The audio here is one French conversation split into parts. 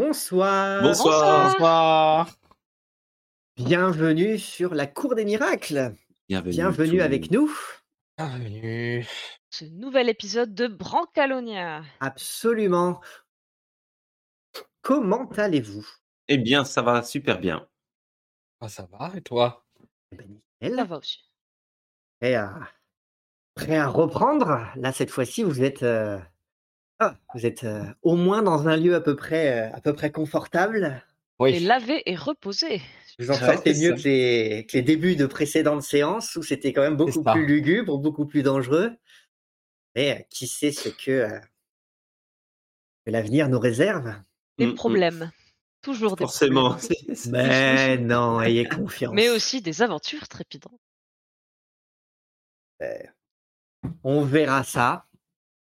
Bonsoir. Bonsoir. Bonsoir. Bienvenue sur la Cour des Miracles. Bienvenue, avec nous. Bienvenue. ce nouvel épisode de Brancalonia. Absolument. Comment allez-vous? Eh bien, ça va super bien. Ah, ça va, et toi? Eh ben, Ça va aussi. Et, euh, prêt à reprendre Là, cette fois-ci, vous êtes, euh, ah, vous êtes euh, au moins dans un lieu à peu près, euh, à peu près confortable. Et Oui. lavé et reposé. Vous en Ouais, sortez mieux que les, que les débuts de précédentes séances où c'était quand même beaucoup plus lugubre, beaucoup plus dangereux. Mais euh, qui sait ce que, euh, que l'avenir nous réserve? Des Mm, mm. problèmes. Toujours des Forcément. problèmes. c'est- Mais non, ayez confiance. Mais aussi des aventures trépidantes. On verra ça.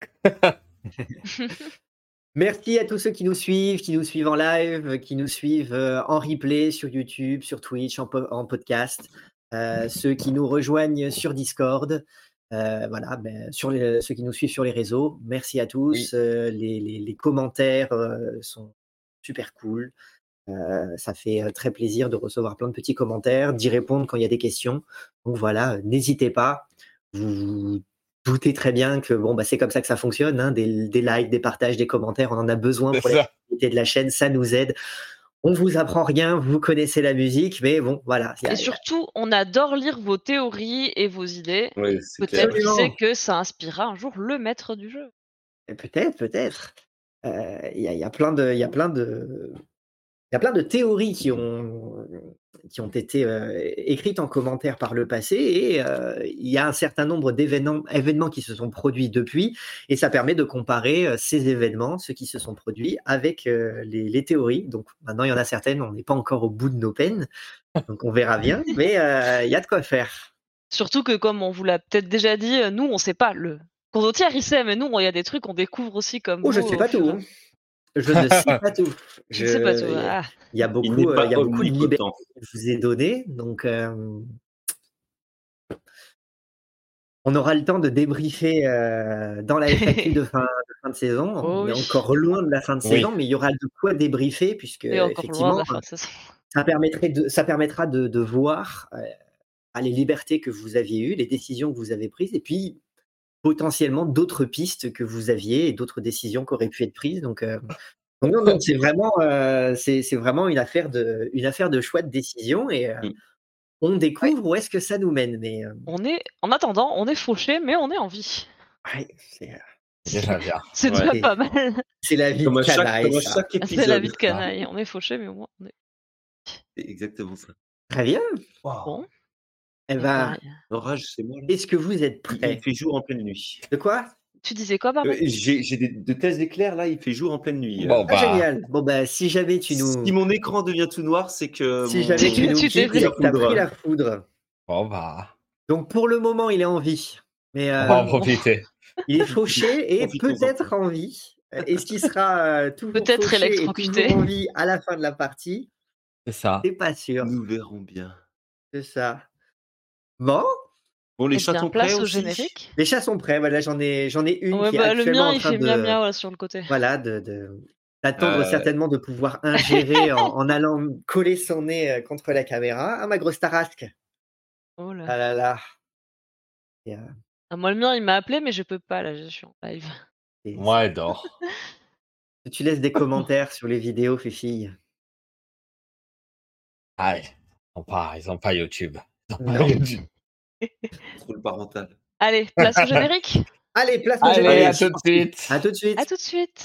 Merci à tous ceux qui nous suivent, qui nous suivent en live, qui nous suivent euh, en replay sur YouTube, sur Twitch, en, po- en podcast, euh, ceux qui nous rejoignent sur Discord, euh, voilà, ben, sur les- ceux qui nous suivent sur les réseaux. Merci à tous. Oui. Les, les- les commentaires sont super cool. Ça fait très plaisir de recevoir plein de petits commentaires, d'y répondre quand il y a des questions. Donc voilà, n'hésitez pas. Vous doutez très bien que bon, bah, c'est comme ça que ça fonctionne. hein, des, des likes, des partages, des commentaires, on en a besoin pour la de la chaîne, ça nous aide. On vous apprend rien, vous connaissez la musique, mais bon, voilà. a- Et surtout, on adore lire vos théories et vos idées. Peut-être que ça inspirera un jour le maître du jeu. Peut-être, peut-être. Euh, Il y, a, il y a plein de, il y a plein de, il y a plein de théories qui ont, qui ont été euh, écrites en commentaire par le passé et euh, il y a un certain nombre d'événements, événements qui se sont produits depuis et ça permet de comparer euh, ces événements, ceux qui se sont produits, avec les, les théories. Donc maintenant, il y en a certaines, on n'est pas encore au bout de nos peines, donc on verra bien, mais il y a de quoi faire. Surtout que, comme on vous l'a peut-être déjà dit, nous, on sait pas. Le condottière, il sait, mais nous, il y a des trucs qu'on découvre aussi comme. Oh, je vous, ne sais pas tout. hein. Je ne sais pas tout. Je ne sais pas tout. il y a- Ah. Il y a beaucoup, euh, pas il y a beaucoup de liberté que je vous ai donné, donc euh, on aura le temps de débriefer euh, dans la FAQ de fin, de fin de saison. Oh on est oui. encore loin de la fin de Oui. saison, mais il y aura de quoi débriefer puisque effectivement, ça permettrait de, ça permettra de, de voir les libertés que vous aviez eues, les décisions que vous avez prises, et puis potentiellement d'autres pistes que vous aviez et d'autres décisions qui auraient pu être prises. Donc, euh, donc non, non, c'est vraiment, euh, c'est vraiment une affaire de, une affaire de choix de décision et euh, Mm. on découvre où est-ce que ça nous mène. Mais euh, On est, en attendant, on est fauché, mais on est en vie. ouais, c'est Déjà bien. C'est Ouais. déjà pas mal. c'est la vie Comme de canaille. C'est la vie de canaille. On est fauché, mais au moins, on est C'est exactement ça. Très bien. bon. Eh ben. L'orage, c'est moi. est-ce que vous êtes Il, il prêts fait jour en pleine nuit. De quoi? Tu disais quoi, pardon? Euh, J'ai des- de tels éclairs là, il fait jour en pleine nuit. Bon, Ah, bah, Génial. Bon bah si jamais tu nous, Si mon écran devient tout noir, c'est que. si mon- jamais tu nous Tu t'es pris la foudre. pris la foudre. bon, bah, Donc pour le moment, il est en vie. Mais on euh, va en profiter. il est fauché et peut-être en vie. Est-ce qu'il sera euh, toujours Peut-être électrocuté. en vie à la fin de la partie? C'est ça. C'est pas sûr. Nous verrons bien. C'est ça. Bon, Bon, les Eh chats bien, sont prêts au générique. les chats sont prêts. Voilà, j'en ai, j'en ai une Ouais, qui est bah, le actuellement mien, en il train fait de, miam miam là, sur le côté. voilà, de, de- d'attendre Euh. certainement de pouvoir ingérer en, en allant coller son nez euh, contre la caméra. Ah ma grosse tarasque. Oh là. Ah là là. Et, euh, Ah, moi, le mien, il m'a appelé, mais je peux pas, là, je suis en live. et- Moi, elle dort. Tu laisses des commentaires sur les vidéos, Fifi. Allez. Ils ont pas, ils ont pas YouTube. Contrôle parental. Allez, place au générique. Allez, place au Allez, générique. à tout de suite. À tout de suite. À tout de suite.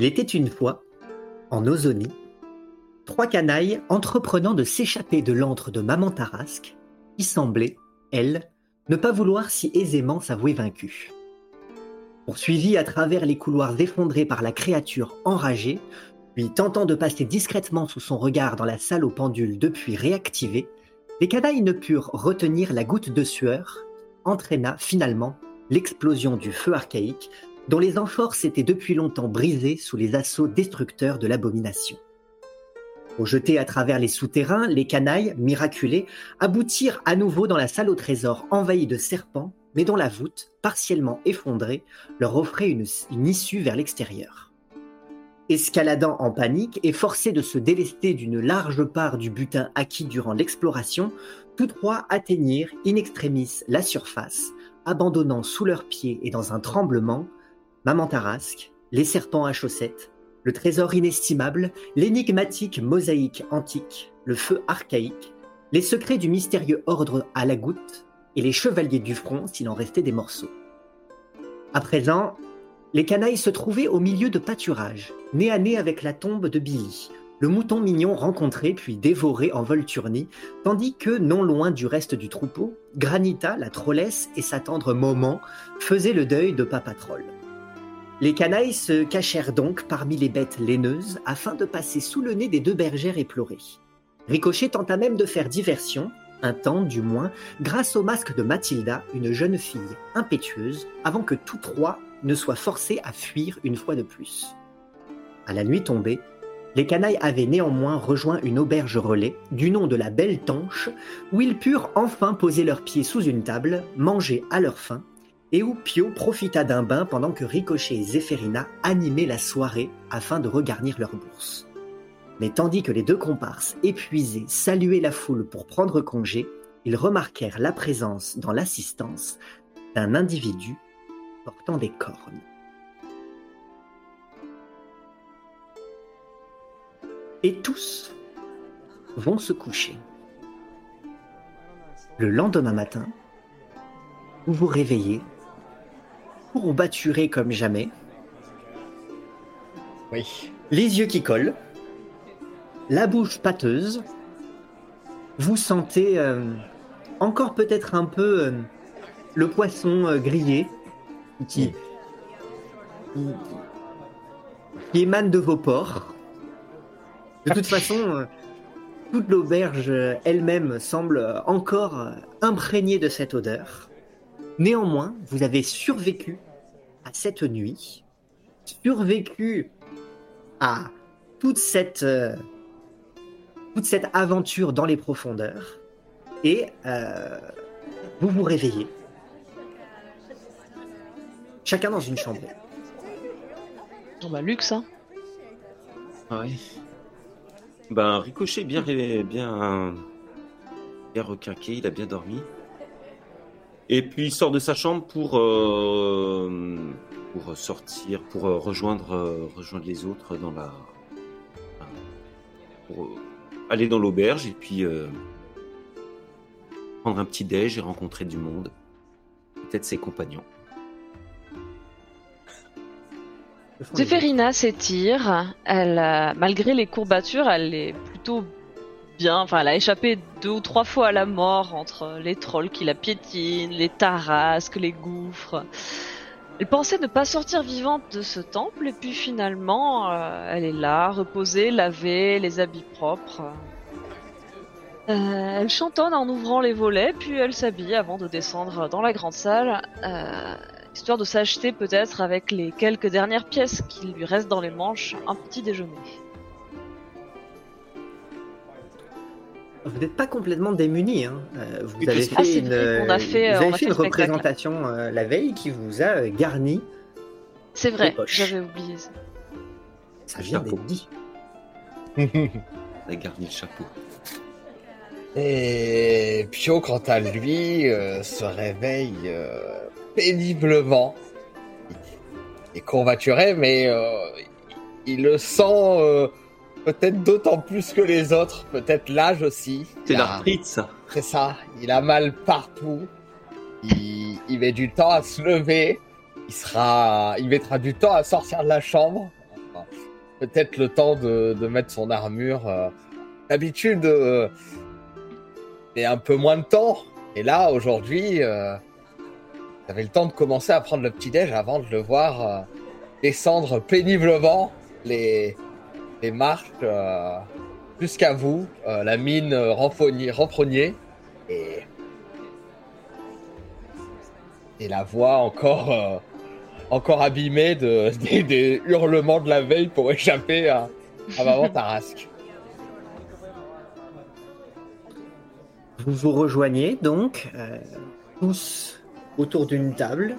Il était une fois, en Ozonie, trois canailles entreprenant de s'échapper de l'antre de Maman Tarasque, qui semblait, elle, ne pas vouloir si aisément s'avouer vaincue. Poursuivis à travers les couloirs effondrés par la créature enragée, puis tentant de passer discrètement sous son regard dans la salle aux pendules depuis réactivée, les canailles ne purent retenir la goutte de sueur, entraîna finalement l'explosion du feu archaïque dont les amphores s'étaient depuis longtemps brisées sous les assauts destructeurs de l'abomination. Rejetés à travers les souterrains, les canailles, miraculés, aboutirent à nouveau dans la salle au trésor envahie de serpents, mais dont la voûte, partiellement effondrée, leur offrait une, une issue vers l'extérieur. Escaladant en panique et forcés de se délester d'une large part du butin acquis durant l'exploration, tous trois atteignirent in extremis la surface, abandonnant sous leurs pieds et dans un tremblement Maman Tarasque, les serpents à chaussettes, le trésor inestimable, l'énigmatique mosaïque antique, le feu archaïque, les secrets du mystérieux ordre à la goutte et les chevaliers du front s'il en restait des morceaux. À présent, les canailles se trouvaient au milieu de pâturages, nez à nez avec la tombe de Billy, le mouton mignon rencontré puis dévoré en Volturnie, tandis que, non loin du reste du troupeau, Granita, la trollesse et sa tendre Moment faisaient le deuil de Papa Troll. Les canailles se cachèrent donc parmi les bêtes laineuses afin de passer sous le nez des deux bergères éplorées. Ricochet tenta même de faire diversion, un temps du moins, grâce au masque de Mathilda, une jeune fille impétueuse, avant que tous trois ne soient forcés à fuir une fois de plus. À la nuit tombée, les canailles avaient néanmoins rejoint une auberge relais du nom de la Belle Tanche, où ils purent enfin poser leurs pieds sous une table, manger à leur faim et où Pio profita d'un bain pendant que Ricochet et Zéphérina animaient la soirée afin de regarnir leur bourse. Mais tandis que les deux comparses, épuisés, saluaient la foule pour prendre congé, ils remarquèrent la présence dans l'assistance d'un individu portant des cornes. Et tous vont se coucher. Le lendemain matin, vous vous réveillez courbaturé comme jamais, Oui. les yeux qui collent, la bouche pâteuse, vous sentez euh, encore peut-être un peu euh, le poisson euh, grillé qui, qui, qui émane de vos pores. De toute façon, toute l'auberge elle-même semble encore imprégnée de cette odeur. Néanmoins, vous avez survécu à cette nuit, survécu à toute cette, euh, toute cette aventure dans les profondeurs, et euh, vous vous réveillez. Chacun dans une chambre. Bon bah luxe, hein. Ouais. Ben, Ricochet est bien, bien, bien requinqué, il a bien dormi. Et puis il sort de sa chambre pour, euh, pour sortir, pour euh, rejoindre, euh, rejoindre les autres dans la. pour aller dans l'auberge et puis prendre un petit déj et rencontrer du monde. Peut-être ses compagnons. Zéphérina s'étire. Elle, malgré les courbatures, elle est plutôt bien. Enfin, elle a échappé deux ou trois fois à la mort entre les trolls qui la piétinent, les tarasques, les gouffres. Elle pensait ne pas sortir vivante de ce temple, et puis finalement, euh, elle est là, reposée, lavée, les habits propres. Euh, elle chantonne en ouvrant les volets, puis elle s'habille avant de descendre dans la grande salle. Euh, histoire de s'acheter peut-être avec les quelques dernières pièces qui lui restent dans les manches un petit déjeuner. Vous n'êtes pas complètement démunis. Hein. Euh, vous Oui, avez fait une, a fait, vous euh, avez on a fait fait une représentation euh, la veille qui vous a euh, garni. C'est vrai, j'avais oublié ça. Ça vient Chapeau. d'être dit. On a garni le chapeau. Et Pio, quant à lui, euh, se réveille euh, péniblement. Il est courbaturé, mais euh, il le sent euh, peut-être d'autant plus que les autres, peut-être l'âge aussi. C'est l'arthrite, ça. C'est ça, il a mal partout. Il, il met du temps à se lever. Il sera, il mettra du temps à sortir de la chambre. Enfin, peut-être le temps de, de mettre son armure. euh. D'habitude, euh, c'est un peu moins de temps. Et là, aujourd'hui, euh, avez le temps de commencer à prendre le petit-déj avant de le voir euh, descendre péniblement les, les marches euh, jusqu'à vous, euh, la mine euh, renfrognée, et, et la voix encore, encore abîmée de, des, hurlements de la veille pour échapper à, à Maman Tarasque. Vous vous rejoignez donc tous autour d'une table.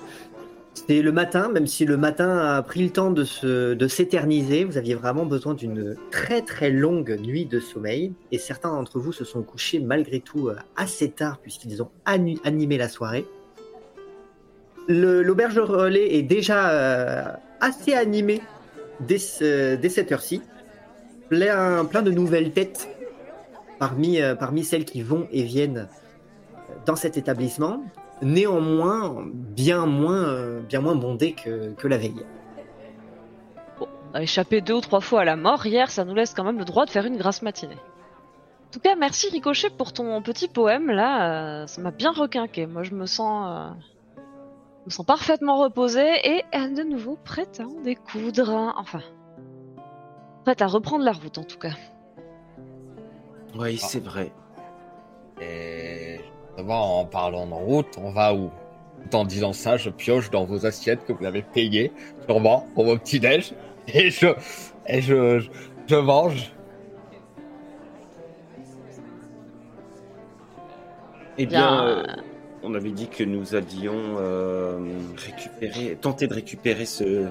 C'est le matin, même si le matin a pris le temps de se- de s'éterniser, vous aviez vraiment besoin d'une très très longue nuit de sommeil. Et certains d'entre vous se sont couchés malgré tout euh, assez tard puisqu'ils ont animé la soirée. Le- L'auberge relais est déjà euh, assez animée dès cette heure-ci. Plein, plein de nouvelles têtes parmi, euh, parmi celles qui vont et viennent dans cet établissement, néanmoins bien moins, euh, bien moins bondé que, que la veille. On a échappé deux ou trois fois à la mort hier, ça nous laisse quand même le droit de faire une grasse matinée. En tout cas, merci Ricochet pour ton petit poème là, euh, ça m'a bien requinqué. Moi je me sens, euh, je me sens parfaitement reposée et euh, de nouveau prête à en découdre. Enfin, prête à reprendre la route en tout cas. Oui, c'est vrai. Et d'abord, en parlant de route, on va où? Tout en disant ça, je pioche dans vos assiettes que vous avez payées, sûrement, pour vos petits-déj. Et je, et je, je, je mange. Eh bien, euh, on avait dit que nous allions euh, récupérer, tenter de récupérer ce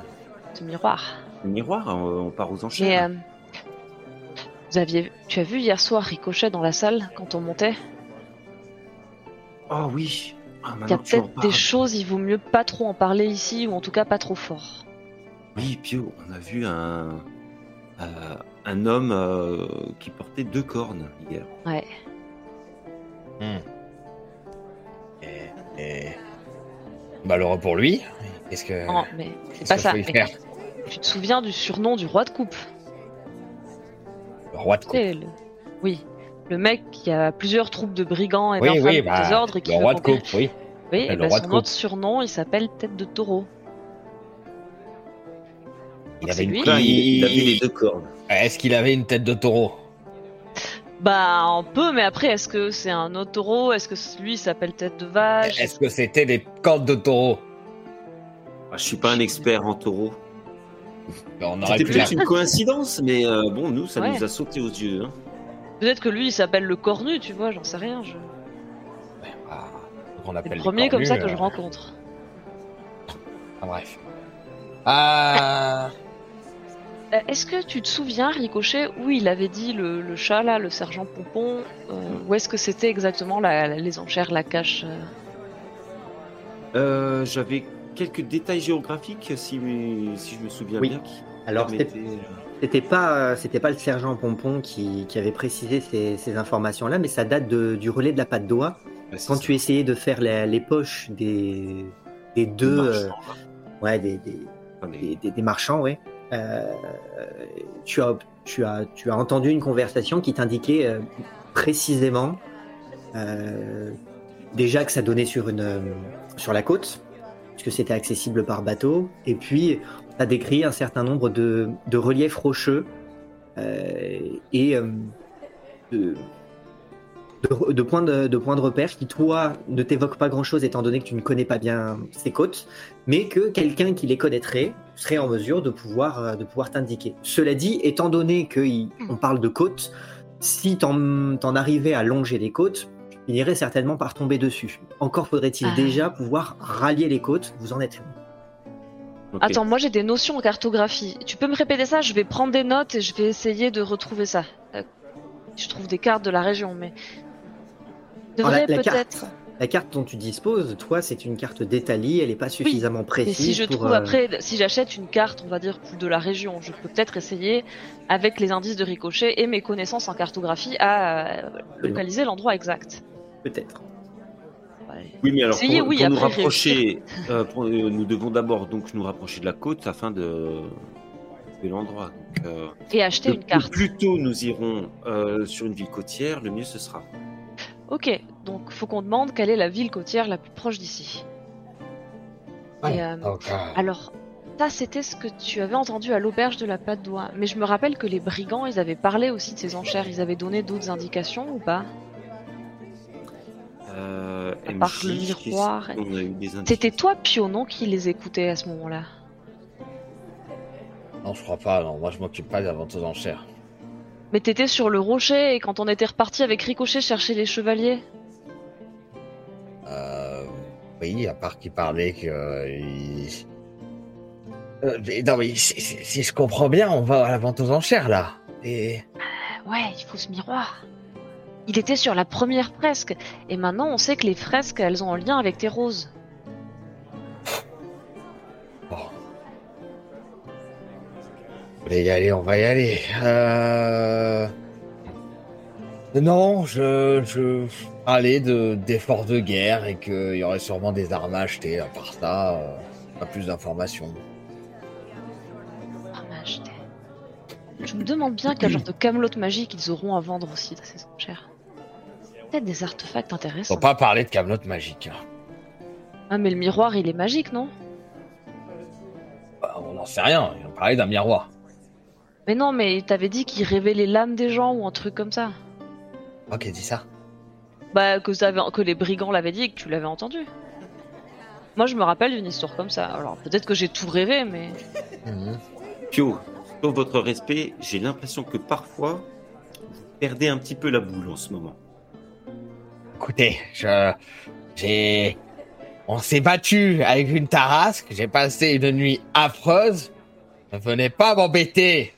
Ce miroir. miroir. On, on part aux Mais enchères. euh, vous aviez, tu as vu hier soir Ricochet dans la salle quand on montait? Oh oui. Ah, Il y a peut-être des choses, il vaut mieux pas trop en parler ici ou en tout cas pas trop fort. Oui, Pio, on a vu un, euh, un homme euh, qui portait deux cornes hier. Ouais. Et, et... Malheureux pour lui. Qu'est-ce que. Non, mais c'est pas ça. Mais faire? Tu te souviens du surnom du roi de coupe? Le roi de coupe. Le... Oui. Le mec qui a plusieurs troupes de brigands et Oui, oui, bah, désordre et qui le roi de coupe, oui. Oui, le et bah, roi de son coupe. autre surnom, il s'appelle Tête de Taureau. Il Donc avait une Là, il, il avait les deux cornes. Est-ce qu'il avait une tête de taureau? Bah, un peu, mais après, est-ce que c'est un autre taureau? Est-ce que lui il s'appelle Tête de Vache? Est-ce que c'était des cornes de taureau? Ah, je suis pas un expert en taureau. On aurait C'était la... peut-être une coïncidence, mais euh, bon, nous, ça Ouais. nous a sauté aux yeux. hein. Peut-être que lui il s'appelle le cornu, tu vois, j'en sais rien. Je... Ah, on appelle le premier comme ça que je euh, rencontre. ah, bref. Ah, Euh, Est-ce que tu te souviens, Ricochet, où il avait dit le, le chat là, le sergent Pompon euh, Où est-ce que c'était exactement la, la- les enchères, la cache euh? Euh, J'avais quelques détails géographiques, si, si je me souviens Oui. bien. Alors, c'était- euh, C'était pas, euh, c'était pas le sergent Pompon qui, qui avait précisé ces, ces informations-là, mais ça date de- du relais de la patte d'oie. bah, Quand ça. tu essayais de faire les, les poches des, des deux, euh, Marchand, ouais, des, des, des- des, marchands, ouais. Euh, tu as, tu as, tu as entendu une conversation qui t'indiquait euh, précisément déjà que ça donnait sur une, sur la côte, puisque c'était accessible par bateau, et puis as décrit un certain nombre de, de reliefs rocheux euh, et euh, de, de, de points de, de points de repère qui, toi, ne t'évoquent pas grand-chose étant donné que tu ne connais pas bien ces côtes, mais que quelqu'un qui les connaîtrait serait en mesure de pouvoir, euh, de pouvoir t'indiquer. Cela dit, étant donné qu'on parle de côtes, si t'en t'en arrivais à longer les côtes, tu finirais certainement par tomber dessus. Encore faudrait-il Ah. déjà pouvoir rallier les côtes, vous en êtes Attends, moi j'ai des notions en cartographie. Tu peux me répéter ça? Je vais prendre des notes et je vais essayer de retrouver ça. Euh, je trouve des cartes de la région, mais. La carte. peut-être. La carte dont tu disposes, toi, c'est une carte d'Italie, elle n'est pas suffisamment Et précise. si je pour, trouve euh, après, si j'achète une carte, on va dire, de la région, je peux peut-être essayer, avec les indices de ricochet et mes connaissances en cartographie, à euh, localiser l'endroit exact. Peut-être. Oui, mais alors pour, oui, pour nous rapprocher, euh, pour- euh, nous devons d'abord donc nous rapprocher de la côte afin de trouver l'endroit. Euh, Et acheter le, une carte. plus tôt nous irons euh, sur une ville côtière, le mieux ce sera. Ok, donc faut qu'on demande quelle est la ville côtière la plus proche d'ici. Alors, ça c'était ce que tu avais entendu à l'auberge de la Patte d'Oie. Mais je me rappelle que les brigands, ils avaient parlé aussi de ces enchères. Ils avaient donné d'autres indications ou pas? Euh, À part MJ, le miroir. C'était toi, Pio, non, qui les écoutait à ce moment-là? Non, je crois pas. Non, moi je m'occupe pas des ventes aux enchères. Mais t'étais sur le rocher et quand on était reparti avec Ricochet chercher les chevaliers? Euh, oui, à part qu'il parlait que. euh, il- Euh, non, mais si, si- si je comprends bien, on va à la vente aux enchères là. Et Euh, Ouais, il faut ce miroir. Il était sur la première fresque. Et maintenant, on sait que les fresques, elles ont un lien avec tes roses. bon. Voulez y aller, on va y aller. Euh... Non, je, je parlais de d'efforts de guerre et qu'il y aurait sûrement des armes à acheter. À part ça, euh, pas plus d'informations. M'a acheté. Je me demande bien quel genre de camelote magique ils auront à vendre aussi dans ces enchères. Peut-être des artefacts intéressants. Faut pas parler de Camelot magique. hein. Ah, mais le miroir, il est magique, non? Bah, on n'en sait rien. On parlait d'un miroir. Mais non, mais t'avais dit qu'il révélait l'âme des gens ou un truc comme ça. Oh, qui a dit ça Bah, que, t'avais- que les brigands l'avaient dit et que tu l'avais entendu. Moi, je me rappelle d'une histoire comme ça. Alors, peut-être que j'ai tout rêvé, mais. Mhm. Pio, sur votre respect, j'ai l'impression que parfois, vous perdez un petit peu la boule en ce moment. Écoutez, je, j'ai, on s'est battu avec une tarasque. J'ai passé une nuit affreuse. Ne venez pas m'embêter.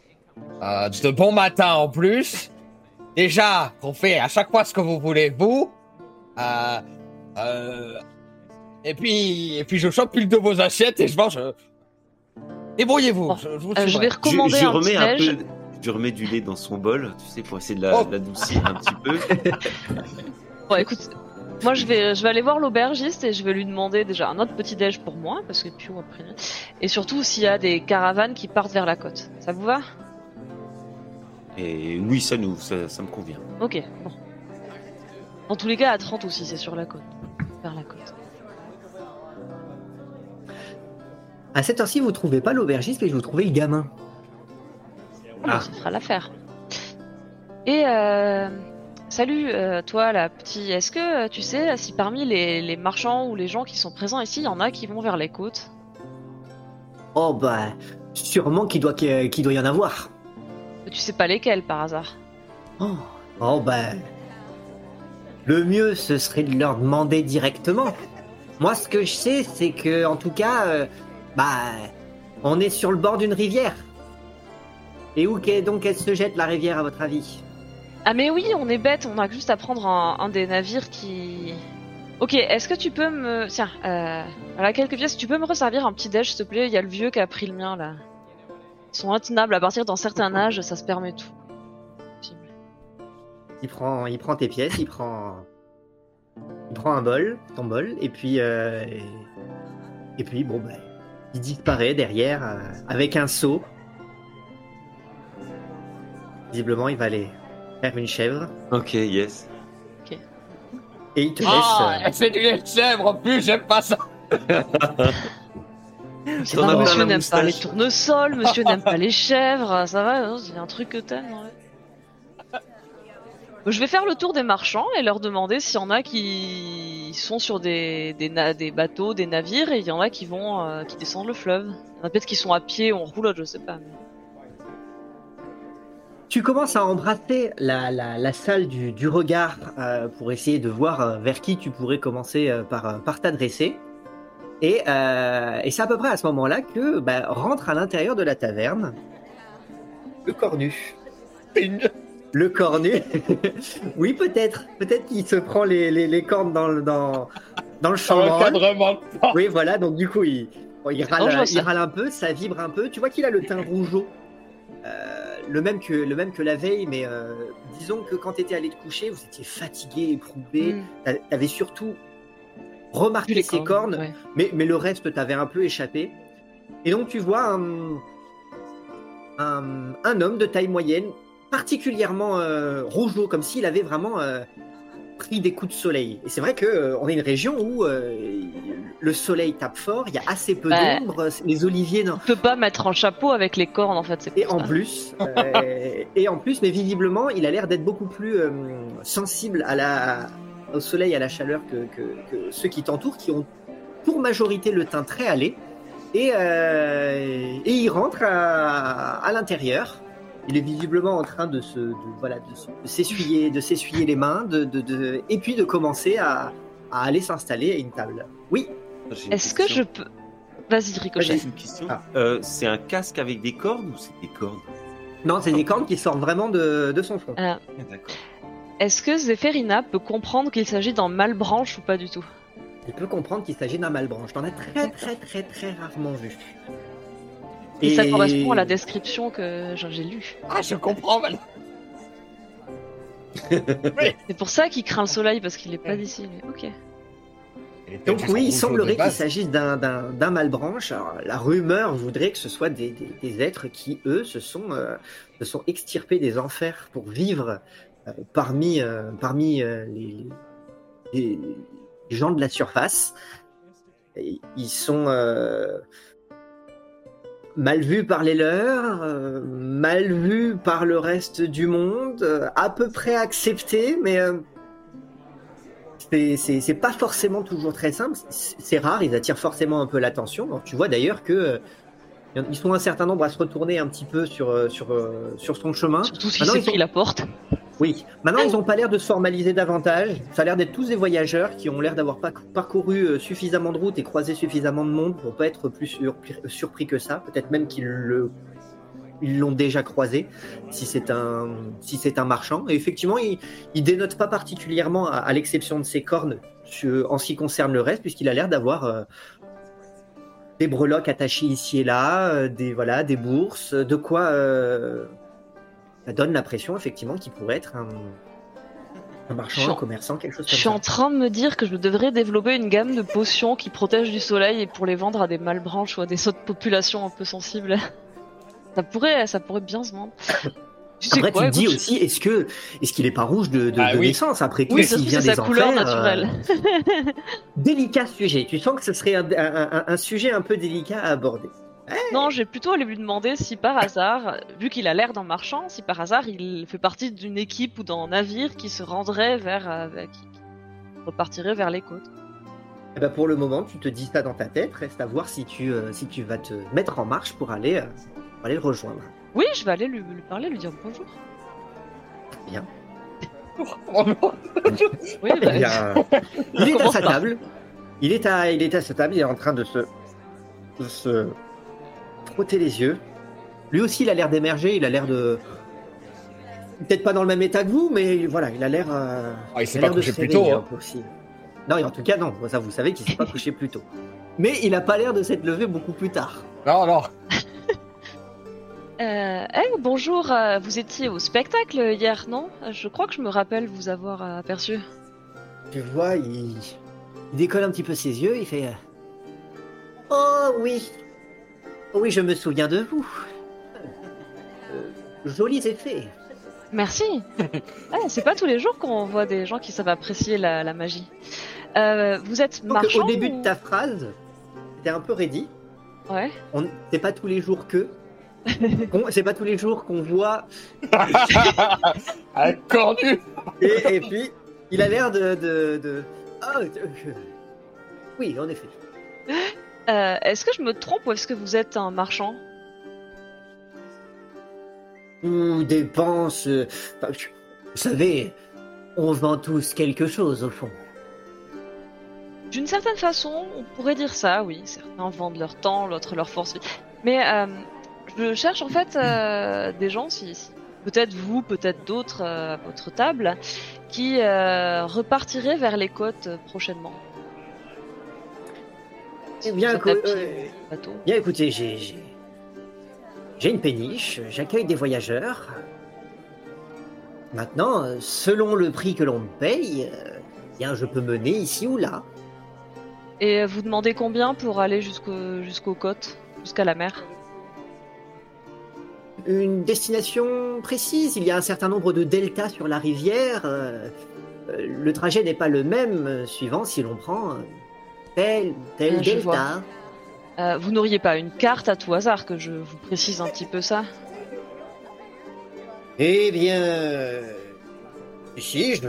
Euh, de bon matin en plus. Déjà, qu'on fait à chaque fois ce que vous voulez, vous. Euh, euh, et puis, et puis je chope une de vos assiettes et je mange. Débrouillez-vous. Bon, je, je vous je vais Je, recommander je un remets petit un peu, je remets du lait dans son bol, tu sais, pour essayer de la- Oh. l'adoucir un petit peu. Bon, écoute, moi je vais, je vais aller voir l'aubergiste et je vais lui demander déjà un autre petit déj pour moi, parce que Pio a pris. Et surtout s'il y a des caravanes qui partent vers la côte. Ça vous va? Et oui, ça nous, ça, ça me convient. Ok, bon. Dans tous les cas, à 30 aussi, c'est sur la côte. Vers la côte. À cette heure-ci, vous trouvez pas l'aubergiste, mais vous trouvez le gamin. Ah, Ah. Ça fera l'affaire. Et euh, salut, euh, toi, la petite. Est-ce que euh, tu sais si parmi les, les marchands ou les gens qui sont présents ici, il y en a qui vont vers les côtes? Oh bah, sûrement qu'il doit, qu'il qu'il doit y en avoir. Tu sais pas lesquels par hasard? Oh, oh bah, le mieux ce serait de leur demander directement. Moi, ce que je sais, c'est que, en tout cas, euh, bah, on est sur le bord d'une rivière. Et où qu'est donc elle se jette la rivière, à votre avis? Ah mais oui, on est bête, on a juste à prendre un, un des navires qui... Ok, est-ce que tu peux me... Tiens, euh, voilà quelques pièces, tu peux me resservir un petit déj s'il te plaît? Il y a le vieux qui a pris le mien là. Ils sont intenables à partir d'un certain âge, ça se permet tout. Il prend, il prend tes pièces, il prend, il prend un bol, ton bol, et puis, euh, et, et puis bon bah, il disparaît derrière euh, avec un seau. Visiblement, il va aller faire une chèvre Ok, yes. et il te laisse. Ah, euh, elle fait du lait de chèvre en plus, j'aime pas ça. C'est pas, monsieur n'aime pas les tournesols, monsieur n'aime pas les chèvres, ça va, hein, c'est un truc que t'aimes. ouais. Je vais faire le tour des marchands et leur demander s'il y en a qui sont sur des, des, na- des bateaux, des navires, et il y en a qui vont, euh, qui descendent le fleuve. Il y en a peut-être qui sont à pied ou en roulotte, je sais pas. mais- Tu commences à embrasser la, la, la salle du, du regard euh, pour essayer de voir euh, vers qui tu pourrais commencer euh, par, par t'adresser. Et, euh, et c'est à peu près à ce moment-là que bah, rentre à l'intérieur de la taverne le cornu. Le cornu Oui, peut-être. Peut-être qu'il se prend les, les, les cornes dans le, dans, dans le porte. Oui, voilà, donc du coup, il, bon, il, râle, il un peu, ça vibre un peu. Tu vois qu'il a le teint rougeau. Euh, le, même que, le même que la veille, mais euh, disons que quand tu étais allé te coucher, vous étiez fatigué, éprouvé. Mm. T'a- T'avais surtout remarqué les ses cornes, ouais. mais, mais le reste t'avait un peu échappé. Et donc tu vois un, un, un homme de taille moyenne, particulièrement euh, rougeau, comme s'il avait vraiment euh, pris des coups de soleil. Et c'est vrai que euh, on est une région où euh, le soleil tape fort, il y a assez peu Ouais. d'ombre, les oliviers non. On peut pas mettre un chapeau avec les cornes en fait. Et en ça. plus, euh, et en plus, mais visiblement, il a l'air d'être beaucoup plus sensible à la, au soleil, à la chaleur que, que- que ceux qui t'entourent, qui ont pour majorité le teint très allé. Et, et il rentre à, à l'intérieur. Il est visiblement en train de se, de, voilà, de, se- de s'essuyer, de s'essuyer les mains, de, de, de- et puis de commencer à, à aller s'installer à une table. Oui, Est-ce que je peux. Vas-y, Ricochet. J'ai une question. Ah. Euh, c'est un casque avec des cordes ou c'est des cordes? Non, c'est des cornes qui sortent vraiment de, de son front. Ah, D'accord. Est-ce que Zéphérina peut comprendre qu'il s'agit d'un malbranche ou pas du tout? Il peut comprendre qu'il s'agit d'un malbranche. T'en as très très très très rarement vu. Et, ça correspond à la description que j'ai j'ai lue. Ah, je comprends maintenant. C'est pour ça qu'il craint le soleil parce qu'il est pas d'ici. Ok. Donc oui, il semblerait qu'il s'agisse d'un- d'un d'un malbranche. Alors, la rumeur voudrait que ce soit des, des- des êtres qui, eux, se sont, euh, se sont extirpés des enfers pour vivre euh, parmi, euh, parmi euh, les, les- les gens de la surface. Et ils sont euh, mal vus par les leurs, euh, mal vus par le reste du monde, euh, à peu près acceptés, mais... euh, c'est- c'est c'est pas forcément toujours très simple. C'est rare, ils attirent forcément un peu l'attention. Tu vois d'ailleurs que euh, ils sont un certain nombre à se retourner un petit peu sur euh, sur euh, sur son chemin. Surtout s'il s'est ils sont- pris la porte. Oui. Maintenant, ils ont pas l'air de se formaliser davantage. Ça a l'air d'être tous des voyageurs qui ont l'air d'avoir parcouru euh, suffisamment de routes et croisé suffisamment de monde pour pas être plus surpris, surpris que ça. Peut-être même qu'ils le ils l'ont déjà croisé si c'est un si c'est un marchand. Et effectivement, il il dénote pas particulièrement à, à l'exception de ses cornes sur- en ce qui concerne le reste, puisqu'il a l'air d'avoir euh, des breloques attachées ici et là, euh, des voilà, des bourses, de quoi euh, ça donne l'impression effectivement qu'il pourrait être un, un marchand, un Je- commerçant, quelque chose Je comme suis ça. en train de me dire que je devrais développer une gamme de potions qui protègent du soleil et pour les vendre à des malbranches ou à des autres populations un peu sensibles. Ça pourrait, ça pourrait bien se vendre. Tu sais Après, quoi, tu te dis écoute, aussi, est-ce que est-ce qu'il est pas rouge de, de, Ah de oui. naissance après tout Oui, s'il vient c'est sa des couleur enfers, naturelle. euh, délicat sujet. Tu sens que ce serait un, un- un- un sujet un peu délicat à aborder. Non, j'ai plutôt allé lui demander si par hasard, vu qu'il a l'air d'un marchand, si par hasard il fait partie d'une équipe ou d'un navire qui se rendrait vers, euh, qui, repartirait vers les côtes. Eh ben, pour le moment, tu te dis ça dans ta tête. Reste à voir si tu euh, si tu vas te mettre en marche pour aller euh, pour aller le rejoindre. Oui, je vais aller lui, lui parler, lui dire bonjour. Oui, Eh bah, bien, il est à sa table. Il est à, il est à sa table. Il est en train de se, de se frotter les yeux. Lui aussi, il a l'air d'émerger. Il a l'air de, peut-être pas dans le même état que vous, mais voilà, il a l'air. euh, Ah, il s'est pas couché plus tôt. hein. aussi. Non, en tout cas, non. Ça, vous savez qu'il s'est pas couché plus tôt. Mais il a pas l'air de s'être levé beaucoup plus tard. Non, non. Euh, eh, bonjour, euh, vous étiez au spectacle hier, non? Je crois que je me rappelle vous avoir euh, aperçu. Tu vois, il, il décolle un petit peu ses yeux. Il fait. euh, Oh oui, oui, je me souviens de vous. Euh, jolis effets. Merci. Ah, c'est pas tous les jours qu'on voit des gens qui savent apprécier la, la magie. Euh, vous êtes Donc, marchand au début ou- de ta phrase, t'es un peu ready. Ouais. On... C'est pas tous les jours que. qu'on- C'est pas tous les jours qu'on voit. Un cornu. Et, et puis, il a l'air de. de, de... Ah, euh, Oui, en effet. Euh, est-ce que je me trompe ou est-ce que vous êtes un marchand? Ou dépense. euh, enfin, je- Vous savez, on vend tous quelque chose au fond. D'une certaine façon, on pourrait dire ça, oui. Certains vendent leur temps, l'autre leur force. Mais euh, je cherche en fait euh, des gens, si, si- peut-être vous, peut-être d'autres euh, à votre table, qui euh, repartiraient vers les côtes euh, prochainement. Eh bien, écou- euh, bateau. Bien écoutez, j'ai. une péniche, j'accueille des voyageurs. Maintenant, euh, selon le prix que l'on me paye, euh, bien, je peux mener ici ou là. Et vous demandez combien pour aller jusqu'au- jusqu'aux côtes, jusqu'à la mer? Une destination précise. Il y a un certain nombre de deltas sur la rivière. euh, euh, le trajet n'est pas le même euh, suivant si l'on prend euh, tel, tel Euh, je delta. Euh, vous n'auriez pas une carte à tout hasard que je vous précise un petit peu ça? Eh bien, euh, je-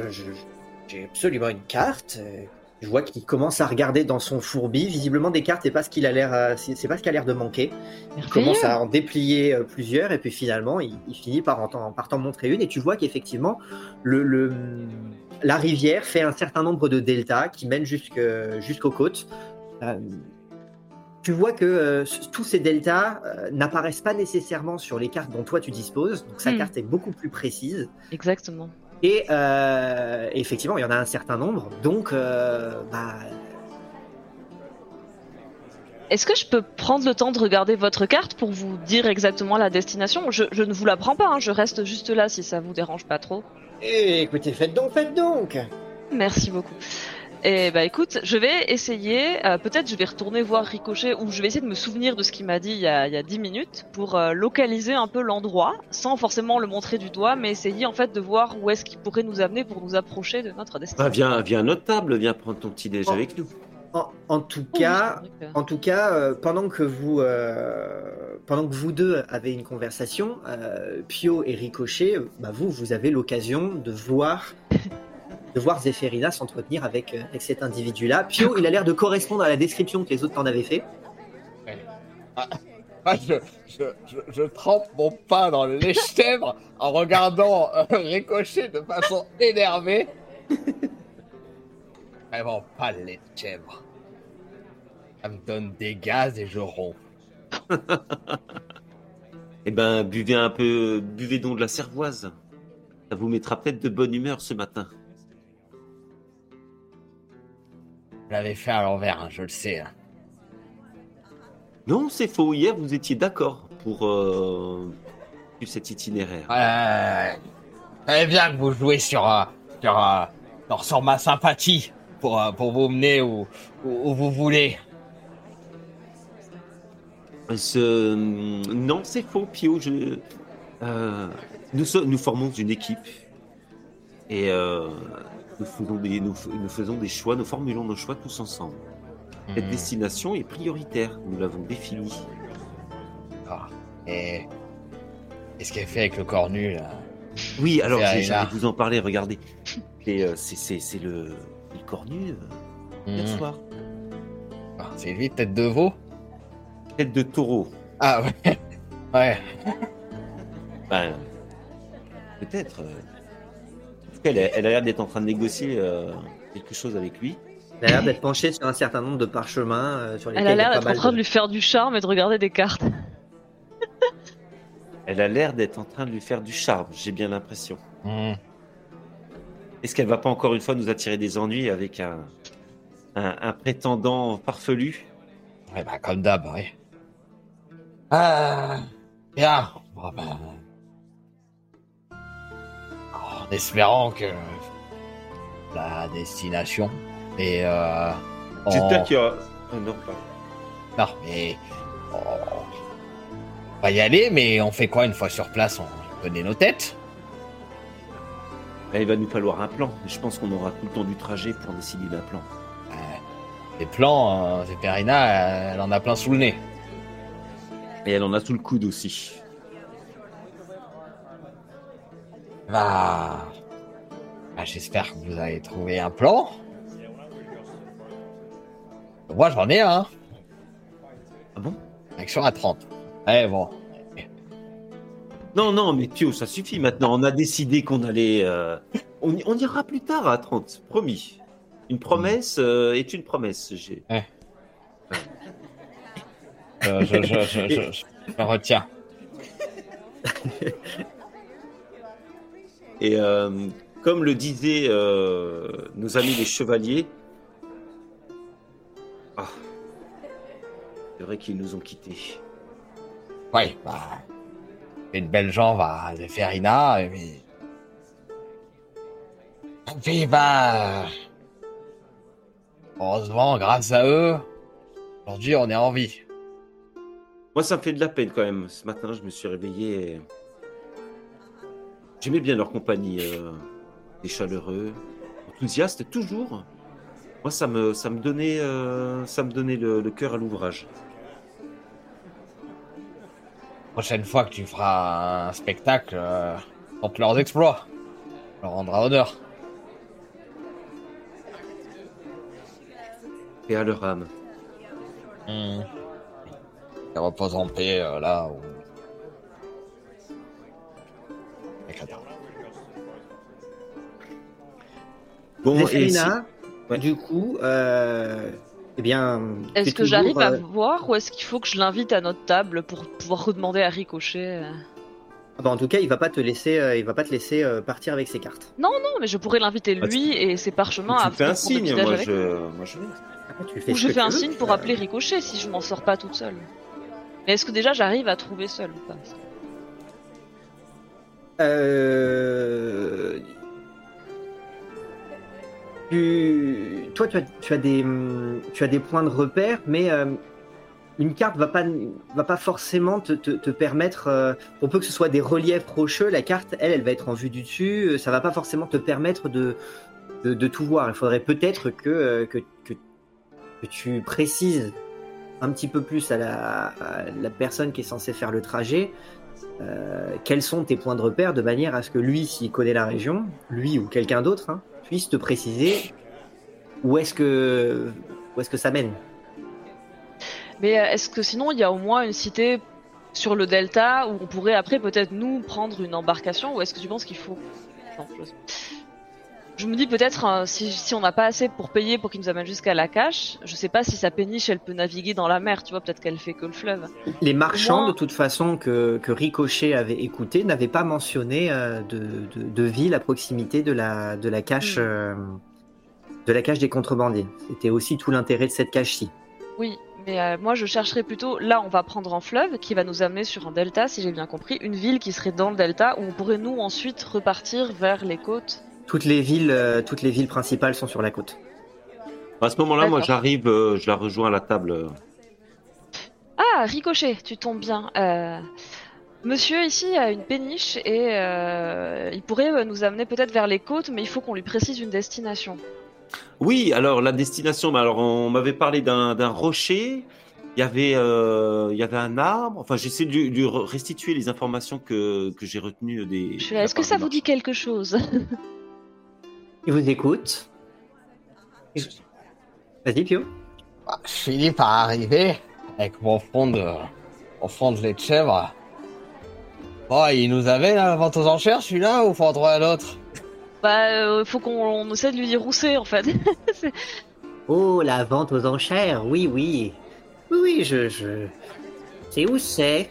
j'ai absolument une carte. Je vois qu'il commence à regarder dans son fourbi. Visiblement, des cartes, c'est pas ce qu'il a l'air, euh, c'est pas ce qui a l'air de manquer. Il commence à en déplier plusieurs et puis finalement, il, il finit par en, par t'en montrer une et tu vois qu'effectivement, le, le- la rivière fait un certain nombre de deltas qui mènent jusqu'aux côtes. Euh, tu vois que euh, tous ces deltas euh, n'apparaissent pas nécessairement sur les cartes dont toi tu disposes, donc sa Hmm. carte est beaucoup plus précise. Exactement. Et effectivement, il y en a un certain nombre, donc bah, Est-ce que je peux prendre le temps de regarder votre carte pour vous dire exactement la destination? Je, je ne vous la prends pas, hein, je reste juste là si ça vous dérange pas trop. eh, écoutez, faites donc, faites donc. Merci beaucoup. Et bah écoute, je vais essayer, euh, peut-être je vais retourner voir Ricochet ou je vais essayer de me souvenir de ce qu'il m'a dit il y, a, il y a 10 minutes pour euh, localiser un peu l'endroit, sans forcément le montrer du doigt, mais essayer en fait de voir où est-ce qu'il pourrait nous amener pour nous approcher de notre Bah, destination. viens, viens à notre table, viens prendre ton petit déj avec nous. En, en tout cas, En tout cas, euh, pendant que vous euh, pendant que vous deux avez une conversation, euh, Pio et Ricochet, euh, bah vous vous avez l'occasion de voir de voir Zéphérina s'entretenir avec, euh, avec cet individu-là. Pio, il a l'air de correspondre à la description que les autres t'en avaient fait. Ah, je, je, je, je trempe mon pain dans le lait-chèvre en regardant euh, Ricochet de façon énervée. Pas le lait de chèvre. Ça me donne des gaz et je romps. Eh ben, buvez un peu, buvez donc de la cervoise. Ça vous mettra peut-être de bonne humeur ce matin. Je l'avais fait à l'envers, hein, je le sais. hein. Non, c'est faux. Hier, vous étiez d'accord pour euh, cet itinéraire. Ouais. Eh bien que vous jouez sur, euh, sur, euh, sur ma sympathie pour, euh, pour vous mener où, où, où vous voulez. Ce- Non, c'est faux, Pio. Je... euh, nous, so- nous formons une équipe et euh, nous, faisons des, nous, nous faisons des choix, nous formulons nos choix tous ensemble. Cette Hmm. destination est prioritaire, nous l'avons définie. Ah. Et qu'est-ce qu'elle fait avec le cornu là? Oui, alors j'allais vous en parler, regardez. Et, euh, c'est- c'est c'est le, le cornu euh, hier Hmm. soir. Ah, C'est lui, tête de veau Tête de taureau. Ah ouais. Ouais. Ben, peut-être. euh. En tout cas, elle a elle a l'air d'être en train de négocier euh, quelque chose avec lui. Il a l'air d'être penché sur un certain nombre de parchemins euh, sur lesquels Elle a il l'air d'être en train de de- lui faire du charme et de regarder des cartes. Elle a l'air d'être en train de lui faire du charme, j'ai bien l'impression. Hmm. Est-ce qu'elle va pas encore une fois nous attirer des ennuis avec un, un, un prétendant farfelu? Ouais, bah, comme d'hab, oui. Ah, bien. Bon, ben, En espérant que la destination et euh, on- J'espère qu'il y aura. Oh, non, pas. Non, mais on va y aller, mais on fait quoi une fois sur place? On connaît nos têtes? Il va nous falloir un plan. Je pense qu'on aura tout le temps du trajet pour décider d'un plan. Euh, les plans, euh, Zéphérina, elle en a plein sous le nez. Et elle en a sous le coude aussi. Bah, bah, j'espère que vous avez trouvé un plan. Moi, j'en ai un. Ah bon? Action à 30. Eh bon. Non, non, mais Pio, ça suffit maintenant. On a décidé qu'on allait. euh, On, ira plus tard à 30, promis. Une promesse euh, est une promesse. J'ai- Je, je, je, je, je- je- je retiens. Et euh, comme le disaient euh, nos amis les chevaliers, ah, c'est vrai qu'ils nous ont quittés. Ouais, bah. Une belle jambe à et puis. Et puis, bah. Heureusement, grâce à eux, aujourd'hui, on est en vie. Moi, ça me fait de la peine quand même. Ce matin, je me suis réveillé et... J'aimais bien leur compagnie. euh, des chaleureux, enthousiastes toujours. Moi, ça me, donnait, euh, le cœur à l'ouvrage. Prochaine fois que tu feras un spectacle, euh, contre leurs exploits, on leur rendra honneur. Et à leur âme. Hmm. Ils reposent en paix euh, là où. Avec la. Bon, et si- Ouais. du coup, euh, eh bien. Est-ce que toujours, j'arrive à euh, voir ou est-ce qu'il faut que je l'invite à notre table pour pouvoir redemander à Ricochet euh ah bah, en tout cas, il va pas te laisser, euh, il va pas te laisser euh, partir avec ses cartes. Non, mais je pourrais l'inviter Ah, lui et ses parchemins à tu fais un signe, petit-déj moi avec lui. je, moi je vais. Après, tu fais Ou je fais un veux. signe pour Euh, appeler Ricochet si je m'en sors pas toute seule. Mais est-ce que déjà j'arrive à trouver seule ou pas? Euh... Tu... Toi, tu as, des, points de repère, mais euh, une carte va pas, va pas forcément te, permettre. euh, pour peu que ce soit des reliefs rocheux, la carte, elle, elle va être en vue du dessus. euh, Ça va pas forcément te permettre de, tout voir. Il faudrait peut-être que, euh, que, tu précises un petit peu plus à la, personne qui est censée faire le trajet quels sont tes points de repère de manière à ce que lui, s'il connaît la région, lui ou quelqu'un d'autre, hein, puisse te préciser où est-ce que, ça mène. Mais euh, est-ce que sinon il y a au moins une cité sur le delta où on pourrait après peut-être nous prendre une embarcation ou est-ce que tu penses qu'il faut? Je me dis peut-être euh, si, si on n'a pas assez pour payer pour qu'il nous amène jusqu'à la cache, je sais pas si sa péniche elle peut naviguer dans la mer, tu vois, peut-être qu'elle fait que le fleuve. Les marchands, Moi- de toute façon, que, que Ricochet avait écouté, n'avaient pas mentionné euh, de, de, de ville à proximité de la, de la cache, Mm. euh, de la cache des contrebandiers. C'était aussi tout l'intérêt de cette cache-ci. Oui, mais euh, moi je chercherais plutôt là on va prendre un fleuve qui va nous amener sur un delta si j'ai bien compris, une ville qui serait dans le delta où on pourrait nous ensuite repartir vers les côtes. Toutes les villes, euh, toutes les villes principales sont sur la côte. À ce moment-là, moi j'arrive, euh, je la rejoins à la table. euh. Ah, Ricochet, tu tombes bien. Euh, monsieur ici a une péniche et euh, il pourrait nous amener peut-être vers les côtes, mais il faut qu'on lui précise une destination. Oui, alors la destination, bah, alors on m'avait parlé d'un rocher. Il y avait, euh, il y avait un arbre. Enfin, j'essaie de re- restituer les informations que, que j'ai retenues des. Est-ce que ça vous dit quelque chose? Il vous écoute. Vas-y, Pio. Bah, je finis par arriver avec mon front de, mon front de lait de chèvre. Oh, il nous avait là, la vente aux enchères celui-là ou faut en trouver un autre? Bah, euh, faut qu'on on essaie de lui dire où c'est en fait. Oh, la vente aux enchères, oui, oui. Oui, oui, je... je... C'est où c'est?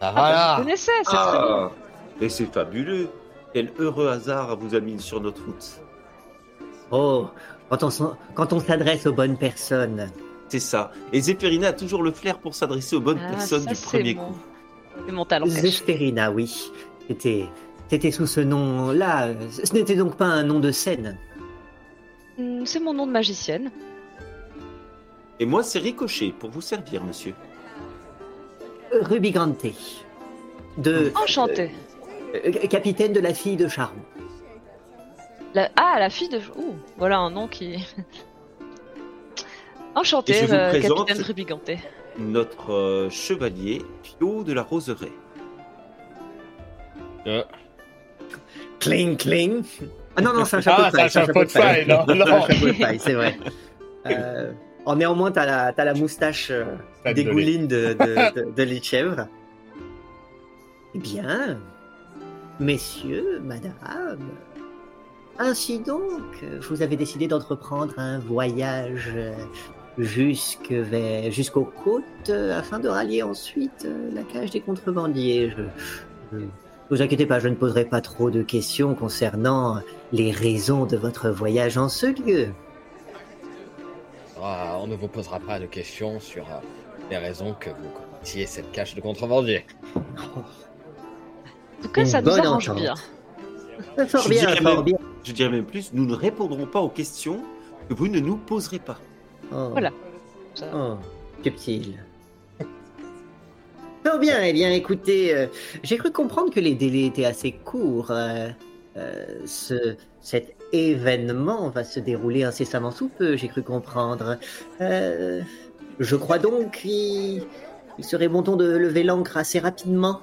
Ah, Ah, bah, voilà. vous connaissez, c'est très. Ah, et c'est fabuleux. Quel heureux hasard vous a mis sur notre route. Oh, quand on, s'en- quand on s'adresse aux bonnes personnes. C'est ça. Et Zéphirina a toujours le flair pour s'adresser aux bonnes Ah, personnes ça, du premier mon- coup. C'est mon talent. oui. C'était... C'était sous ce nom-là. Ce n'était donc pas un nom de scène. Hmm, C'est mon nom de magicienne. Et moi, c'est Ricochet pour vous servir, monsieur. Rubigante. De... Enchantée. euh, capitaine de la fille de Charme. La- Ah, la fille de. Ouh, voilà un nom qui. Et Enchantée, je vous euh, présente- capitaine Rubigante. Notre euh, chevalier, Pio de la Roseraie. Euh, Cling, cling. Ah non, non, c'est un chapeau Ah, de paille. c'est un chapeau de paille, non, C'est un chapeau de paille, c'est vrai. Euh, en néanmoins, t'as la, moustache euh, dégouline de, de, de, de lait de chèvre. Eh bien, messieurs, madame, ainsi donc, vous avez décidé d'entreprendre un voyage jusque vers- jusqu'aux côtes euh, afin de rallier ensuite euh, la cage des contrebandiers. Je, je- ne vous inquiétez pas, je ne poserai pas trop de questions concernant les raisons de votre voyage en ce lieu. ah, on ne vous posera pas de questions sur euh, les raisons que vous commettiez cette cache de contrebandier. En tout cas, ça nous bonne arrange entente. bien. Fort bien, fort bien. Je dirais même plus, nous ne répondrons pas aux questions que vous ne nous poserez pas. Oh, Voilà. Ça- Oh, subtil. Fort bien, eh bien écoutez, euh, j'ai cru comprendre que les délais étaient assez courts. euh, euh, ce, cet événement va se dérouler incessamment sous peu, j'ai cru comprendre. Euh, je crois donc qu'il il serait bon ton de lever l'ancre assez rapidement?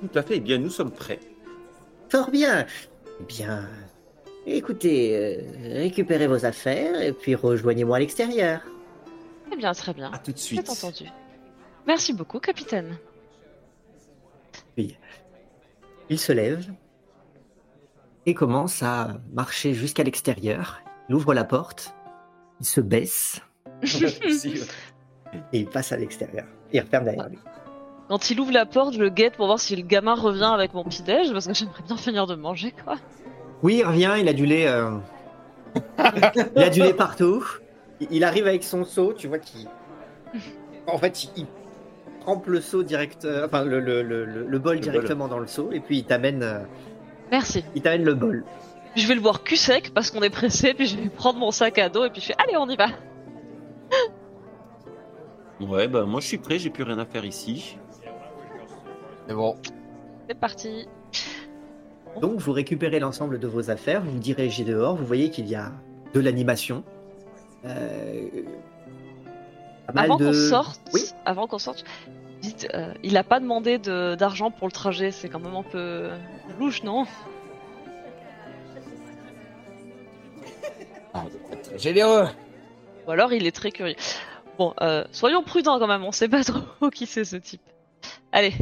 Tout à fait. Eh bien, nous sommes prêts. Fort bien. Eh bien, écoutez, euh, récupérez vos affaires et puis rejoignez-moi à l'extérieur. Très bien, très bien. À tout de C'est suite. entendu. Merci beaucoup, capitaine. Il se lève et commence à marcher jusqu'à l'extérieur. Il ouvre la porte, il se baisse et il passe à l'extérieur. Il referme derrière lui. Quand il ouvre la porte, je le guette pour voir si le gamin revient avec mon petit-déj, parce que j'aimerais bien finir de manger, quoi. Oui, il revient, il a du lait. euh, il a du lait partout. Il- Il arrive avec son seau, tu vois qu'il. En fait, il- il trempe le seau direct, euh, enfin le, le, le, le- le bol bol. directement dans le seau et puis il t'amène, euh, Merci. il t'amène le bol. Je vais le boire cul sec parce qu'on est pressé, puis je vais prendre mon sac à dos et puis je fais allez, on y va. Ouais, bah moi je suis prêt, j'ai plus rien à faire ici. C'est bon. C'est parti. Donc vous récupérez l'ensemble de vos affaires, vous vous dirigez dehors, vous voyez qu'il y a de l'animation. Euh, Avant de- qu'on sorte, Oui. avant qu'on sorte, dites, euh, il a pas demandé de- d'argent pour le trajet, c'est quand même un peu louche, non? Ah, généreux. Ou alors il est très curieux. Bon, euh, soyons prudents quand même, on sait pas trop qui c'est ce type. Allez.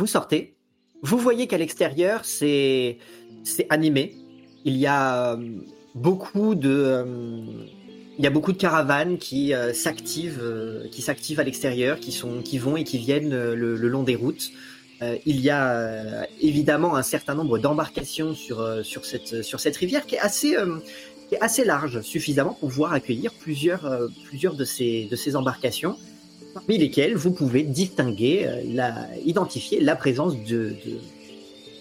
Vous sortez, vous voyez qu'à l'extérieur, c'est animé. Il y a euh, beaucoup de euh, il y a beaucoup de caravanes qui euh, s'activent qui s'activent à l'extérieur, qui sont qui vont et qui viennent le, le long des routes. Il y a évidemment un certain nombre d'embarcations sur sur cette sur cette rivière qui est assez qui est assez large, suffisamment pour pouvoir accueillir plusieurs plusieurs de ces de ces embarcations parmi lesquels vous pouvez distinguer, euh, la, identifier la présence de, de,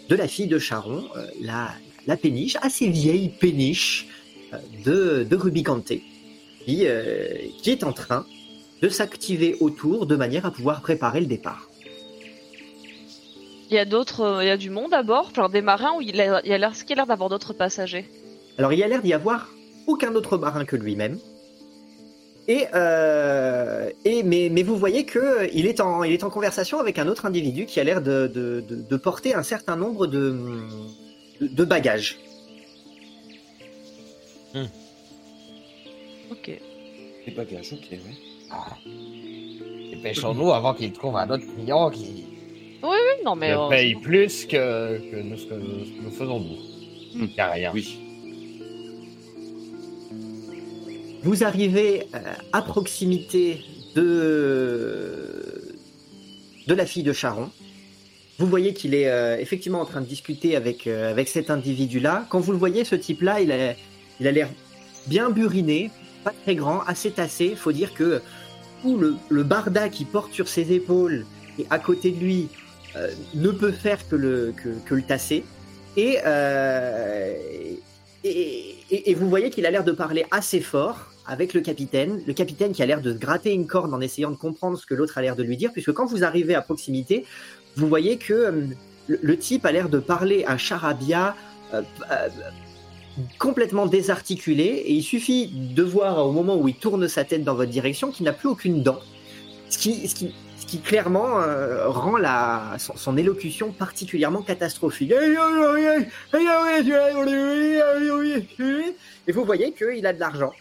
de la fille de Charon, euh, la, la péniche, assez vieille péniche euh, de, de Rubicante, qui, euh, qui est en train de s'activer autour de manière à pouvoir préparer le départ. Il y a d'autres, il y a du monde à bord, genre des marins ou il a, il y a l'air, ce qu'il a l'air d'avoir d'autres passagers? Alors il y a l'air d'y avoir aucun autre marin que lui-même. Et, euh, et mais, mais vous voyez que il est en il est en conversation avec un autre individu qui a l'air de, de, de, de porter un certain nombre de, de, de bagages. Ok. Les bagages, ok, ouais. Dépêchons-nous avant qu'il trouve un autre client qui Oui, non mais. euh, paye plus que, que nous, ce que nous, ce que nous faisons nous. Hmm. Il n'y a rien. Oui. Vous arrivez euh, à proximité de de la fille de Charon. Vous voyez qu'il est euh, effectivement en train de discuter avec euh, avec cet individu-là. Quand vous le voyez, ce type-là, il a il a l'air bien buriné, pas très grand, assez tassé. Faut dire que tout le, le barda qu'il porte sur ses épaules et à côté de lui euh, ne peut faire que le que, que le tasser. Et, euh, et, et- vous voyez qu'il a l'air de parler assez fort avec le capitaine. Le capitaine qui a l'air de gratter une corde en essayant de comprendre ce que l'autre a l'air de lui dire, puisque quand vous arrivez à proximité, vous voyez que euh, le, type a l'air de parler un charabia euh, euh, complètement désarticulé, et il suffit de voir au moment où il tourne sa tête dans votre direction qu'il n'a plus aucune dent, qui clairement euh, rend la, son, son élocution particulièrement catastrophique. Et vous voyez qu'il a de l'argent.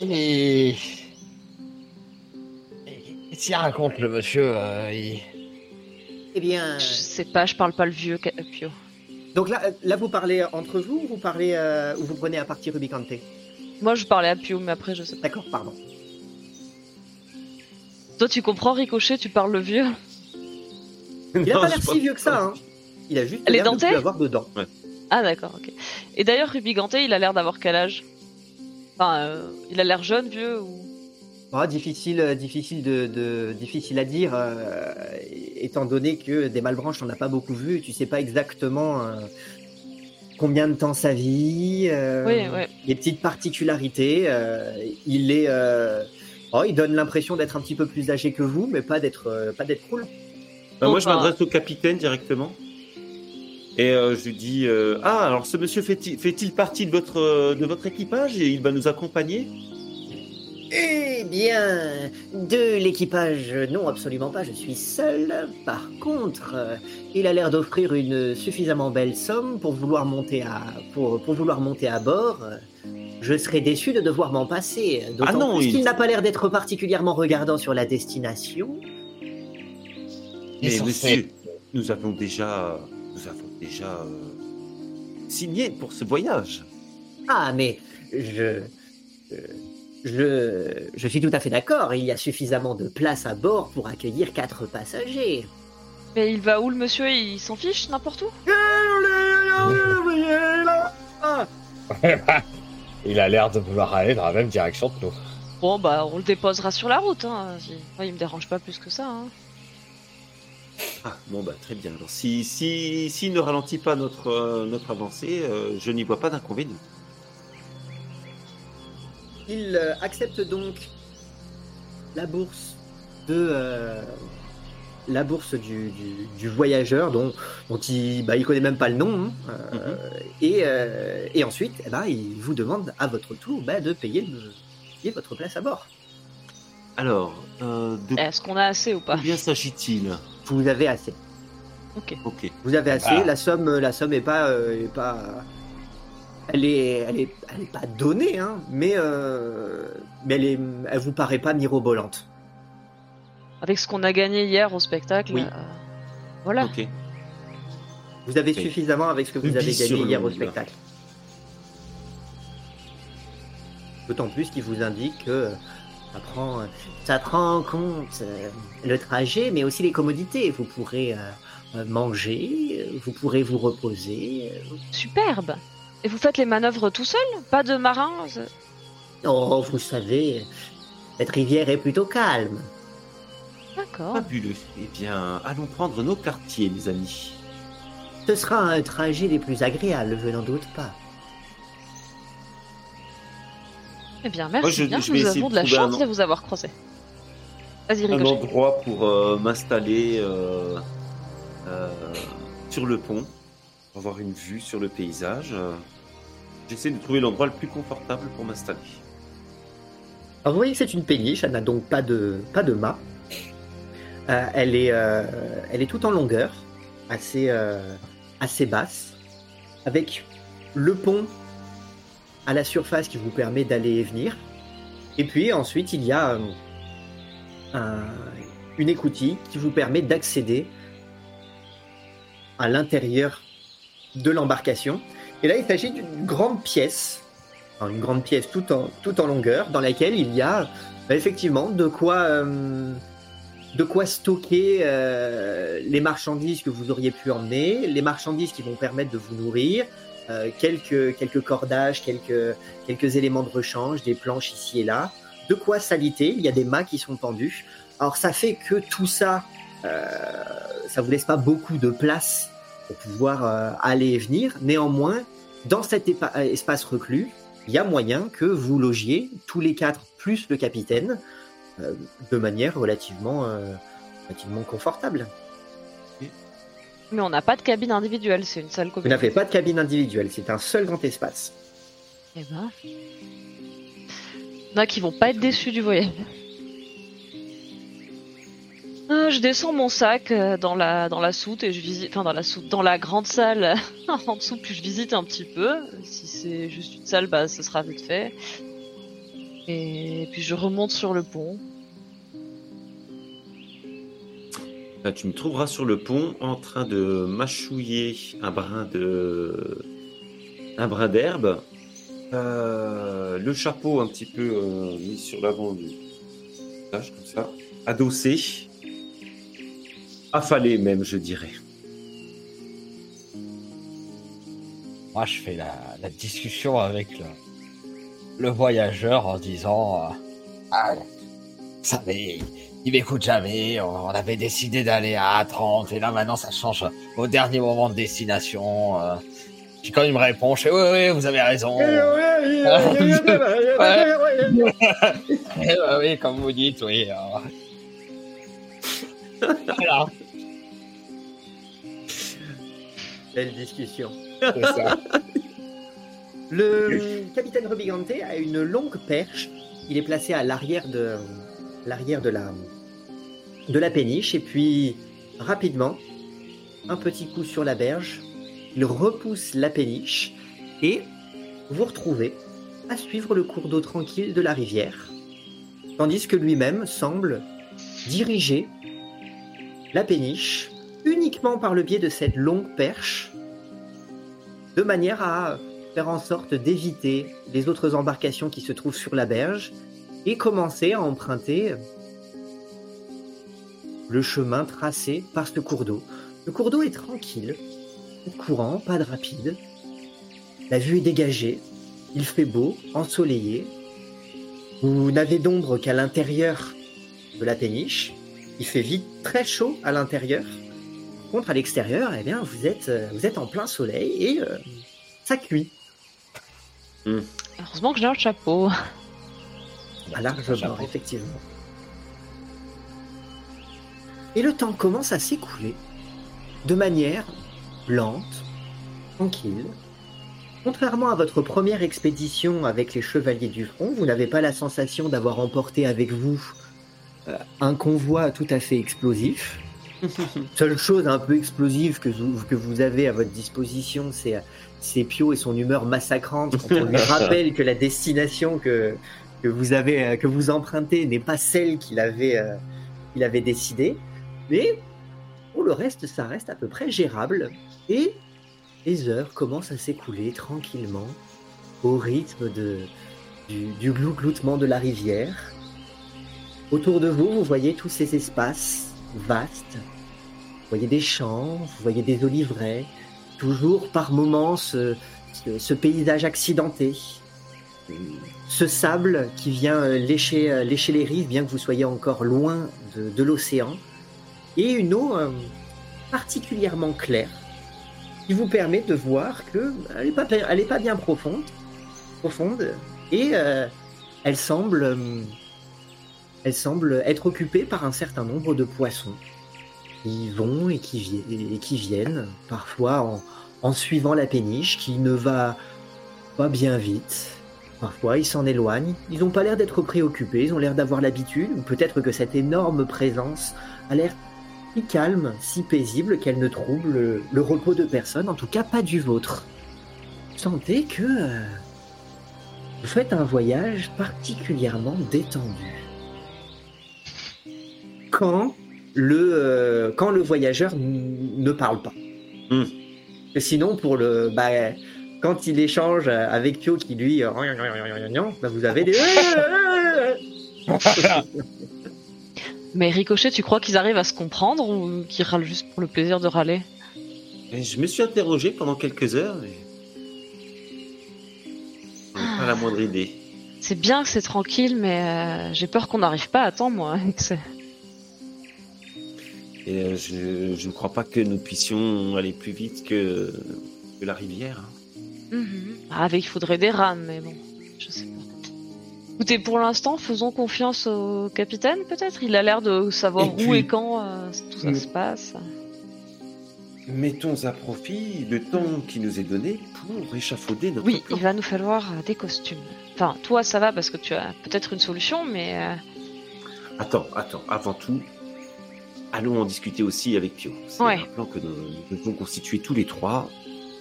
Et... Qu'est-ce qu'il raconte le monsieur euh, il- Eh bien, Je sais pas, je parle pas le vieux Pio. donc là, là vous parlez entre vous ou vous parlez euh, ou vous prenez à partie Rubicante? Moi je parlais à Pio, mais après je sais pas. D'accord, pardon. Toi tu comprends Ricochet, tu parles le vieux Il a Non, pas l'air si vieux que ça. Hein. Il a juste l'air de plus avoir dedans. Ah d'accord, ok. Et d'ailleurs Rubigante, il a l'air d'avoir quel âge? Enfin, euh, il a l'air jeune, vieux ou Ah, difficile, euh, difficile de, de- difficile à dire, euh, étant donné que des malbranches, on n'a pas beaucoup vu. Tu sais pas exactement euh, combien de temps ça vit, euh, Oui, oui. les petites particularités. euh, il est, euh, oh, il donne l'impression d'être un petit peu plus âgé que vous, mais pas d'être, euh, pas d'être cool. Bah, moi, je m'adresse au capitaine directement. Et euh, je lui dis euh, Ah, alors ce monsieur fait-il fait-il partie de votre, de votre équipage et il va nous accompagner? Eh bien, de l'équipage, non, absolument pas, je suis seul. Par contre, euh, il a l'air d'offrir une suffisamment belle somme pour vouloir monter à, pour, pour vouloir monter à bord. Je serais déçu de devoir m'en passer, d'autant Ah non, plus il- qu'il n'a pas l'air d'être particulièrement regardant sur la destination. Mais monsieur, nous avons déjà, nous avons déjà euh, signé pour ce voyage. Ah, mais je, je, je suis tout à fait d'accord. Il y a suffisamment de place à bord pour accueillir quatre passagers. Mais il va où le monsieur? Il s'en fiche n'importe où? Il a l'air de vouloir aller dans la même direction que nous. Bon, bah, on le déposera sur la route. Hein. si- Moi, il me dérange pas plus que ça. Hein. Ah, bon, bah très bien. Alors, si, si, s'il ne ralentit pas notre, euh, notre avancée, euh, je n'y vois pas d'inconvénient. Il euh, accepte donc la bourse de euh, la bourse du, du- du voyageur dont, dont il bah, il connaît même pas le nom hein, euh, et, euh, et ensuite eh ben, il vous demande à votre tour bah, de payer, le- payer votre place à bord. Alors, euh, de Est-ce qu'on a assez ou pas combien s'agit-il? Vous avez assez. Ok. Ok. Vous avez assez. Ah. La somme la somme est pas euh, est pas elle est, elle est, elle est pas donnée, hein, mais, euh, mais elle, est, elle vous paraît pas mirobolante. Avec ce qu'on a gagné hier au spectacle. Oui. euh, Voilà. Vous avez suffisamment avec ce que vous avez gagné hier au spectacle. D'autant plus qu'il vous indique que ça prend, ça prend en compte euh, le trajet, mais aussi les commodités. Vous pourrez euh, euh, manger, euh, vous pourrez vous reposer. euh. Superbe. Et vous faites les manœuvres tout seul? Pas de marin c'est- Oh, vous savez, cette rivière est plutôt calme. D'accord. Fabuleux. Eh bien, allons prendre nos quartiers, mes amis. Ce sera un trajet des plus agréables, je n'en doute pas. Eh bien, merci Moi, je- bien. je vais Nous avons de de la un chance an- de vous avoir croisé. Vas-y, Un endroit pour euh, m'installer euh, euh, sur le pont, pour avoir une vue sur le paysage. J'essaie de trouver l'endroit le plus confortable pour m'installer. Alors vous voyez que c'est une péniche, elle n'a donc pas de, pas de mât. Euh, elle, est, euh, elle est toute en longueur, assez, euh, assez basse, avec le pont à la surface qui vous permet d'aller et venir. Et puis ensuite, il y a un- une écoutille qui vous permet d'accéder à l'intérieur de l'embarcation. Et là, il s'agit d'une grande pièce une grande pièce tout en, tout longueur dans laquelle il y a bah, effectivement de quoi, de quoi stocker euh, les marchandises que vous auriez pu emmener, les marchandises qui vont permettre de vous nourrir, euh, quelques, quelques cordages, quelques, quelques éléments de rechange, des planches ici et là, de quoi s'aliter, il y a des mâts qui sont pendus. Alors ça fait que tout ça, euh, ça vous laisse pas beaucoup de place pour pouvoir euh, aller et venir. Néanmoins, dans cet épa- espace reclus, il y a moyen que vous logiez tous les quatre plus le capitaine euh, de manière relativement, euh, relativement confortable. Mais on n'a pas de cabine individuelle, c'est une salle Vous commune. n'avez pas de cabine individuelle, c'est un seul grand espace. Eh ben. Il y en a qui vont pas être déçus du voyage. Ah, je descends mon sac euh, dans la dans la soute et je visite, enfin dans la soute, dans la grande salle en dessous, puis je visite un petit peu. Si c'est juste une salle, bah ce sera vite fait. Et puis je remonte sur le pont. Tu me trouveras sur le pont en train de mâchouiller un brin de un brin d'herbe, Euh, le chapeau un petit peu euh, mis sur l'avant du visage comme ça, adossé, affalé même, je dirais. Moi, je fais la, discussion avec le, voyageur en disant euh, Ah, vous savez, il m'écoute jamais. On avait décidé d'aller à 30 et là maintenant ça change au dernier moment de destination. euh, Puis quand il me répond, je fais oui, oui, vous avez raison. Bah oui, comme vous dites, oui. alors. voilà, Belle discussion. c'est ça. Le capitaine Robigante a une longue perche. Il est placé à l'arrière de l'arrière de la de la péniche et puis rapidement un petit coup sur la berge. Il repousse la péniche et vous retrouvez à suivre le cours d'eau tranquille de la rivière, tandis que lui-même semble diriger la péniche uniquement par le biais de cette longue perche, de manière à faire en sorte d'éviter les autres embarcations qui se trouvent sur la berge et commencer à emprunter le chemin tracé par ce cours d'eau. Le cours d'eau est tranquille, pas de courant, pas de rapide. La vue est dégagée, il fait beau, ensoleillé. Vous n'avez d'ombre qu'à l'intérieur de la péniche. Il fait vite très chaud à l'intérieur. Par contre, à l'extérieur, eh bien, vous êtes, euh, vous êtes en plein soleil et euh, ça cuit. Heureusement que j'ai un chapeau. À large bord, effectivement. Et le temps commence à s'écouler de manière lente, tranquille. Contrairement à votre première expédition avec les Chevaliers du Front, vous n'avez pas la sensation d'avoir emporté avec vous euh, un convoi tout à fait explosif. Seule chose un peu explosive que vous, que vous avez à votre disposition, c'est c'est Pio et son humeur massacrante quand on lui rappelle que la destination que, que vous avez euh, que vous empruntez n'est pas celle qu'il avait euh, qu'il avait décidée. Mais pour le reste, ça reste à peu près gérable et les heures commencent à s'écouler tranquillement au rythme de du, du glougloutement de la rivière. Autour de vous, vous voyez tous ces espaces vastes. Vous voyez des champs, vous voyez des oliveraies, toujours par moments ce- ce paysage accidenté, ce sable qui vient euh, lécher, euh, lécher les rives, bien que vous soyez encore loin de, l'océan, et une eau euh, particulièrement claire qui vous permet de voir que elle n'est pas, pas bien profonde, profonde et elle semble, elle semble être occupée par un certain nombre de poissons qui vont et qui, et qui viennent, parfois en, en suivant la péniche qui ne va pas bien vite. Parfois, ils s'en éloignent. Ils n'ont pas l'air d'être préoccupés, ils ont l'air d'avoir l'habitude, ou peut-être que cette énorme présence a l'air si calme, si paisible qu'elle ne trouble le, le repos de personne, en tout cas pas du vôtre. Sentez que euh, vous faites un voyage particulièrement détendu. Quand le, euh, quand le voyageur ne parle pas. Hmm. Sinon, pour le, bah, quand il échange avec Pio qui lui, euh, bah, vous avez des. Mais Ricochet, tu crois qu'ils arrivent à se comprendre ou qu'ils râlent juste pour le plaisir de râler? Et je me suis interrogé pendant quelques heures. Et... J'en ai Pas la moindre idée. C'est bien que c'est tranquille, mais euh, j'ai peur qu'on n'arrive pas à temps, moi. et euh, je ne crois pas que nous puissions aller plus vite que, que la rivière. hein. Ah, avec, il faudrait des rames, mais bon, je sais pas. Écoutez, pour l'instant, faisons confiance au capitaine, peut-être Il a l'air de savoir Et où puis- et quand euh, tout ça Mm. se passe. Mettons à profit le temps qui nous est donné pour échafauder notre Oui, plan. il va nous falloir euh, des costumes. Enfin, toi, ça va parce que tu as peut-être une solution, mais euh, Attends, attends, avant tout, allons en discuter aussi avec Pio. C'est Ouais. un plan que nous, nous devons constituer tous les trois,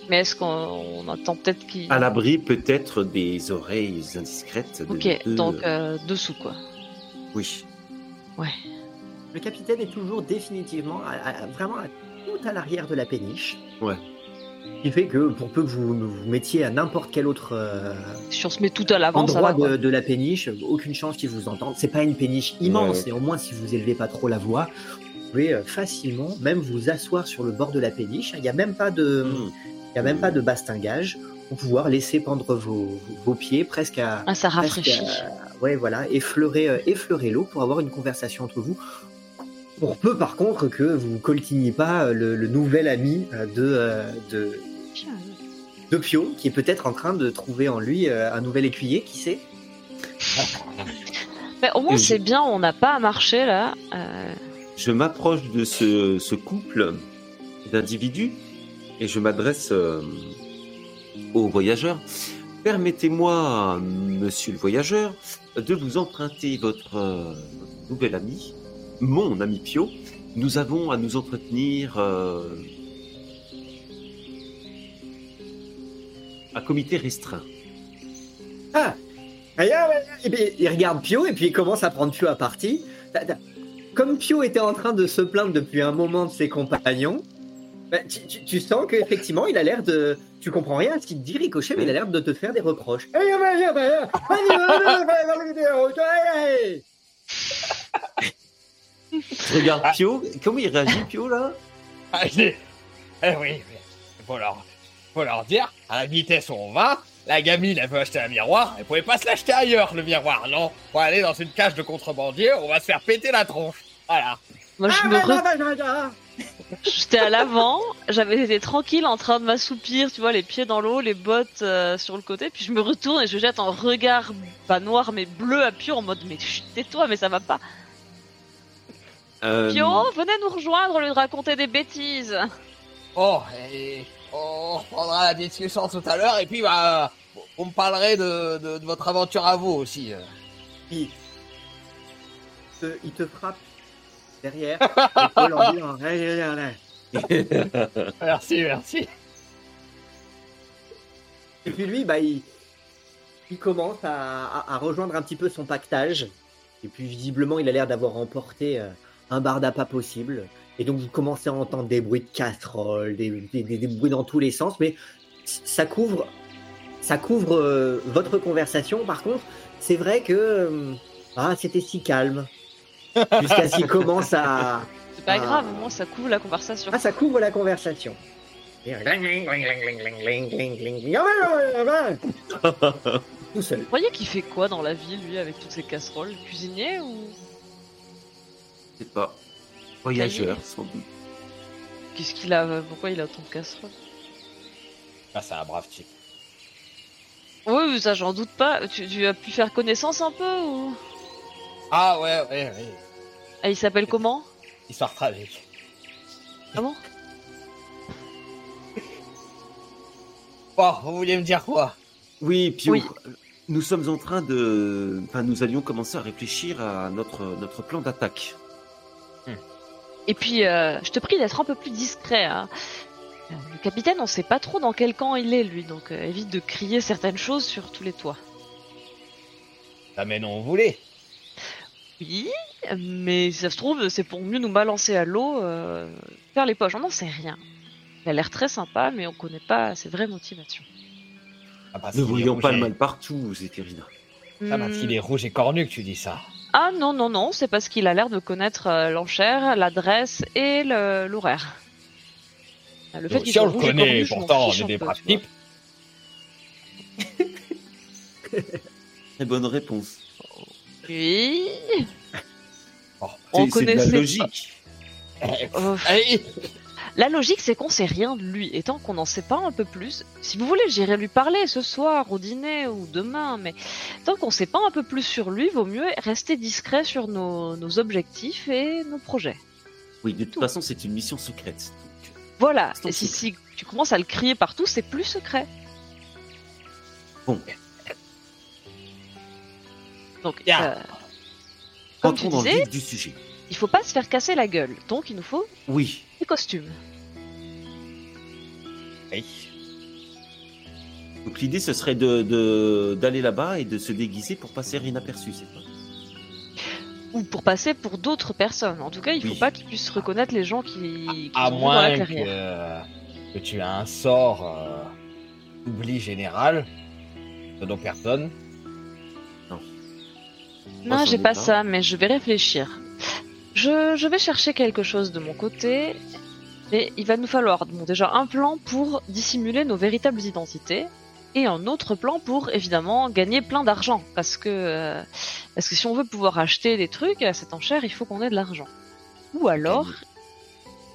mais est-ce qu'on on attend peut-être qu'il... à l'abri peut-être des oreilles indiscrètes. De Ok, deux- donc euh, dessous quoi. Oui. Ouais. Le capitaine est toujours définitivement à- à- vraiment à- tout à l'arrière de la péniche. Ouais. Ce qui fait que pour peu que vous vous mettiez à n'importe quel autre euh, Si on se met tout à l'avant, ça endroit va. de, de la péniche, aucune chance qu'ils vous entendent. C'est pas une péniche immense, Ouais. et au moins si vous élevez pas trop la voix, vous pouvez euh, facilement même vous asseoir sur le bord de la péniche. Il n'y a même pas de, Hmm. Il y a même pas de bastingage pour pouvoir laisser pendre vos, vos pieds presque à, Ah, ça rafraîchit. à- ouais, voilà, effleurer, euh, effleurer l'eau pour avoir une conversation entre vous. Pour peu, par contre, que vous coltiniez pas euh, le, le nouvel ami euh, de, euh, de, de Pio, qui est peut-être en train de trouver en lui euh, un nouvel écuyer, qui sait? Mais au moins, c'est bien, on n'a pas à marcher là. Euh, Je m'approche de ce, ce couple d'individus et je m'adresse euh, au voyageur. Permettez-moi, monsieur le voyageur, de vous emprunter votre euh, nouvel ami, mon ami Pio. Nous avons à nous entretenir euh, un comité restreint. Ah puis, il regarde Pio et puis il commence à prendre Pio à partie. Comme Pio était en train de se plaindre depuis un moment de ses compagnons, bah, tu, tu- tu sens qu'effectivement il a l'air de. Tu comprends rien à ce qu'il te dit, Ricochet, mais il a l'air de te faire des reproches. Je regarde Pio. Comment il réagit, Pio, là Ah, Eh oui. Faut leur... faut leur dire, à la vitesse où on va, la gamine, elle veut acheter un miroir, elle pouvait pas se l'acheter ailleurs, le miroir, non Faut aller dans une cage de contrebandier, on va se faire péter la tronche. Voilà. Moi, je Ah, me re- J'étais à l'avant, j'avais été tranquille en train de m'assoupir, tu vois, les pieds dans l'eau, les bottes euh, sur le côté, puis je me retourne et je jette un regard, pas noir mais bleu à Pio en mode mais chut, tais-toi, mais ça va pas. Euh, Pio, venez nous rejoindre au lieu de raconter des bêtises. Oh, et on reprendra la discussion tout à l'heure, et puis, bah, vous me parlerez de, de, de votre aventure à vous aussi. il te frappe derrière disant Allez, allez, allez. Merci, merci. Et puis lui, bah, il, il commence à, à- à rejoindre un petit peu son pactage. Et puis visiblement, il a l'air d'avoir remporté euh, un bar d'appât possible. Et donc, vous commencez à entendre des bruits de casseroles, des, des- des- des bruits dans tous les sens. Mais ça couvre, ça couvre euh, votre conversation. Par contre, c'est vrai que euh, ah, c'était si calme. Jusqu'à ce qu'il commence à, C'est pas grave, au moins ça couvre la conversation. ah, ça couvre la conversation. Tout seul. Vous croyez qu'il fait quoi dans la vie, lui, avec toutes ces casseroles? Cuisinier ou? Je sais pas. Voyageur, sans doute. qu'est-ce qu'il a Pourquoi il a autant de casseroles? Ah, c'est un brave type. Oui, ça j'en doute pas. Tu, tu as pu faire connaissance un peu ou? Ah, ouais, ouais, ouais. Ah, il s'appelle comment? Histoire tragique. Ah bon? Bon, vous vouliez me dire quoi? Oui, Pio, Oui. nous sommes en train de... Enfin, nous allions commencer à réfléchir à notre, notre plan d'attaque. Et puis, euh, je te prie d'être un peu plus discret. hein. Euh, Le capitaine, on sait pas trop dans quel camp il est, lui, donc euh, évite de crier certaines choses sur tous les toits. Ah, mais non, vous voulez. Oui, mais si ça se trouve, c'est pour mieux nous balancer à l'eau, euh, faire les poches. On n'en sait rien. Il a l'air très sympa, mais on connaît pas ses vraies motivations. Ah, parce Ne voyons pas le mal partout, Zéterina. Ah, parce qu'il est rouge et cornu que tu dis ça. Ah non, non, non, c'est parce qu'il a l'air de connaître euh, l'enchère, l'adresse et le- l'horaire. Ah, Le fait qu'il si on le rouge et connaît, cornu, pourtant, on est des braves types. Très bonne réponse. Oui. Oh. On de la connaissait logique. Euh, La logique, c'est qu'on sait rien de lui. Et tant qu'on n'en sait pas un peu plus, si vous voulez, j'irai lui parler ce soir, au dîner ou demain, mais tant qu'on sait pas un peu plus sur lui, vaut mieux rester discret sur nos, nos objectifs et nos projets. Oui, de toute Tout. façon, c'est une mission secrète. donc, Voilà. Et si, secret. si tu commences à le crier partout, c'est plus secret. Bon, Donc, Bien. euh, comme tu rentrons dans le disais, vif du sujet. il faut pas se faire casser la gueule. Donc, il nous faut Oui, des costumes. Oui. donc l'idée, ce serait de de- d'aller là-bas et de se déguiser pour passer inaperçu, c'est pas Ou pour passer pour d'autres personnes. En tout cas, il faut pas qu'ils puissent reconnaître les gens qui, qui À sont venus dans la moins clairière. que, que tu aies un sort euh, d'oubli général de nos personnes. Non, j'ai pas. ça, mais je vais réfléchir. Je, je vais chercher quelque chose de mon côté, mais il va nous falloir bon, déjà un plan pour dissimuler nos véritables identités et un autre plan pour évidemment gagner plein d'argent, parce que euh, parce que si on veut pouvoir acheter des trucs à cette enchère, il faut qu'on ait de l'argent. Ou alors,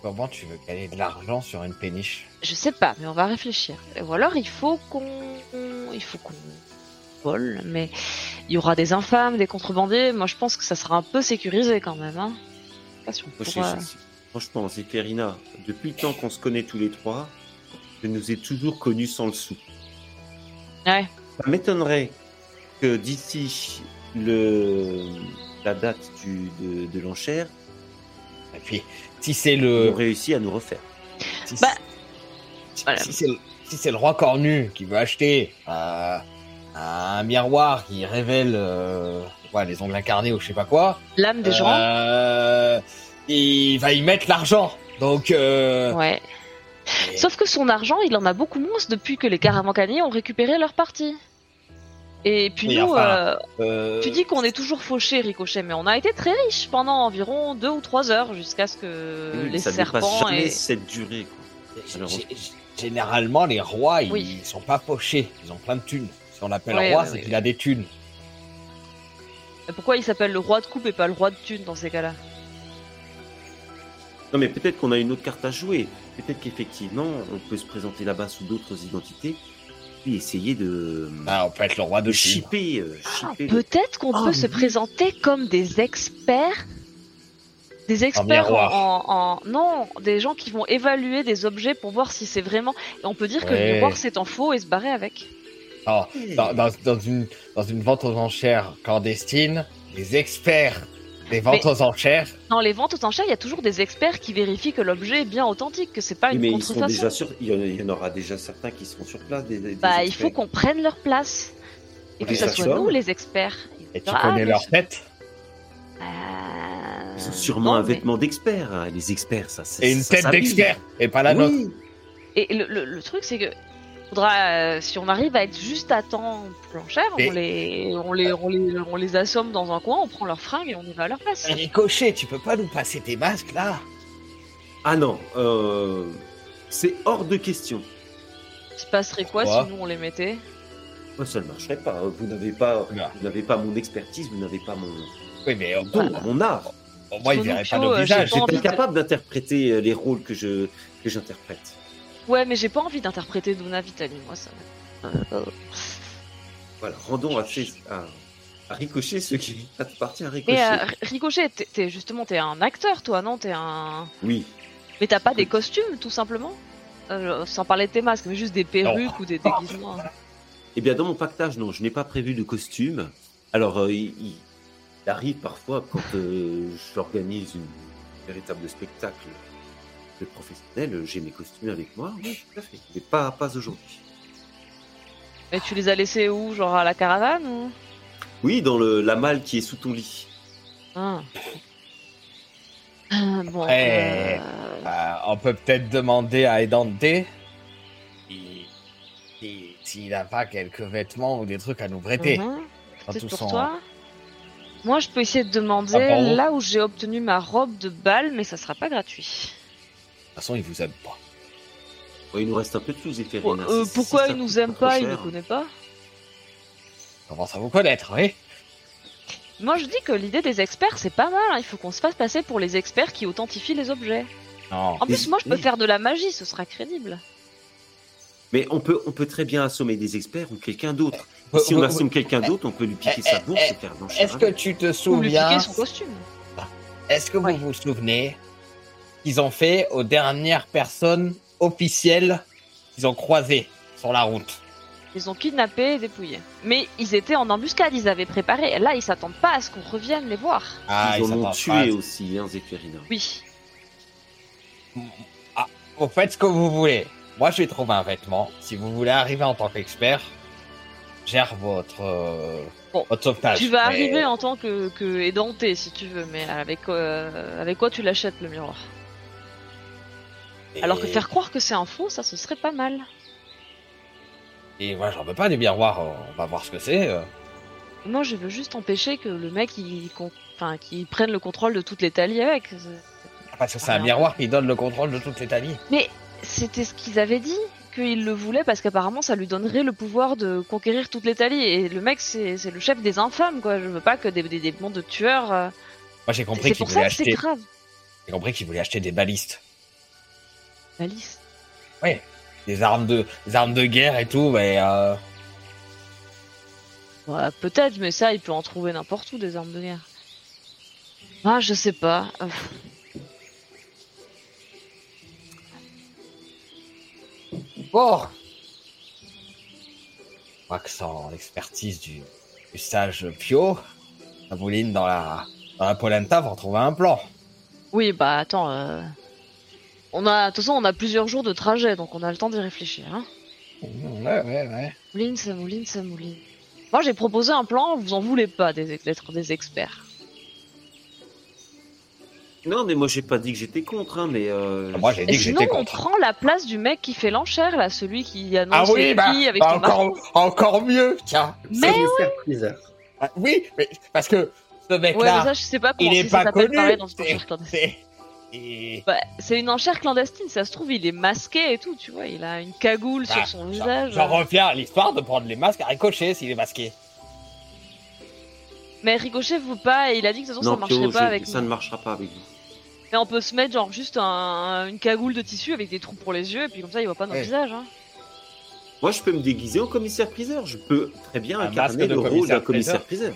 Comment tu veux gagner de l'argent sur une péniche? Je sais pas, mais on va réfléchir. Ou alors il faut qu'on, il faut qu'on vole, mais il y aura des infâmes, des contrebandiers. Moi, je pense que ça sera un peu sécurisé quand même. Hein. Pas si on pourra- franchement, Zéphérina, depuis le temps qu'on se connaît tous les trois, je nous ai toujours connus sans le sou. Ouais. Ça m'étonnerait que d'ici le la date du, de, de l'enchère, Et puis, si c'est on le. réussit à nous refaire. Si, Bah, si- voilà. si c'est le, si c'est le roi cornu qui veut acheter euh, un miroir qui révèle euh, ouais, les ongles incarnés ou je sais pas quoi, L'âme des gens. euh, il va y mettre l'argent. Donc, euh, Ouais. et- Sauf que son argent, il en a beaucoup moins depuis que les caravancaniers ont récupéré leur partie. Et puis Oui, nous, enfin, euh, euh, tu dis qu'on est toujours fauché, Ricochet, mais on a été très riches pendant environ deux ou trois heures jusqu'à ce que Oui, les ça serpents jamais et... cette durée. quoi. Généralement, les rois, ils Oui. sont pas pochés. Ils ont plein de thunes. Si on l'appelle Ouais, roi, ouais, c'est ouais. qu'il a des thunes. Pourquoi il s'appelle le roi de coupe et pas le roi de thune dans ces cas-là? Non, mais peut-être qu'on a une autre carte à jouer. Peut-être qu'effectivement, on peut se présenter là-bas sous d'autres identités, puis essayer de, Ah, on peut être le roi de de thunes. shipper. euh, Ah, Peut-être qu'on Oh, peut se oui. présenter comme des experts. Des experts en, miroir. en- en- Non, des gens qui vont évaluer des objets pour voir si c'est vraiment... Et on peut dire que le miroir c'est en faux et se barrer avec. Ah, dans, dans- dans une, dans une vente aux enchères clandestine, les experts des ventes Mais- aux enchères, Dans les ventes aux enchères, il y a toujours des experts qui vérifient que l'objet est bien authentique, que c'est pas une mais ils sont contrefaçon. déjà sur. Il y, en, aura déjà certains qui seront sur place. Des, des Bah, il experts. faut qu'on prenne leur place. Et que ça soit nous les experts. et tu Ah, connais leur je- tête, Euh, Ils ont sûrement non, un mais- vêtement d'expert. hein. Les experts, ça c'est. et une ça tête d'expert, et pas la Oui. nôtre. Et le, le- le truc, c'est que faudra, euh, si on arrive à être juste à temps Mais- on les, on les, on les, on les assomme dans un coin, on prend leurs fringues et on y va à leur place. Ricochet, tu peux pas nous passer tes masques là Ah non, euh, c'est hors de question. Il se passerait quoi si nous on les mettait? Moi, ça ne marcherait pas. Vous n'avez pas, Non. vous n'avez pas mon expertise, vous n'avez pas mon, Oui, mais mon art. au moins, ils Phono, verraient pas nos euh, visages. j'ai pas J'étais capable d'interpréter euh, les rôles que je que j'interprète. Ouais, mais j'ai pas envie d'interpréter Donna Vitali, moi ça. Euh, Voilà, rendons à, Cés- à, à Ricochet ce qui appartient à Ricochet. Mais euh, Ricochet, t'es- t'es justement t'es un acteur, toi, non? T'es un. Oui, Mais t'as pas des costumes, tout simplement? Euh, Sans parler de tes masques, mais juste des perruques ou des déguisements. Eh bien, dans mon pactage, non, je n'ai pas prévu de costume. Alors, euh, il, il arrive parfois, quand euh, j'organise une véritable spectacle de professionnel, euh, j'ai mes costumes avec moi. Oui, tout à fait. Mais pas, pas aujourd'hui. Mais tu les as laissés où Genre à la caravane ou? Oui, dans le, la malle qui est sous ton lit. Ah. Ah, Bon. Euh, Euh, on peut peut-être demander à Edante si- si- s'il n'a pas quelques vêtements ou des trucs à nous prêter. Peut-être tout pour son- toi. Moi, je peux essayer de demander Ah, là où j'ai obtenu ma robe de bal, mais ça sera pas gratuit. De toute façon, il vous aime pas. Il nous reste un peu de sous, Zéphérine. Euh, Si- si pourquoi il nous aime pas Il ne connaît pas? Il commence à vous connaître, oui Moi, je dis que l'idée des experts, c'est pas mal. hein. Il faut qu'on se fasse passer pour les experts qui authentifient les objets. Non. En plus, Mais- moi, je peux faire de la magie, ce sera crédible. Mais on peut, on peut très bien assommer des experts ou quelqu'un d'autre. Vous- Si on vous- assomme quelqu'un d'autre, on peut lui piquer Eh, sa eh, bourse eh, et faire blanchir. Est-ce que tu te Ou lui souviens piquer son costume. Est-ce que vous Ouais. vous souvenez qu'ils ont fait aux dernières personnes officielles qu'ils ont croisées sur la route Ils ont kidnappé et dépouillé. Mais ils étaient en embuscade, ils avaient préparé. Là, ils s'attendent pas à ce qu'on revienne les voir. Ah, ils en ont tué pas. aussi, hein, Zéphérina. Oui. Vous faites ce que vous voulez. Moi, je vais trouver un vêtement. Si vous voulez arriver en tant qu'expert, gère votre, euh, Bon, votre sauvetage. Tu vas Mais- arriver en tant que, que édenté, si tu veux, mais avec, euh, avec quoi tu l'achètes, le miroir? Alors que faire croire que c'est un faux, ça, ce serait pas mal. Et moi, j'en veux pas des miroirs. On va voir ce que c'est. euh. Moi, je veux juste empêcher que le mec, il, enfin, qu'il prenne le contrôle de toutes les talies avec. Parce que c'est un miroir qui donne le contrôle de toutes les talies. Mais c'était ce qu'ils avaient dit, qu'il le voulait parce qu'apparemment ça lui donnerait le pouvoir de conquérir toutes les talies. Et le mec, c'est le chef des infâmes, quoi. Je veux pas que des, des, des mondes de tueurs. euh, Moi, j'ai compris C'est qu'il pour voulait ça que c'est acheter. grave. J'ai compris qu'il voulait acheter des balistes. La liste. Des armes de, des armes de guerre et tout, mais euh, Ouais, peut-être, mais ça, il peut en trouver n'importe où des armes de guerre. Ah, je sais pas. Euh, bon. Je crois que sans l'expertise du, du sage Pio, la bouline dans la, dans la polenta va retrouver un plan. Oui, bah attends. euh, On a, de toute façon, on a plusieurs jours de trajet, donc on a le temps d'y réfléchir. Hein. Ouais, ouais, ouais. Mouline, ça mouline, ça mouline. Moi, j'ai proposé un plan, vous en voulez pas d'être des experts. Non, mais moi j'ai pas dit que j'étais contre, hein, mais. euh, Moi, j'ai Et dit que sinon, j'étais on contre. prend la place du mec qui fait l'enchère, là, celui qui annonce Ah oui, les bah, prix avec bah, encore, encore mieux, tiens. Mais priseur. Ah, oui, mais parce que ce Ouais, mais mec-là, ça, je sais pas comment il est si ça pas s'appelle connu. pareil dans c'est- c'est- et- Bah, c'est une enchère clandestine, ça se trouve, il est masqué et tout, tu vois, il a une cagoule Bah, sur son j'en- visage. J'en reviens à l'histoire de prendre les masques à ricocher s'il est masqué. Mais Ricochet veut pas, et il a dit que de toute façon non, ça marcherait Pio, pas avec ça nous. ne marchera pas avec vous. Mais on peut se mettre genre juste un- une cagoule de tissu avec des trous pour les yeux, et puis comme ça il voit pas notre Ouais. visage. Hein. Moi, je peux me déguiser en commissaire-priseur. Je peux très bien Un incarner le rôle d'un commissaire-priseur.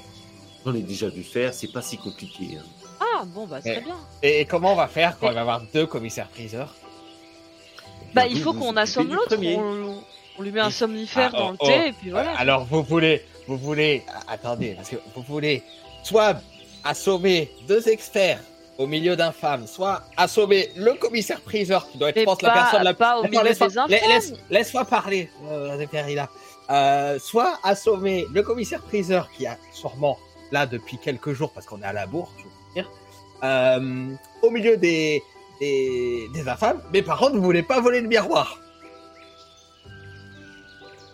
J'en ai déjà vu faire, c'est pas si compliqué. hein. Ah bon, bah très Ouais. bien. Et comment on va faire quand il va y avoir deux commissaires-priseurs Bah il faut qu'on assomme l'autre, on, on lui met un somnifère Ah, dans oh, le oh. thé, et puis voilà. Alors vous voulez, vous voulez, attendez, parce que vous voulez soit assommer deux experts au milieu d'infâmes, soit assommer le commissaire-priseur qui doit être, je pense, la personne la pas au milieu laisse-moi- des infâmes. la- Laisse, laisse-moi parler, euh. Euh, soit assommer le commissaire-priseur qui a sûrement là depuis quelques jours parce qu'on est à la bourre, euh, au milieu des, des, des infâmes. Mais par contre, vous voulez pas voler le miroir.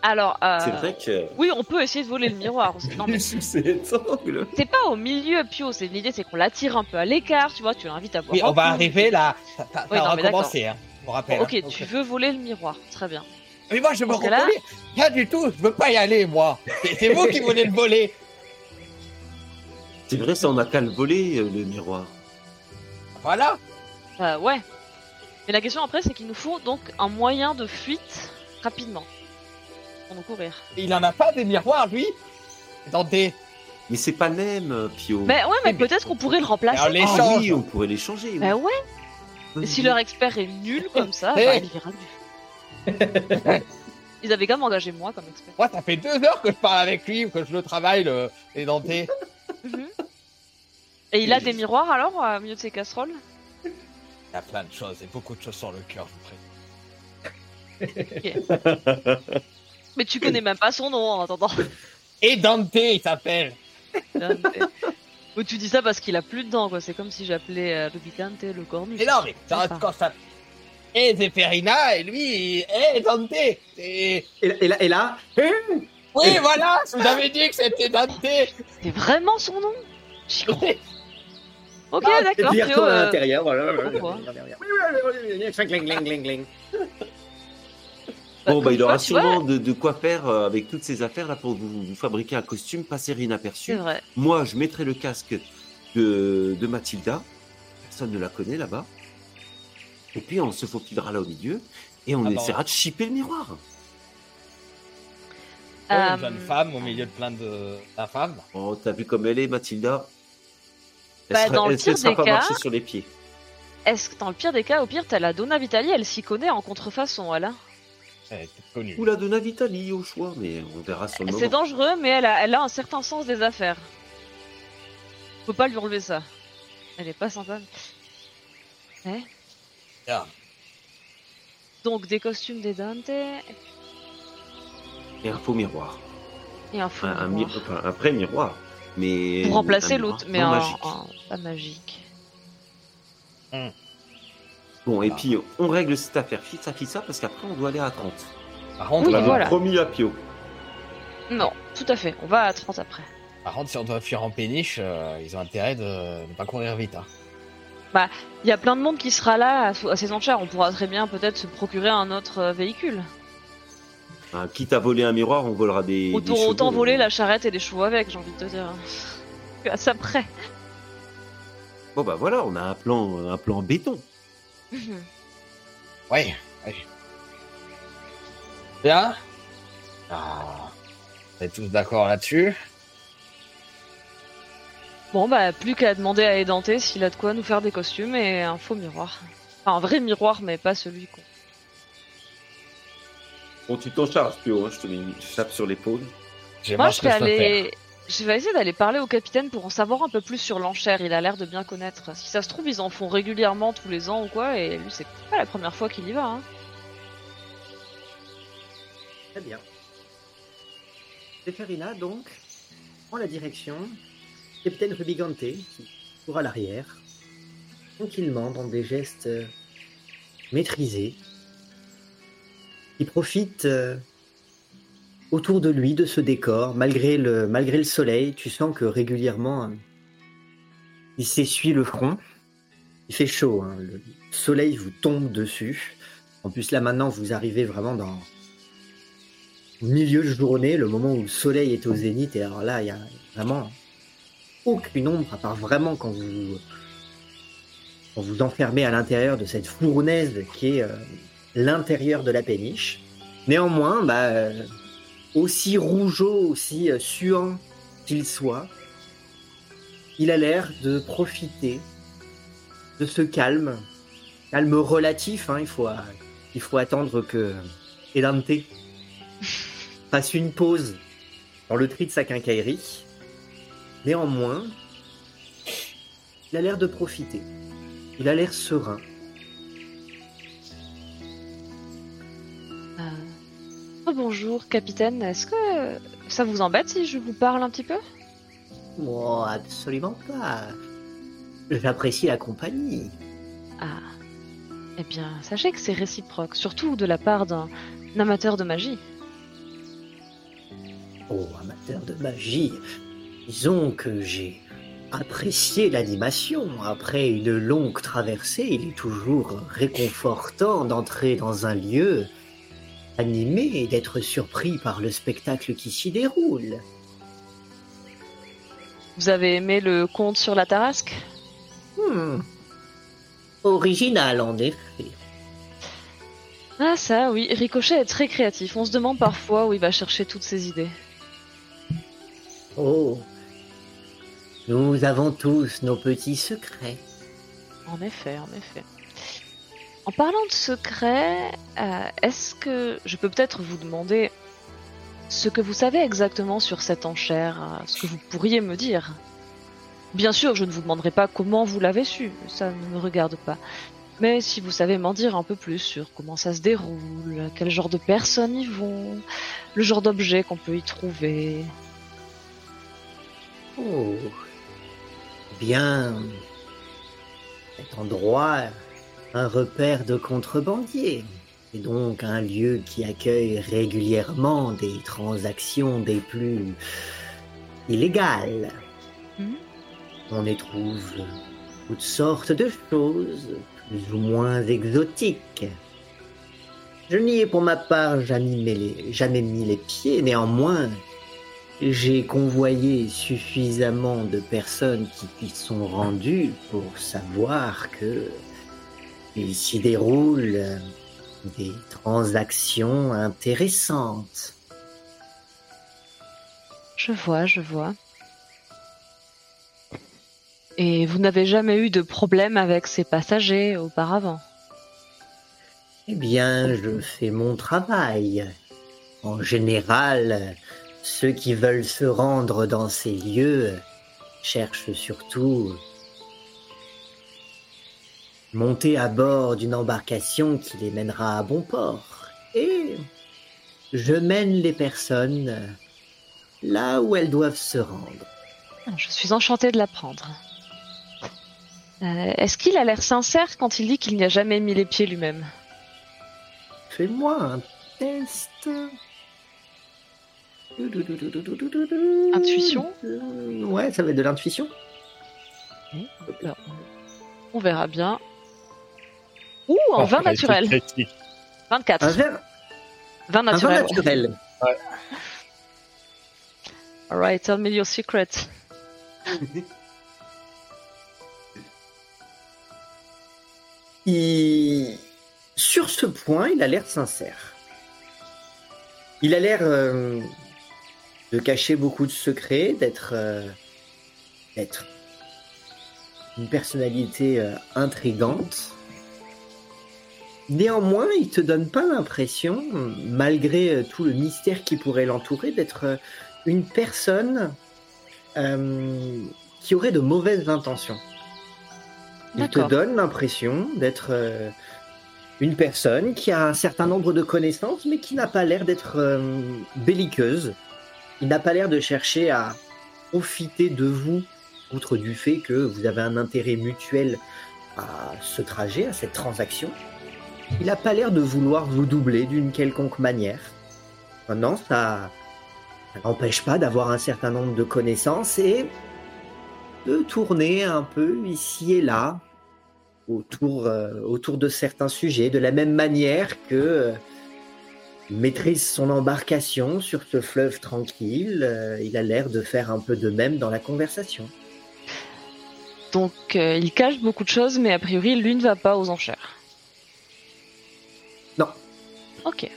Alors, euh, C'est vrai que. oui, on peut essayer de voler le miroir. Non, mais c'est pas au milieu, Pio. C'est l'idée, c'est qu'on l'attire un peu à l'écart, tu vois. Tu l'invites à boire. Oui, on va arriver là. Ça, ça, Oui, recommencer, hein. Rappelle. Ok, hein. tu veux voler le miroir, très bien. Mais moi, je cas-là- reconnaître. Rien du tout. Je veux pas y aller, moi. C'est c'est vous qui voulez le voler. C'est vrai, ça, on a qu'à le voler, euh, le miroir. Voilà. Bah ouais. Mais la question après, c'est qu'il nous faut donc un moyen de fuite rapidement. Pour nous courir. Il en a pas des miroirs, lui. Attendez. Mais c'est pas même, euh, Pio. Mais ouais, mais peut-être qu'on pourrait le remplacer. Ah l'échange. oui, on pourrait les changer. oui. Bah ouais. Si leur expert est nul comme ça, bah, il ira nul. Ils avaient quand même engagé moi comme expert. Moi, ça fait deux heures que je parle avec lui, que je le travaille, le, les dentés. Mhm. Et il a des miroirs alors au milieu de ses casseroles? Il y a plein de choses et beaucoup de choses sur le cœur, je vous prie. Mais tu connais même pas son nom en attendant. Et Dante, il s'appelle. Ou tu dis ça parce qu'il a plus de dents quoi. C'est comme si j'appelais euh, le Bicante le cornu. Mais non, mais ça reste constate. Et Zéphirina, et lui, et Dante. Et... Et, là- et là, et là Oui, voilà, je vous avais dit que c'était Dante. C'est vraiment son nom? J'y crois. Ok, et d'accord. puis retourne à euh, l'intérieur. Voilà. Bon, bah, comme il aura sûrement de, de quoi faire euh, avec toutes ces affaires là pour vous, vous fabriquer un costume passer inaperçu. vrai. Moi, je mettrai le casque de, de Mathilda. Personne ne la connaît là-bas. Et puis, on se faufilera là au milieu et on Ah bah, essaiera de chipper le miroir. Une Euh, jeune femme au milieu de plein de d'infâmes. Oh, t'as vu comme elle est, Mathilda? Bah, sera, dans le pire des pas cas- marcher sur les pieds. Est-ce que dans le pire des cas, au pire, t'as la Donna Vitali, elle s'y connaît en contrefaçon, elle. hein Elle était connue. Ou la Donna Vitali au choix, mais on verra sur le C'est moment. dangereux, mais elle a, elle a un certain sens des affaires. Faut pas lui enlever ça. Elle est pas sympa. Eh Ah. Donc des costumes des Dante et Et un faux miroir. un faux Un, un, miroir. mi- enfin, un vrai miroir. Mais Pour remplacer l'autre, mais un, magique. un- pas magique. Bon, et Ah. puis on règle cette affaire fit ça, fit ça, parce qu'après on doit aller à 30. Par contre, Oui, on l'avait voilà. promis à Pio. Non, tout à fait. On va à 30 après. par contre, si on doit fuir en péniche, euh, ils ont intérêt de ne pas courir vite. Hein. Il y a plein de monde qui sera là à, à ces enchères. On pourra très bien peut-être se procurer un autre euh, véhicule. Hein, quitte à voler un miroir, on volera des. des Autant, chevaux, autant voler la charrette et les chevaux avec, j'ai envie de te dire. À ça près. Bon bah voilà, on a un plan, un plan béton. Oui, oui. Bien. Ah, on est tous d'accord là-dessus. Bon, bah, plus qu'à demander à Édenté s'il a de quoi nous faire des costumes et un faux miroir. Enfin, un vrai miroir, mais pas celui qu'on. Bon, tu t'en charges, Pio, hein, je te mets une chape sur l'épaule. J'ai Moi, vais aller. Je vais essayer d'aller parler au capitaine pour en savoir un peu plus sur l'enchère. Il a l'air de bien connaître. Si ça se trouve, ils en font régulièrement tous les ans ou quoi, et lui, c'est pas la première fois qu'il y va. Hein. Très bien. Zeferina, donc, prend la direction. Capitaine Rubigante, qui court à l'arrière, tranquillement, dans des gestes euh, maîtrisés, qui profite euh, autour de lui de ce décor, malgré le, malgré le soleil. Tu sens que régulièrement, euh, il s'essuie le front. Il fait chaud, hein, le soleil vous tombe dessus. En plus, là maintenant, vous arrivez vraiment dans au milieu de journée, le moment où le soleil est au zénith, et alors là, il y a vraiment aucune ombre, à part vraiment quand vous vous enfermez à l'intérieur de cette fournaise qui est euh, l'intérieur de la péniche. Néanmoins, bah, euh, aussi rougeau, aussi euh, suant qu'il soit, il a l'air de profiter de ce calme, calme relatif. hein, il faut euh, il faut attendre que Edante fasse une pause dans le tri de sa quincaillerie. Néanmoins, il a l'air de profiter. Il a l'air serein. Euh... Oh, bonjour, capitaine. Est-ce que ça vous embête si je vous parle un petit peu? Oh, absolument pas. J'apprécie la compagnie. Ah. Eh bien, sachez que c'est réciproque, surtout de la part d'un amateur de magie. Oh, amateur de magie. Disons que j'ai apprécié l'animation. Après une longue traversée, il est toujours réconfortant d'entrer dans un lieu animé et d'être surpris par le spectacle qui s'y déroule. Vous avez aimé le conte sur la Tarasque? Hmm. Original, en effet. Ah ça, oui, Ricochet est très créatif. On se demande parfois où il va chercher toutes ses idées. Oh. Nous avons tous nos petits secrets. En effet, en effet. En parlant de secrets, euh, est-ce que je peux peut-être vous demander ce que vous savez exactement sur cette enchère, euh, ce que vous pourriez me dire? Bien sûr, je ne vous demanderai pas comment vous l'avez su, ça ne me regarde pas. Mais si vous savez m'en dire un peu plus sur comment ça se déroule, quel genre de personnes y vont, le genre d'objets qu'on peut y trouver. Oh. Bien. Cet endroit, un repère de contrebandiers. C'est donc un lieu qui accueille régulièrement des transactions des plus illégales. Mhm. On y trouve toutes sortes de choses, plus ou moins exotiques. Je n'y ai pour ma part jamais les, jamais mis les pieds, néanmoins, j'ai convoyé suffisamment de personnes qui y sont rendues pour savoir que il s'y déroule des transactions intéressantes. Je vois, je vois. Et vous n'avez jamais eu de problème avec ces passagers auparavant? Eh bien, je fais mon travail. En général, ceux qui veulent se rendre dans ces lieux cherchent surtout monter à bord d'une embarcation qui les mènera à bon port. Et je mène les personnes là où elles doivent se rendre. Je suis enchantée de l'apprendre. Euh, Est-ce qu'il a l'air sincère quand il dit qu'il n'y a jamais mis les pieds lui-même? Fais-moi un test. Intuition? Ouais, ça va être de l'intuition. On verra bien. Ouh, en Oh, 20 elle est naturel. critique. 24. Un verre, 20 un vin naturel. naturel. Alright, tell me your secret. Il- Sur ce point, il a l'air sincère. Il a l'air euh, de cacher beaucoup de secrets, d'être euh, d'être une personnalité euh, intrigante. Néanmoins, il te donne pas l'impression, malgré euh, tout le mystère qui pourrait l'entourer, d'être euh, une personne euh, qui aurait de mauvaises intentions. Il te donne l'impression d'être euh, une personne qui a un certain nombre de connaissances, mais qui n'a pas l'air d'être euh, belliqueuse. Il n'a pas l'air de chercher à profiter de vous, outre du fait que vous avez un intérêt mutuel à ce trajet, à cette transaction. Il n'a pas l'air de vouloir vous doubler d'une quelconque manière. Maintenant, ça, ça n'empêche pas d'avoir un certain nombre de connaissances et de tourner un peu ici et là autour, euh, autour de certains sujets, de la même manière que euh, maîtrise son embarcation sur ce fleuve tranquille. euh, il a l'air de faire un peu de même dans la conversation. Donc il cache beaucoup de choses, mais a priori lui ne va pas aux enchères. Ok.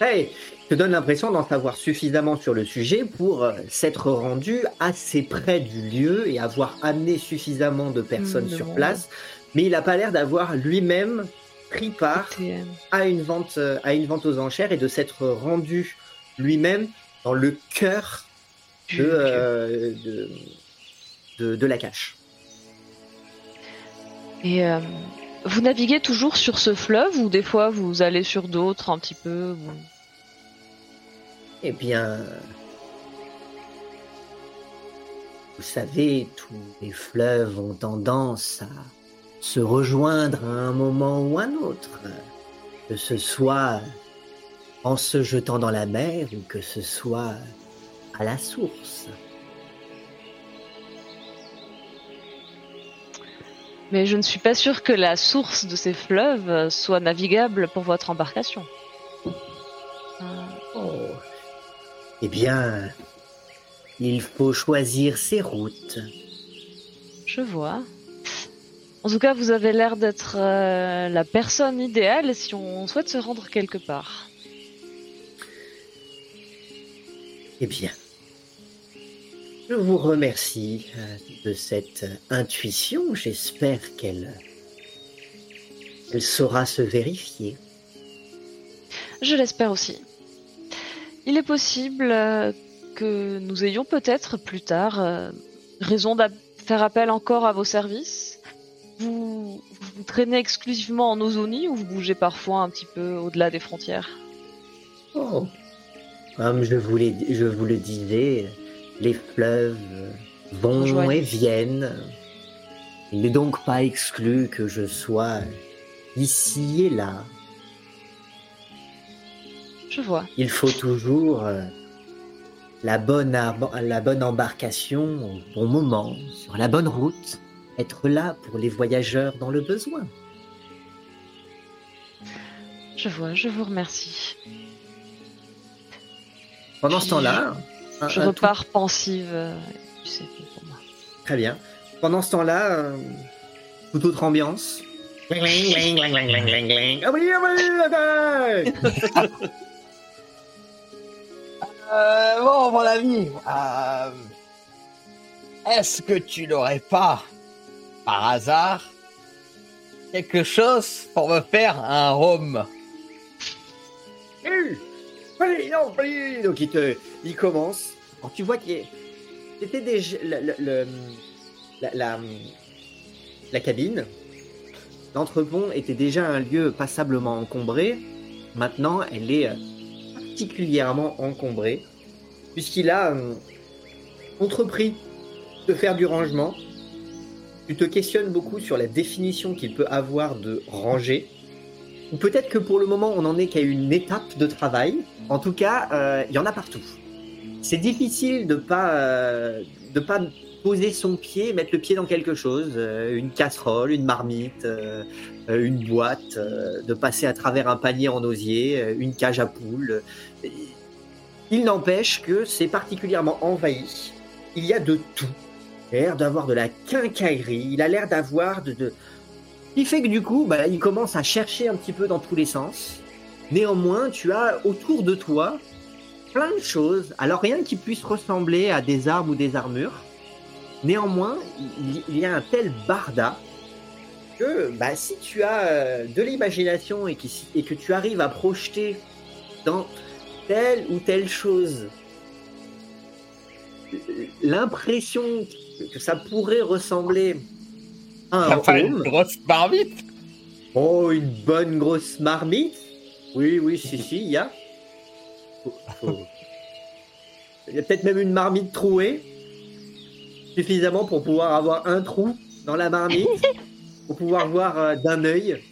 Hey, te donne l'impression d'en savoir suffisamment sur le sujet pour euh, s'être rendu assez près du lieu et avoir amené suffisamment de personnes sur monde. place, mais il n'a pas l'air d'avoir lui-même pris part à une vente, euh, à une vente aux enchères et de s'être rendu lui-même dans le cœur de, euh, de, de, de la cache. Et vous naviguez toujours sur ce fleuve ou des fois vous allez sur d'autres un petit peu Eh bien, vous savez, tous les fleuves ont tendance à se rejoindre à un moment ou un autre, que ce soit en se jetant dans la mer ou que ce soit à la source. Mais je ne suis pas sûre que la source de ces fleuves soit navigable pour votre embarcation. Euh, Oh. Eh bien, il faut choisir ses routes. je vois. En tout cas, vous avez l'air d'être euh, la personne idéale si on souhaite se rendre quelque part. Eh bien, je vous remercie euh, de cette intuition. J'espère qu'elle elle saura se vérifier. Je l'espère aussi. Il est possible euh, que nous ayons peut-être plus tard euh, raison de faire appel encore à vos services. Vous, vous traînez exclusivement en Ozonie ou vous bougez parfois un petit peu au-delà des frontières? Oh. Comme je vous, l'ai- je vous le disais, les fleuves vont et viennent. Il n'est donc pas exclu que je sois ici et là. Je vois. Il faut toujours euh, la, bonne arb- la bonne embarcation au bon moment, sur la bonne route, être là pour les voyageurs dans le besoin. Je vois, je vous remercie. Pendant Puis, ce temps-là, un- Je un tout- repars pensive. euh, tu sais, pour moi. très bien. Pendant ce temps-là, euh, toute autre ambiance. Oui, oui, attaque Euh, bon, mon ami, euh, est-ce que tu n'aurais pas, par hasard, quelque chose pour me faire un rhum? Hum, Donc il te, il commence. Alors tu vois qu'il c'était déjà le, la, la cabine. L'entrepont était déjà un lieu passablement encombré. Maintenant, elle est euh, particulièrement encombrée puisqu'il a euh, entrepris de faire du rangement. Tu te questionnes beaucoup sur la définition qu'il peut avoir de ranger. Ou peut-être que pour le moment, on n'en est qu'à une étape de travail. En tout cas, euh, il y en a partout. C'est difficile de pas euh, de pas poser son pied, mettre le pied dans quelque chose, euh, une casserole, une marmite, une boîte, de passer à travers un panier en osier, une cage à poules. Il n'empêche que c'est particulièrement envahi. Il y a de tout. Il a l'air d'avoir de la quincaillerie. Il a l'air d'avoir de, qui fait que du coup, bah, il commence à chercher un petit peu dans tous les sens. Néanmoins, tu as autour de toi plein de choses. Alors rien qui puisse ressembler à des armes ou des armures. Néanmoins, il- y a un tel barda que bah, si tu as euh, de l'imagination et, que tu arrives à projeter dans telle ou telle chose l'impression que ça pourrait ressembler un Enfin, une grosse marmite. oh une bonne grosse marmite, oui oui si si il y a, il y a peut-être même une marmite trouée. Suffisamment pour pouvoir avoir un trou dans la marmite. Pour pouvoir voir euh, d'un œil.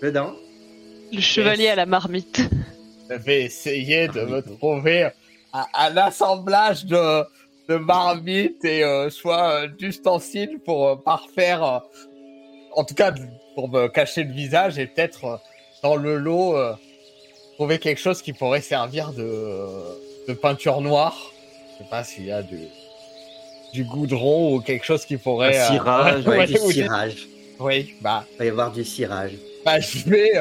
Dedans. Le chevalier à la marmite. Je vais essayer de me trouver un assemblage de, de marmites et euh, soit euh, d'ustensiles pour euh, parfaire, en tout cas pour me cacher le visage et peut-être dans le lot trouver quelque chose qui pourrait servir de, de peinture noire. Je sais pas s'il y a du, du goudron ou quelque chose qui pourrait. Un cirage, Ouais, du cirage. Oui, bah, Il va y avoir du cirage. bah, je vais,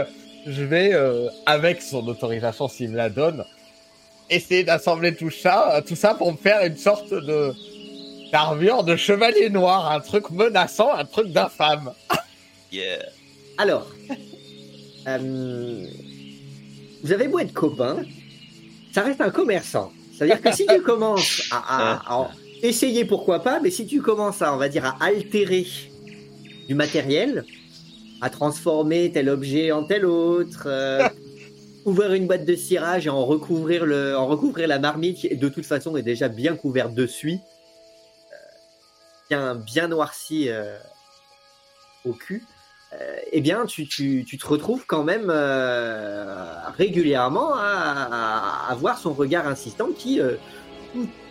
je vais euh, avec son autorisation s'il me la donne, essayer d'assembler tout ça, euh, tout ça pour me faire une sorte de d'armure de chevalier noir, un truc menaçant, un truc d'infâme. Yeah. Alors, euh, vous avez beau être copains, ça reste un commerçant. C'est-à-dire que si tu commences à, à- à en- essayer, pourquoi pas, mais si tu commences à, on va dire, à altérer du matériel, à transformer tel objet en tel autre, euh, ouvrir une boîte de cirage et en recouvrir, la marmite, qui de toute façon est déjà bien couverte de suie, euh, bien, bien noircie euh, au cul, euh, eh bien, tu, te retrouves quand même régulièrement à, à avoir son regard insistant qui,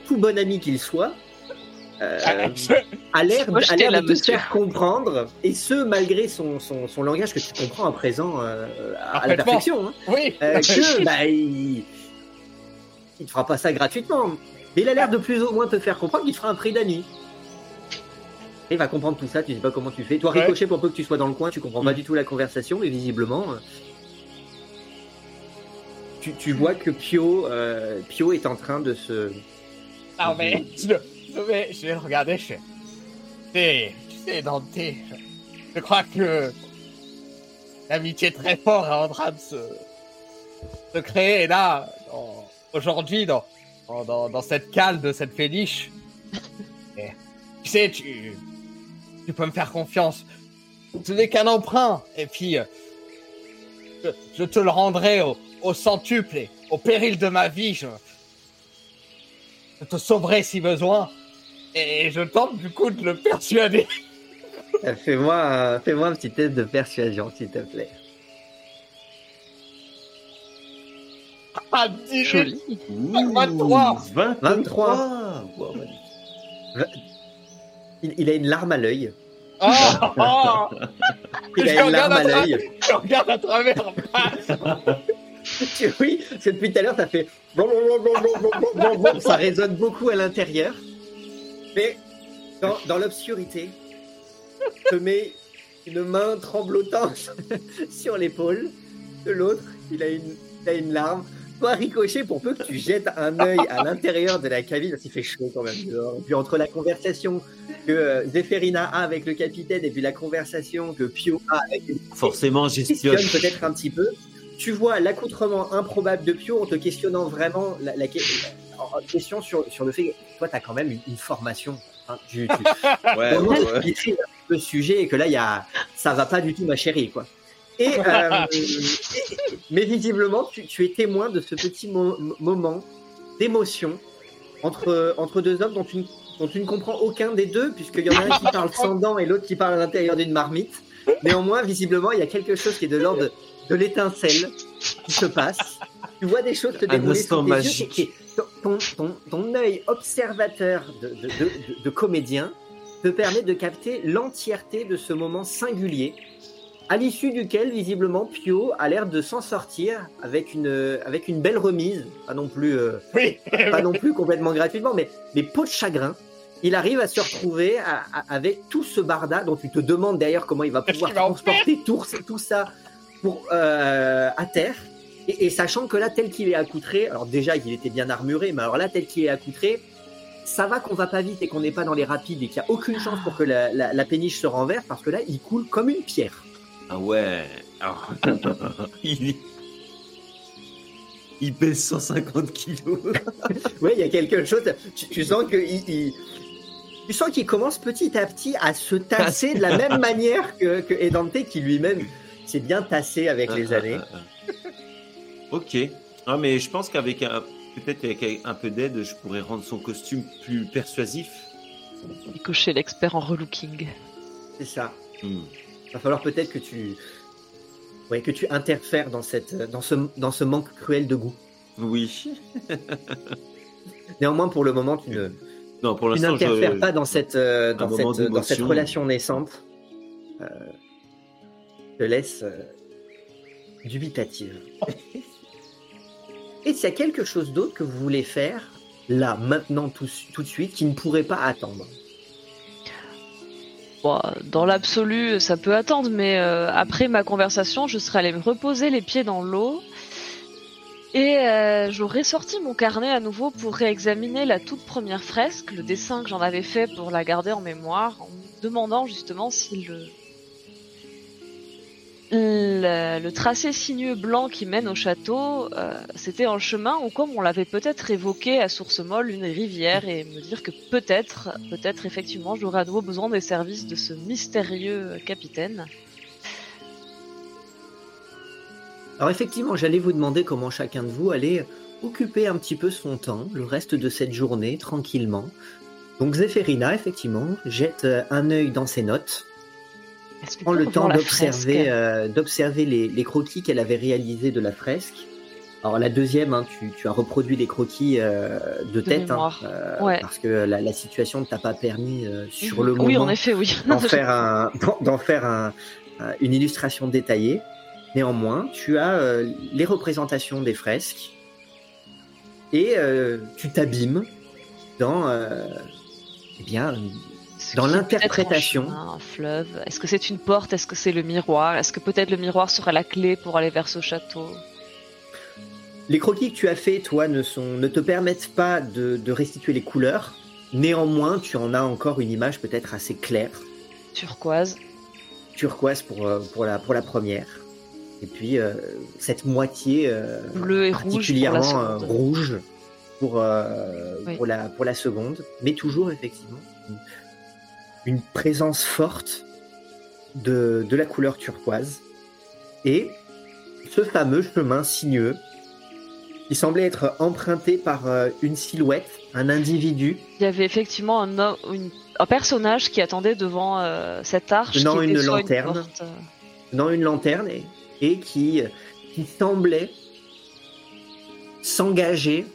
tout bon ami qu'il soit, euh, a l'air Moi, je a t'ai l'air de te monsieur. faire comprendre, et ce, malgré son, son, son langage que tu comprends à présent euh, à la perfection. hein Oui. euh, que bah, il... te fera pas ça gratuitement. Mais il a l'air de plus ou moins te faire comprendre qu'il te fera un prix d'ami. Il va comprendre tout ça, tu sais pas comment tu fais. Toi, Ouais. Ricochet, pour peu que tu sois dans le coin, tu comprends pas du tout la conversation, mais visiblement, euh, tu, tu vois que Pio, euh, Pio est en train de se. Non mais vais, je vais le regarder. Je fais, tu sais, tu sais, Dante, je, je crois que l'amitié très fort est en train de se, se créer là, aujourd'hui, dans, dans, dans, cette cale de cette féliche. Et, tu sais, tu, tu peux me faire confiance. Ce n'est qu'un emprunt. Et puis, euh, je, je te le rendrai au, au centuple et au péril de ma vie. Je, je te sauverai si besoin. Et je tente du coup de le persuader. Euh, Fais-moi un, fais-moi un petit test de persuasion, s'il te plaît. à 18. Joli. Ouh, 23. 23. Wow. Il, il a une larme à l'œil. Oh, oh, Il Je a une regarde larme à l'œil. je regarde à travers. Oui, parce que depuis tout à l'heure, ça fait. Ça résonne beaucoup à l'intérieur. Mais dans, dans l'obscurité, te met une main tremblotante sur l'épaule de l'autre. Il a une, il a une larme. Toi, Ricochet, pour peu que tu jettes un œil à l'intérieur de la cabine, parce qu'il fait chaud quand même dehors. Et puis entre la conversation que euh, a avec le capitaine et puis la conversation que Pio a avec Forcément, j'espionne. peut-être un petit peu. Tu vois l'accoutrement improbable de Pio en te questionnant vraiment la, la en- en question sur, sur le fait que toi, tu as quand même une, une formation. hein. Tu, tu, Ouais, vraiment, ouais, tu ouais. maîtrises un peu le sujet et que là, il y a, ça va pas du tout, ma chérie. Quoi. Et, euh, et- mais visiblement, tu, tu es témoin de ce petit mo- moment d'émotion entre, entre deux hommes dont tu, ne- dont tu ne comprends aucun des deux, puisqu'il y en a un qui parle sans dents et l'autre qui parle à l'intérieur d'une marmite. Néanmoins, visiblement, il y a quelque chose qui est de l'ordre de, de l'étincelle qui se passe. Tu vois des choses se dérouler sous tes yeux. magique. qui- Ton, ton, ton œil observateur de, de, de- de- de comédien te permet de capter l'entièreté de ce moment singulier, à l'issue duquel, visiblement, Pio a l'air de s'en sortir avec une, avec une belle remise, pas non plus, euh, Oui. pas non plus complètement gratuitement, mais, mais peau de chagrin. il arrive à se retrouver à- à- avec tout ce barda dont tu te demandes d'ailleurs comment il va pouvoir transporter tout, tout ça pour, euh, à terre. Et, et sachant que là, tel qu'il est accoutré, alors déjà il était bien armuré, mais alors là, tel qu'il est accoutré, ça va qu'on va pas vite et qu'on n'est pas dans les rapides et qu'il n'y a aucune chance pour que la, la- la péniche se renverse parce que là, il coule comme une pierre. Ah ouais. Il... il pèse 150 kilos. Oui, il y a quelque chose. Tu, tu sens que il, il- tu sens qu'il commence petit à petit à se tasser de la même manière que, que Edante, qui lui-même s'est bien tassé avec les années. Ok. Ah, mais je pense qu'avec un. Peut-être avec un peu d'aide, je pourrais rendre son costume plus persuasif. Cocher l'expert en relooking. C'est ça. Hmm. Il va falloir peut-être que tu, ouais, que tu interfères dans cette, dans ce, dans ce manque cruel de goût. Oui. Néanmoins, pour le moment, tu ne, Non, pour tu n'interfères je... pas dans cette, euh, dans, cette, dans cette relation naissante. Euh, te laisse euh, dubitative. Et s'il y a quelque chose d'autre que vous voulez faire, là, maintenant, tout, de suite, qui ne pourrait pas attendre dans l'absolu, ça peut attendre, mais euh, après ma conversation, je serais allée me reposer les pieds dans l'eau. Et euh, j'aurais sorti mon carnet à nouveau pour réexaminer la toute première fresque, le dessin que j'en avais fait pour la garder en mémoire, en me demandant justement si le, le, tracé sinueux blanc qui mène au château, euh, c'était un chemin ou comme on l'avait peut-être évoqué à Source Molle, une rivière, et me dire que peut-être, peut-être effectivement, j'aurais à nouveau besoin des services de ce mystérieux capitaine. Alors effectivement, j'allais vous demander comment chacun de vous allait occuper un petit peu son temps, le reste de cette journée, tranquillement. Donc Zéphérina, effectivement, jette un œil dans ses notes, prend le temps d'observer euh, d'observer les, les croquis qu'elle avait réalisés de la fresque. Alors la deuxième, hein, tu, tu as reproduit les croquis euh, de, tête, hein, euh, Ouais. parce que la, la situation ne t'a pas permis euh, sur le Oui, moment en effet, oui. d'en faire, un, d'en- faire un- un- une illustration détaillée. Néanmoins, tu as euh, les représentations des fresques et euh, tu t'abîmes dans, euh, eh bien, Dans l'interprétation. un fleuve. Est-ce que c'est une porte? Est-ce que c'est le miroir? Est-ce que peut-être le miroir sera la clé pour aller vers ce château? Les croquis que tu as fait, toi, ne, sont, ne te permettent pas de, de restituer les couleurs. Néanmoins, tu en as encore une image peut-être assez claire, Turquoise. turquoise pour, euh, pour, la, pour la première. Et puis, euh, cette moitié euh, Bleu et rouge pour la particulièrement euh, rouge pour, euh, Oui. pour, la, pour la seconde, mais toujours effectivement une, une présence forte de, de la couleur turquoise. Et ce fameux chemin sinueux qui semblait être emprunté par euh, une silhouette, un individu, Il y avait effectivement un, homme- une- un personnage qui attendait devant euh, cette arche. Qui était une lanterne. porte, euh, dans une lanterne et, et qui, qui semblait s'engager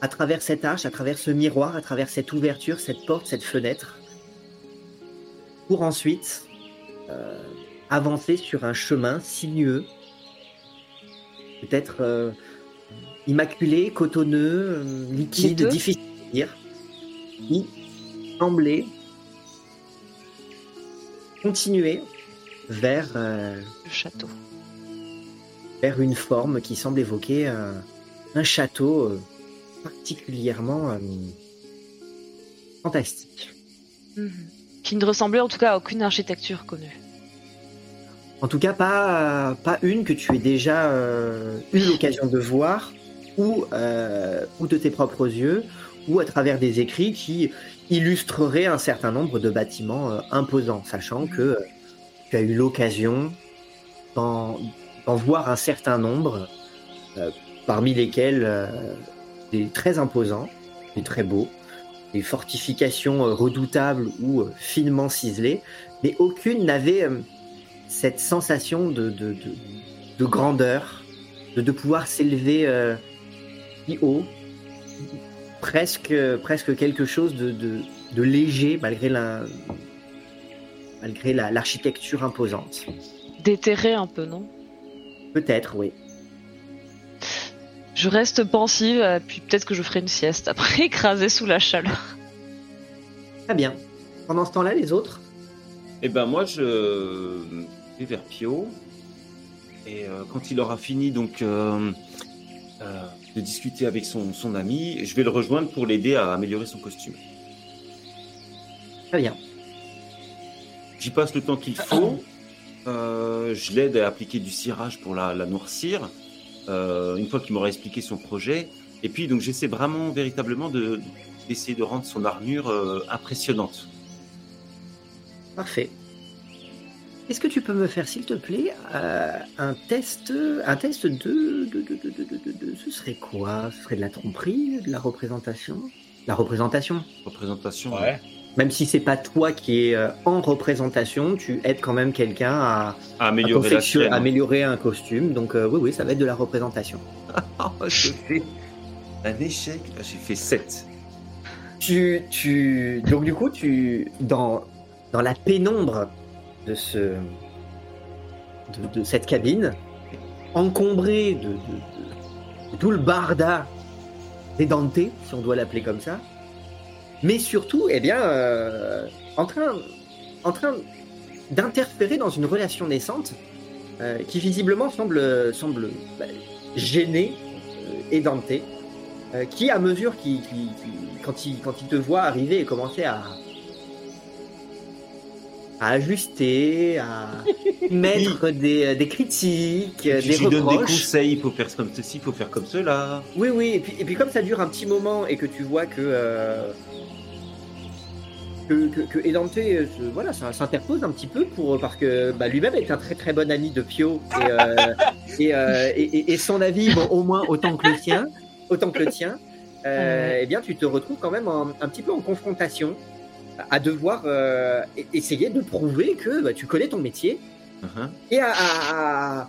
à travers cette arche, à travers ce miroir, à travers cette ouverture, cette porte, cette fenêtre, pour ensuite euh, avancer sur un chemin sinueux, peut-être euh, immaculé, cotonneux, euh, liquide, difficile à dire, qui semblait continuer vers, euh, le château. vers une forme qui semble évoquer un, un château particulièrement fantastique. Mhm. Qui ne ressemblait en tout cas à aucune architecture connue. En tout cas, pas, pas une que tu aies déjà euh, eu l'occasion de voir, ou, euh, ou de tes propres yeux, ou à travers des écrits qui illustreraient un certain nombre de bâtiments euh, imposants, sachant que tu as eu l'occasion d'en voir un certain nombre, parmi lesquels des très imposants, des très beaux, des fortifications euh, redoutables ou euh, finement ciselées, mais aucune n'avait euh, cette sensation de, de, de, de grandeur, de, pouvoir s'élever euh, si haut, presque, presque quelque chose de, léger malgré la malgré la- l'architecture imposante. Déterré un peu, non? Peut-être, oui. Je reste pensive, euh, puis peut-être que je ferai une sieste après, écrasée sous la chaleur. Très bien. Pendant ce temps-là, les autres Eh ben moi, je vais vers Pio. Et euh, quand il aura fini donc euh, euh, de discuter avec son, son ami, je vais le rejoindre pour l'aider à améliorer son costume. Très bien. J'y passe le temps qu'il faut. Euh, je l'aide à appliquer du cirage pour la, la noircir. Euh, une fois qu'il m'aura expliqué son projet. Et puis donc j'essaie vraiment véritablement de d'essayer de rendre son armure euh, impressionnante. Parfait. Est-ce que tu peux me faire, s'il te plaît, euh, un test, un test de, de, de, de, de, de- de- ce serait quoi? Ce serait de la tromperie, de la représentation? La représentation? Représentation. Ouais. Même si c'est pas toi qui es euh, en représentation, tu aides quand même quelqu'un à, À à améliorer améliorer un costume. Donc euh, oui, oui, ça va être de la représentation. Ah, je fais un échec. Ah, J'ai fait 7. Tu, tu, donc du coup, tu, dans, dans la pénombre de ce, de, de cette cabine, encombrée de, de, de- de tout le barda des Dante, si on doit l'appeler comme ça, mais surtout, eh bien, euh, en train, d'interférer dans une relation naissante euh, qui visiblement semble, semble bah, euh, qui à mesure qu'il, quand, quand il te voit arriver et commencer à, à ajuster, à mettre des, des critiques, Je des donne des conseils. Il faut faire comme ceci, il faut faire comme cela. Oui, oui, et puis, et puis comme ça dure un petit moment et que tu vois que. euh, que, que, que Edante, euh, se- voilà, ça s'interpose un petit peu pour, parce que bah, lui-même est un très très bon ami de Pio et, euh, et, euh, et- et- et son avis, bon, au moins autant que le tien, autant que le tien, euh, eh bien tu te retrouves quand même en- un petit peu en confrontation à devoir euh, essayer de prouver que bah, tu connais ton métier Uh-huh. et à,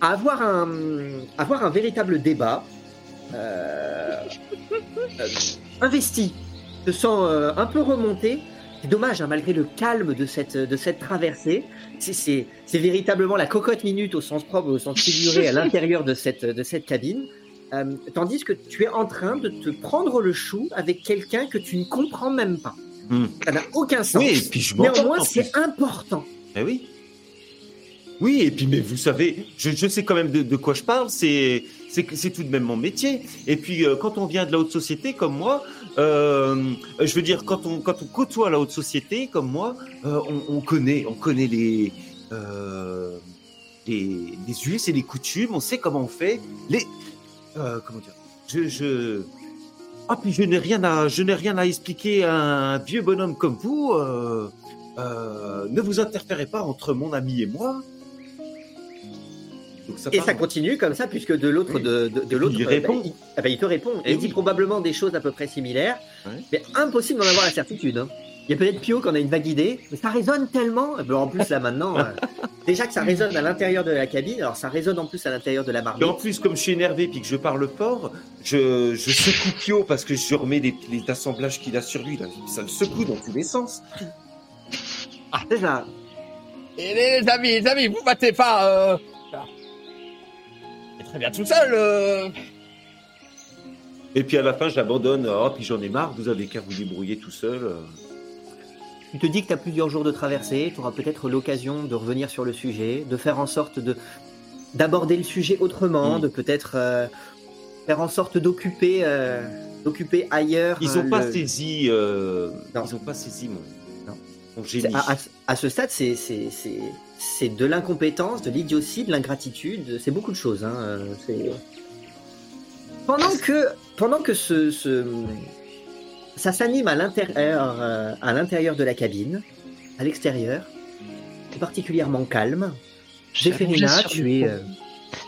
avoir, un, avoir un véritable débat euh, euh, investi. Je te sens euh, un peu remonté. C'est dommage, hein, malgré le calme de cette, de cette traversée. C'est- véritablement la cocotte minute au sens propre, au sens figuré à l'intérieur de cette, de cette cabine. Euh, tandis que tu es en train de te prendre le chou avec quelqu'un que tu ne comprends même pas. Hmm. Ça n'a aucun sens. Oui, et puis je. Néanmoins, c'est important. Eh oui. Oui, et puis mais vous savez, je, je sais quand même de, de quoi je parle. C'est c'est que c'est tout de même mon métier. Et puis euh, quand on vient de la haute société comme moi, euh, je veux dire quand on quand on côtoie la haute société comme moi, euh, on, on connaît on connaît les les, les us et les coutumes. On sait comment on fait. Les euh, comment dire? Je je ah puis je n'ai rien à je n'ai rien à expliquer à un vieux bonhomme comme vous. euh, euh, ne vous interférez pas entre mon ami et moi. Donc ça Et ça continue comme ça, puisque de l'autre, Oui. de, de, de l'autre, Il répond. bah, il, ah bah, il te répond. Il dit probablement des choses à peu près similaires, mais impossible d'en avoir la certitude. hein. Il y a peut-être Pio qu'on a une vague idée, mais ça résonne tellement. Ben, en plus là maintenant, euh, déjà que ça résonne à l'intérieur de la cabine, alors ça résonne en plus à l'intérieur de la Et marmite. en plus, comme je suis énervé puis que je parle fort, je, je secoue Pio parce que je remets les, les assemblages qu'il a sur lui. Là. Ça le secoue dans tous les sens. C'est ça. Et les, les amis, les amis, vous battez pas. Euh... C'est très bien tout seul. Euh... Et puis à la fin, j'abandonne. Oh, puis j'en ai marre. Vous avez qu'à vous débrouiller tout seul. euh. Tu te dis que tu as plusieurs jours de traversée, tu auras peut-être l'occasion de revenir sur le sujet, de faire en sorte de d'aborder le sujet autrement, Mm. de peut-être euh, faire en sorte d'occuper euh, d'occuper ailleurs. Ils euh, ont pas saisi. euh, Non. Ils ont pas saisi mon. Non. Mon génie. À, à- à ce stade, c'est c'est- c'est- c'est de l'incompétence, de l'idiotie, de l'ingratitude, c'est beaucoup de choses. hein, euh, Pendant que, pendant que ce, ce- ça s'anime à l'intérieur euh, à l'intérieur de la cabine, à l'extérieur, c'est particulièrement calme. J'ai Zéphérina, tu es euh,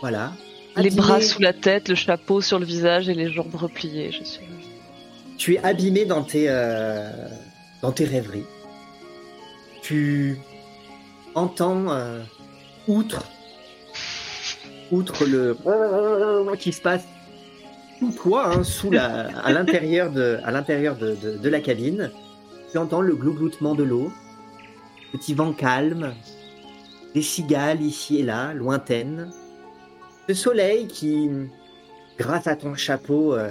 voilà. Les abîmée- bras sous la tête, le chapeau sur le visage et les jambes repliées. Je suis. tu es abîmé dans tes, euh, dans tes rêveries. Tu entends, euh, outre, outre le qui se passe sous toi, hein, sous la, à l'intérieur de, à l'intérieur de, de- de la cabine, tu entends le glougloutement de l'eau, petit vent calme, des cigales ici et là, lointaines, le soleil qui, grâce à ton chapeau, euh,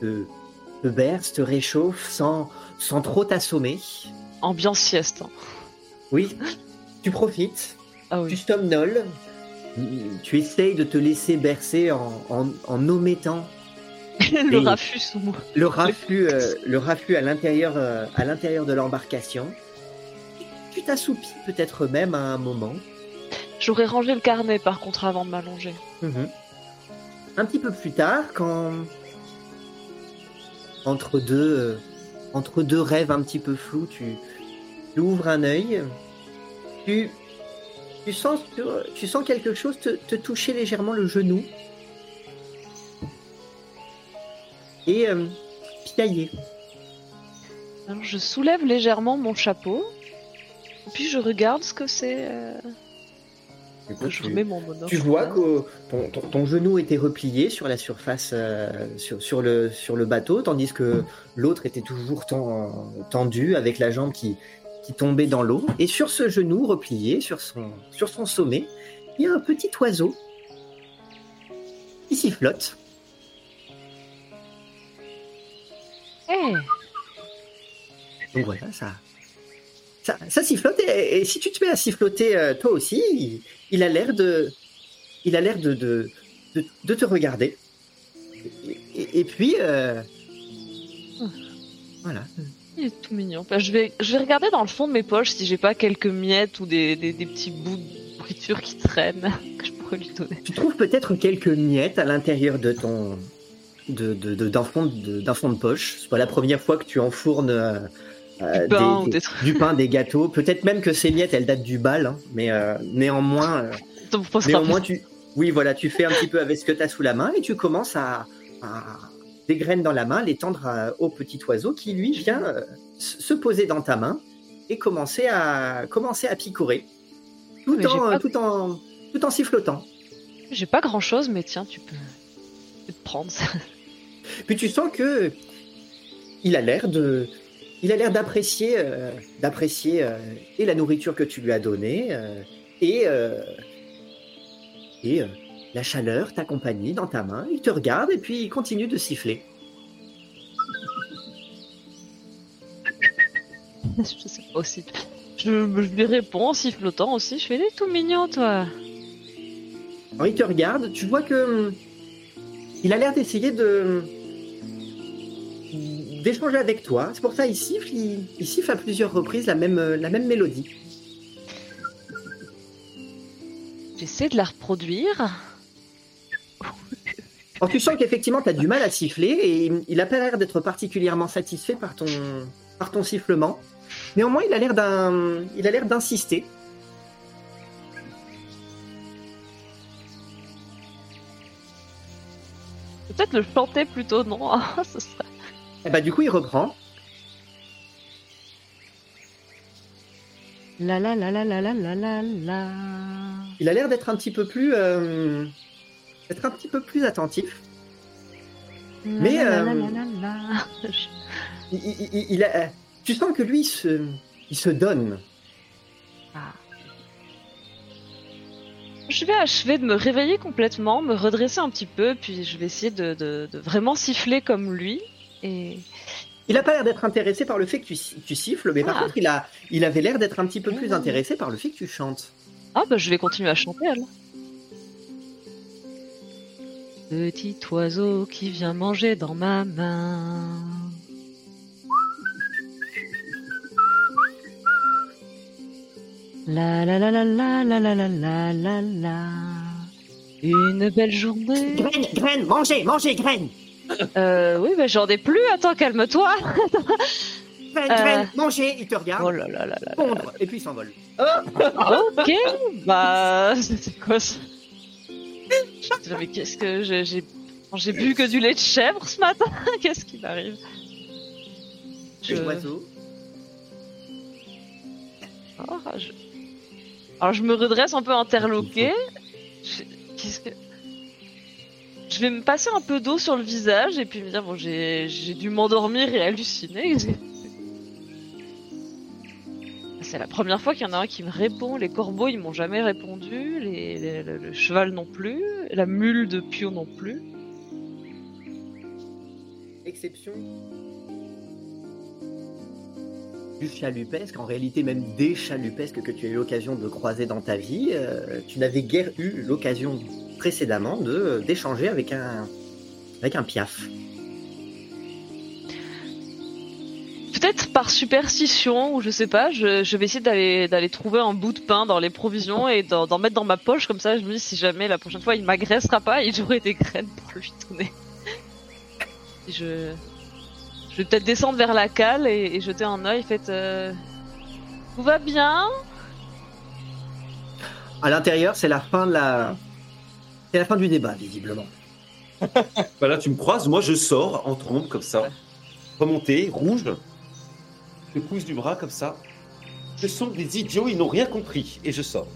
te te berce, te réchauffe sans, sans trop t'assommer. Ambiance sieste. hein. Oui, tu profites, Ah tu oui. somnoles, tu essayes de te laisser bercer en, en, en omettant le sous moi. le raflux, euh, le raflux à l'intérieur, euh, à l'intérieur de l'embarcation. Tu t'assoupis peut-être même à un moment. J'aurais rangé le carnet par contre avant de m'allonger. Mhm. Un petit peu plus tard, quand entre deux, euh, entre deux rêves un petit peu flous, tu, tu ouvres un œil, tu, tu, sens, tu, tu sens quelque chose te, te toucher légèrement le genou et euh, piailler. Alors je soulève légèrement mon chapeau. Et puis je regarde ce que c'est. euh, Je remets mon monocle. Tu vois que ton, ton- ton genou était replié sur la surface, euh, sur, sur le, sur le bateau, tandis que l'autre était toujours ten- tendu avec la jambe qui, qui tombait dans l'eau. Et sur ce genou replié, sur son, sur son sommet, il y a un petit oiseau qui s'y flotte. Eh, Donc voilà, ça, ça, ça sifflote. Et, et si tu te mets à siffloter euh, toi aussi, il, il a l'air de, il a l'air de, de, de, de te regarder. Et, et- et puis, euh, voilà. Il est tout mignon. Bah, je, vais, je vais regarder dans le fond de mes poches si j'ai pas quelques miettes ou des, des, des petits bouts de nourriture qui traînent que je pourrais lui donner. Tu trouves peut-être quelques miettes à l'intérieur de ton, de, de, de- d'un fond de, d'un fond de poche. C'est pas la première fois que tu enfournes euh, euh, Du pain des- ou des trucs. du pain, des gâteaux. Peut-être même que ces miettes, elles datent du bal, hein, mais euh, néanmoins. euh, Néanmoins, tu, oui, voilà, tu fais un petit peu avec ce que tu as sous la main et tu commences à, à des graines dans la main, les tendre à- au petit oiseau qui lui vient euh, se poser dans ta main et commencer à commencer à picorer, tout Mais en, tout en tout en sifflotant. J'ai pas grand chose, mais tiens, tu peux, tu peux te prendre ça. Puis tu sens que il a l'air de il a l'air d'apprécier euh, d'apprécier euh, et la nourriture que tu lui as donnée euh, et euh, et euh, la chaleur t'accompagne dans ta main. Il te regarde et puis il continue de siffler. je sais pas aussi. Je, je lui réponds en sifflotant aussi. Je fais des tout mignon, toi. Alors il te regarde, tu vois que hum, il a l'air d'essayer de d'échanger avec toi. C'est pour ça il siffle, il, il siffle à plusieurs reprises la même la même mélodie. J'essaie de la reproduire. Alors, tu sens qu'effectivement, tu as du mal à siffler et il a pas l'air d'être particulièrement satisfait par ton, par ton sifflement. Néanmoins, il a l'air d'un, il a l'air d'insister. Peut-être le chanter plutôt, non ah, Ce serait. Et bah, du coup, il reprend. La. Il a l'air d'être un petit peu plus. Euh, d'être un petit peu plus attentif. Mais, La, la, la, la, la, la. Je- Il, il- il- il a, tu sens que lui il se il se donne. Ah. Je vais achever de me réveiller complètement, me redresser un petit peu, puis je vais essayer de, de- de vraiment siffler comme lui. Et Il a pas l'air d'être intéressé par le fait que tu, si- tu siffles, mais par Ah. contre, il a il avait l'air d'être un petit peu plus intéressé par le fait que tu chantes. ah bah je vais continuer à chanter alors. Petit oiseau qui vient manger dans ma main. La la la la la la la la la la la. Une belle journée. Graine, graine, mangez, mangez, graine, Euh, oui, mais j'en ai plus. Attends, calme-toi. graine, Euh. graine, mangez. Il te regarde, Oh là là là là. pondre, et puis il s'envole. Ok, bah c'est quoi ça? Mais qu'est-ce que j'ai j'ai bu que du lait de chèvre ce matin Qu'est-ce qui m'arrive Je-. Oh, je- Alors je me redresse un peu interloqué. Je... Qu'est-ce que je vais me passer un peu d'eau sur le visage et puis me dire bon j'ai j'ai dû m'endormir et halluciner. C'est la première fois qu'il y en a un qui me répond. Les corbeaux ils m'ont jamais répondu, les, les- le, le cheval non plus, la mule de Pio non plus. l'exception du chalupesque, en réalité même des chalupesques que tu as eu l'occasion de croiser dans ta vie, euh, tu n'avais guère eu l'occasion précédemment de d'échanger avec un avec un piaf. Peut-être par superstition ou je sais pas, je, je vais essayer d'aller d'aller trouver un bout de pain dans les provisions et d'en mettre dans ma poche comme ça. Je me dis si jamais la prochaine fois il m'agressera pas, et j'aurai des graines pour lui donner. Et je je vais peut-être descendre vers la cale et, et jeter un œil. Fait euh... tout va bien? À l'intérieur, c'est la fin de la c'est la fin du débat visiblement. Bah là, tu me croises, moi je sors en trombe comme ça, remonté, rouge. Je pousse du bras comme ça. Ce sont des idiots, ils n'ont rien compris. Et je sors.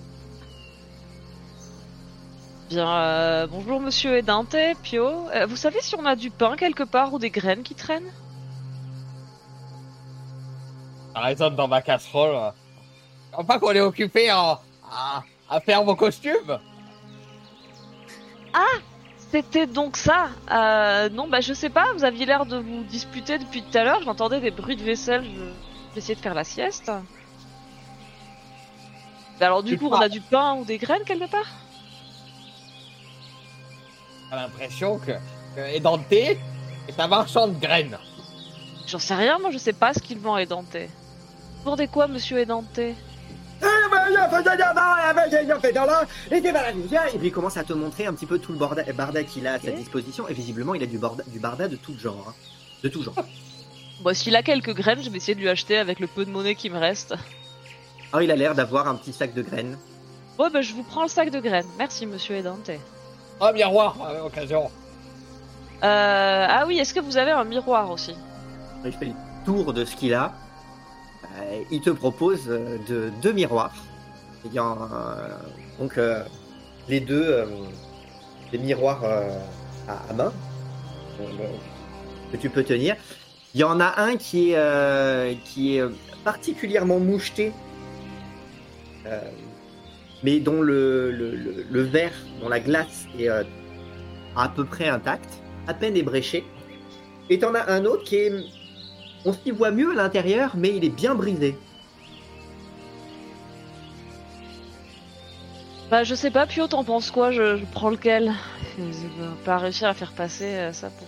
Bien, euh, bonjour monsieur Edante, Pio. Euh, vous savez si on a du pain quelque part ou des graines qui traînent? Ça résonne dans ma casserole. Je crois pas qu'on est occupé en- à, à faire vos costumes. C'était donc ça euh, Non, bah je sais pas, vous aviez l'air de vous disputer depuis tout à l'heure, j'entendais des bruits de vaisselle, je vais essayer de faire la sieste. Bah alors du coup, on a du pain ou des graines quelque part? J'ai l'impression que, que Edante est un marchand de graines. J'en sais rien, moi je sais pas ce qu'il vend Edante. Vous vendez quoi, monsieur Edante Et puis il commence à te montrer un petit peu tout le barda qu'il a à sa disposition. Et visiblement, il a du, borda- du barda de tout genre. hein. De tout genre. Bon, s'il a quelques graines, je vais essayer de lui acheter avec le peu de monnaie qui me reste. Alors, Ah, il a l'air d'avoir un petit sac de graines. Bon, bah je vous prends le sac de graines. Merci, monsieur Edante. Un miroir, à l'occasion. Euh, ah oui, est-ce que vous avez un miroir aussi? Il fait le tour de ce qu'il a. Euh, il te propose euh, de, deux miroirs. Euh, donc les deux des miroirs à, main que tu peux tenir. Il y en a un qui est, particulièrement moucheté, mais dont le, verre, dont la glace est à peu près intacte, à peine ébréché. Et t'en as un autre qui est. On s'y voit mieux à l'intérieur, mais il est bien brisé. Bah je sais pas, Pio, t'en penses quoi? Je, je prends lequel? Je vais pas réussir à faire passer euh, ça pour...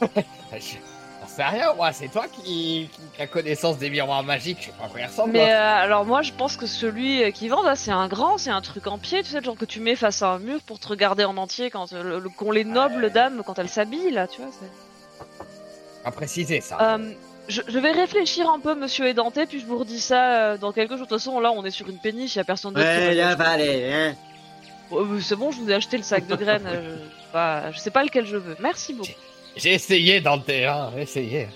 J'en sais rien, moi, c'est toi qui, qui a connaissance des miroirs magiques, je sais pas à quoi ils ressemblent. Mais euh, alors moi je pense que celui euh, qui vend là c'est un grand, c'est un truc en pied, tu sais, le genre que tu mets face à un mur pour te regarder en entier quand euh, le, le- qu'ont les nobles dames quand elles s'habillent là, tu vois. c'est- À préciser ça. Euh, je, je vais réfléchir un peu, monsieur Edenté, puis je vous redis ça euh, dans quelques jours. De toute façon, là on est sur une péniche, y a personne d'autre. Ouais, là, va aller, hein. Oh, mais c'est bon, je vous ai acheté le sac de graines. euh, je, bah, je sais pas lequel je veux. Merci beaucoup. J'ai essayé dans le terrain, j'ai essayé.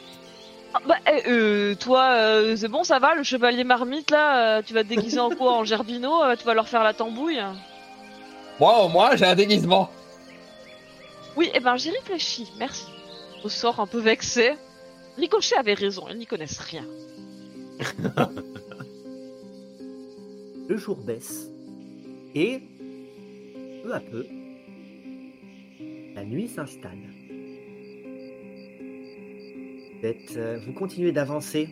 Ah, bah, eh, euh, toi, euh, c'est bon, ça va, le chevalier marmite là, euh, tu vas te déguiser en quoi En gerbino euh, Tu vas leur faire la tambouille Moi, au moins, j'ai un déguisement. Oui, eh ben j'y réfléchis, merci. Au sort un peu vexé. Ricochet avait raison, ils n'y connaissent rien. Le jour baisse. Et, peu à peu, la nuit s'installe. Euh, vous continuez d'avancer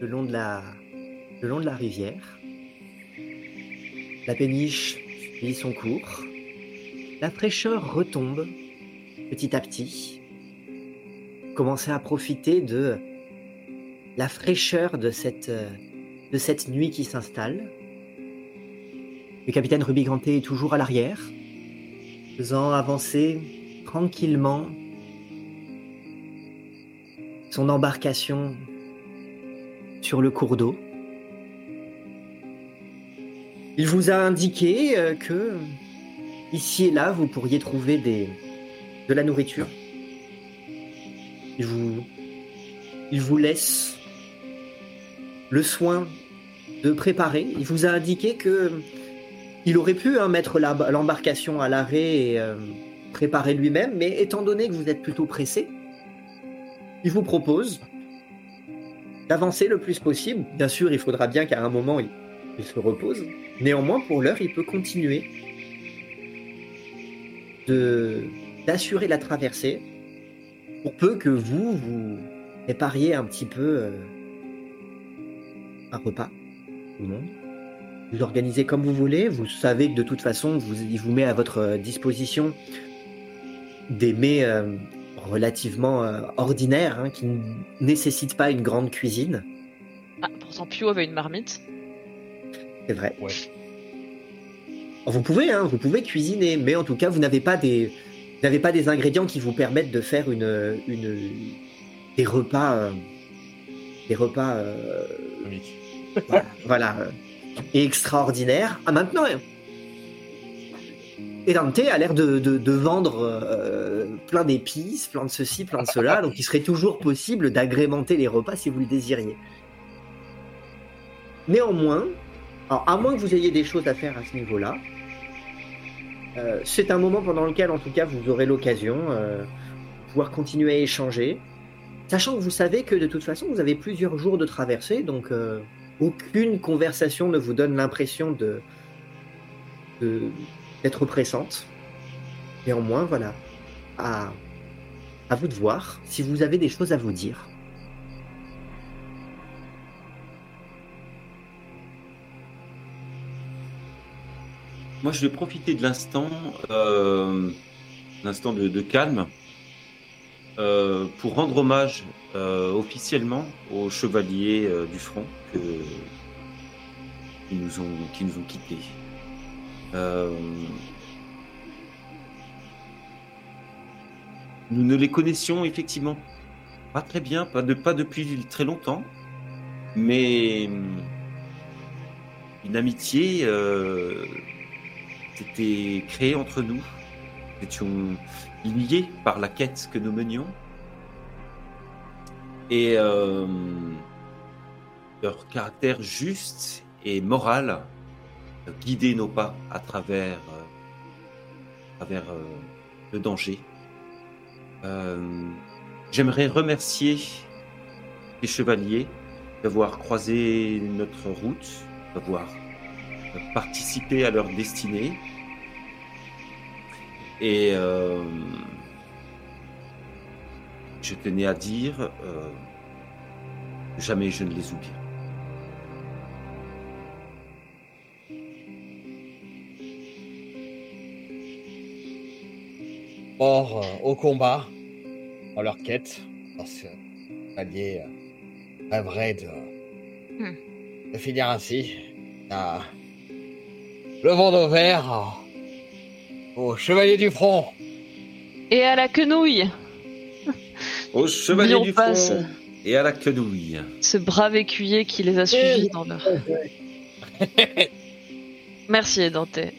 le long de la, le long de la rivière. La péniche suit son cours. La fraîcheur retombe petit à petit. Commencez à profiter de la fraîcheur de cette, euh, de cette nuit qui s'installe. Le capitaine Rubiganté est toujours à l'arrière, faisant avancer tranquillement son embarcation sur le cours d'eau. Il vous a indiqué euh, que ici et là, vous pourriez trouver de la nourriture. Il vous, il vous laisse le soin de préparer. Il vous a indiqué que il aurait pu hein, mettre l'embarcation à l'arrêt et euh, préparer lui-même, mais étant donné que vous êtes plutôt pressé, il vous propose d'avancer le plus possible. Bien sûr, il faudra bien qu'à un moment il, il se repose. Néanmoins, pour l'heure, il peut continuer d'assurer la traversée pour peu que vous, vous prépariez un petit peu euh, un repas, tout le monde. Vous organisez comme vous voulez. Vous savez que de toute façon, vous, il vous met à votre euh, disposition des mets euh, relativement euh, ordinaires hein, qui ne nécessitent pas une grande cuisine. Ah, pourtant, Pio avait une marmite. C'est vrai. Ouais. Vous pouvez, hein, vous pouvez cuisiner, mais en tout cas, vous n'avez pas des, n'avez pas des ingrédients qui vous permettent de faire une, une des repas, euh, des repas, euh, Comique. voilà, voilà, euh, extraordinaires. Ah, maintenant, euh, et Dante a l'air de, de- de vendre euh, plein d'épices, plein de ceci, plein de cela, donc il serait toujours possible d'agrémenter les repas si vous le désiriez. Néanmoins, alors, à moins que vous ayez des choses à faire à ce niveau-là, euh, c'est un moment pendant lequel, en tout cas, vous aurez l'occasion euh, de pouvoir continuer à échanger, sachant que vous savez que de toute façon, vous avez plusieurs jours de traversée, donc euh, aucune conversation ne vous donne l'impression de d'être pressante. Néanmoins, voilà, à, à vous de voir si vous avez des choses à vous dire. Moi, je vais profiter de l'instant, euh, l'instant de, calme, euh, pour rendre hommage euh, officiellement aux chevaliers du front qui, nous ont, qui nous ont quittés. Nous ne les connaissions effectivement pas très bien, pas, de, pas depuis très longtemps, mais une amitié s'était créée entre nous. Nous étions liés par la quête que nous menions. Et euh, leur caractère juste et moral guidait nos pas à travers, euh, à travers euh, le danger. J'aimerais remercier les chevaliers d'avoir croisé notre route, d'avoir participé à leur destinée. Et euh, je tenais à dire, euh, jamais je ne les oublie. Morts euh, au combat, dans leur quête, parce que euh, rêverait de, Hmm. de finir ainsi. Ah. Verres euh, aux chevaliers du front. Et à la quenouille Au chevalier du passe. front et à la quenouille. Ce brave écuyer qui les a suivis dans leur... Merci Dante. Euh,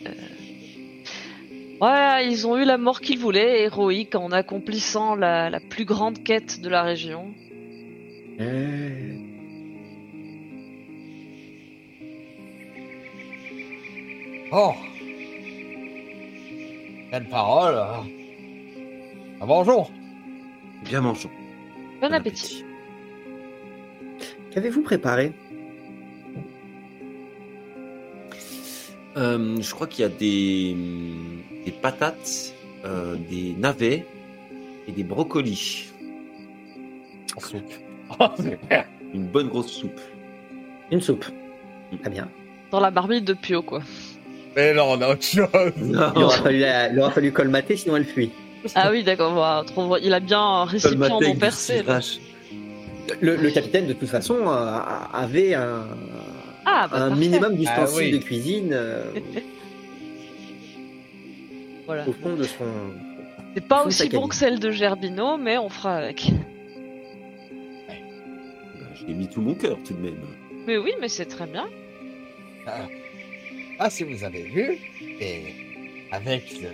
Voilà, ils ont eu la mort qu'ils voulaient, héroïque, en accomplissant la, la plus grande quête de la région. Euh, Oh Quelle parole hein. Ah, Bonjour Bien mangeons. Bon appétit. Qu'avez-vous préparé? Euh, je crois qu'il y a des, des patates, euh, des navets et des brocolis. En soupe. Oh. Une bonne grosse soupe. Une soupe. Très bien. Dans la marmite de Pio, quoi. Mais non, on a autre chose. Il aura fallu, la- il aura fallu colmater, sinon elle fuit. Ah oui, d'accord, voilà, trop- il a bien un récipient non percé. là. Le, le capitaine, de toute façon, euh, avait un, Ah, bah, un minimum d'ustensiles Ah oui. de cuisine euh, Voilà. au fond de son. C'est pas aussi bon que celle de Gerbino, mais on fera avec. J'ai mis tout mon cœur tout de même. Mais oui, mais c'est très bien. Ah, si vous avez vu, et avec le-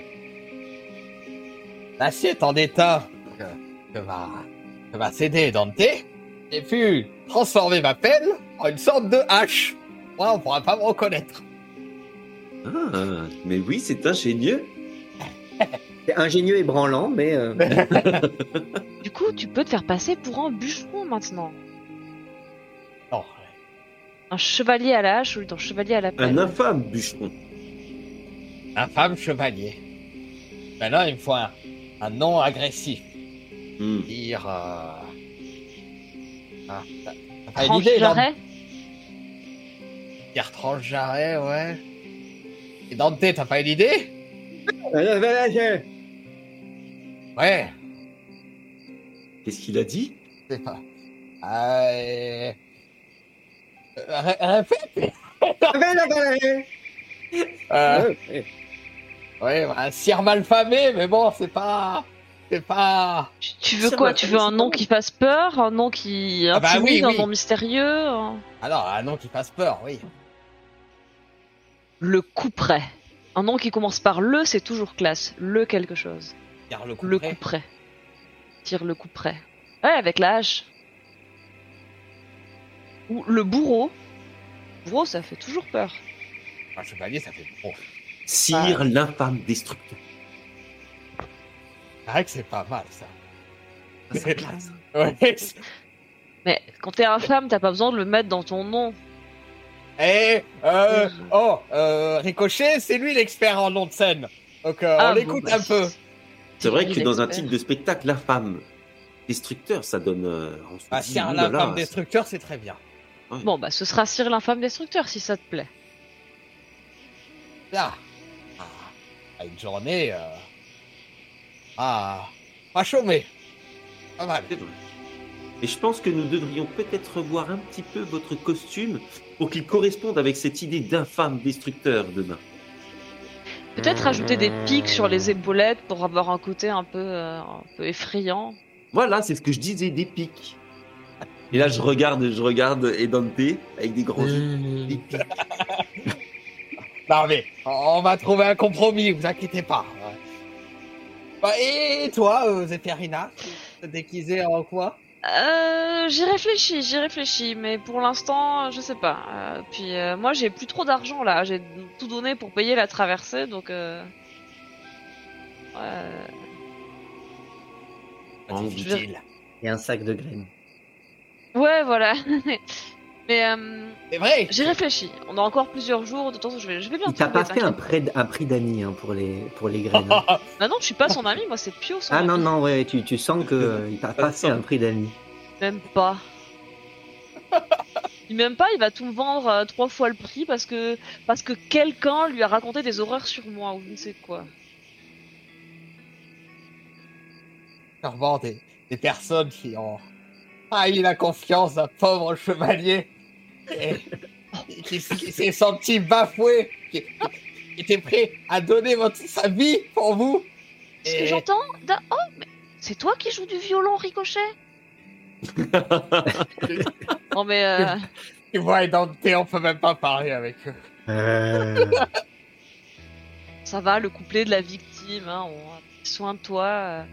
l'assiette en état que, que va, que va céder Dante, j'ai pu transformer ma pelle en une sorte de hache. Moi, on pourra pas me reconnaître. Ah, mais oui, c'est ingénieux. C'est ingénieux et branlant, mais euh, Du coup, tu peux te faire passer pour un bûcheron maintenant. Un chevalier à la hache ou un chevalier à la Un pelle. infâme bûcheron. un femme chevalier. Maintenant, il me faut un, un nom agressif. Hmm. Dire. euh, Ah, t'as- t'as pas une Tranche idée, non jarret Dire tranche jarret, ouais. Et Dante, t'as pas une idée? Ouais. Qu'est-ce qu'il a dit? C'est pas. Euh... ré- Répète. Euh, ouais, un cire malfamé, mais bon, c'est pas. C'est pas. Tu- Tu veux quoi Tu veux un nom qui fasse peur, un nom qui Ah bah intimide, oui, oui. un nom mystérieux hein Alors, un nom qui fasse peur, oui. Le couperet. Un nom qui commence par le, c'est toujours classe. Le quelque chose. Dire le coup Le près. couperet. Tire le couperet. Ouais, avec la hache. Ou le bourreau. Bourreau, ça fait toujours peur. Un chevalier, ça fait bon. Sire l'infâme destructeur. C'est vrai que c'est pas mal, ça. Ça, c'est classe. Ouais. c'est- Mais quand t'es infâme, t'as pas besoin de le mettre dans ton nom. Eh, euh, oh, euh, Ricochet, c'est lui l'expert en nom de scène. Donc, euh, Ah, on bon, l'écoute bah, un peu. C'est vrai que dans un titre de spectacle, l'infâme destructeur, ça donne. euh, on se Ah, dit, si un infâme destructeur, c'est très bien. Bon, bah ce sera Cyril l'infâme destructeur si ça te plaît. Là. Ah, à une journée. Euh... Ah, pas chômé. Pas mal. C'est vrai. Et je pense que nous devrions peut-être revoir un petit peu votre costume pour qu'il corresponde avec cette idée d'infâme destructeur demain. Peut-être rajouter des pics sur les épaulettes pour avoir un côté un peu, euh, un peu effrayant. Voilà, c'est ce que je disais, des pics. Et là, je regarde, je regarde Edante avec des grands yeux. Pics. Non, mais on va trouver un compromis, vous inquiétez pas. Bah, et toi, euh, Zéphirina T'es déguisée en quoi? Euh, j'y réfléchis, j'y réfléchis, mais pour l'instant, je sais pas. Euh, puis euh, moi, j'ai plus trop d'argent là. J'ai tout donné pour payer la traversée, donc. Euh... ouais. Un sac de graines. Ouais, voilà. mais euh, C'est vrai j'ai réfléchi. On a encore plusieurs jours. De toute façon, je vais, je vais bien Il t'a trouver, pas fait un, prêt prix d'amis hein, pour, les, pour les graines. hein. Bah non, je suis pas son ami. Moi, c'est Pio son ah ami. non, non, ouais, tu, tu sens qu'il t'a pas fait un prix d'amis. Même pas. Il même pas, il va tout me vendre euh, trois fois le prix parce que parce que quelqu'un lui a raconté des horreurs sur moi ou je ne sais quoi. Sûrement des, des personnes qui ont haï la confiance d'un pauvre chevalier et qui, qui s'est senti bafoué, qui, qui était prêt à donner votre, sa vie pour vous. Ce que j'entends, oh mais c'est toi qui joues du violon, Ricochet? Non mais euh, Tu vois, et Dante, on peut même pas parler avec eux. Euh, ça va, le couplet de la victime, hein, on a pris soin de toi. euh.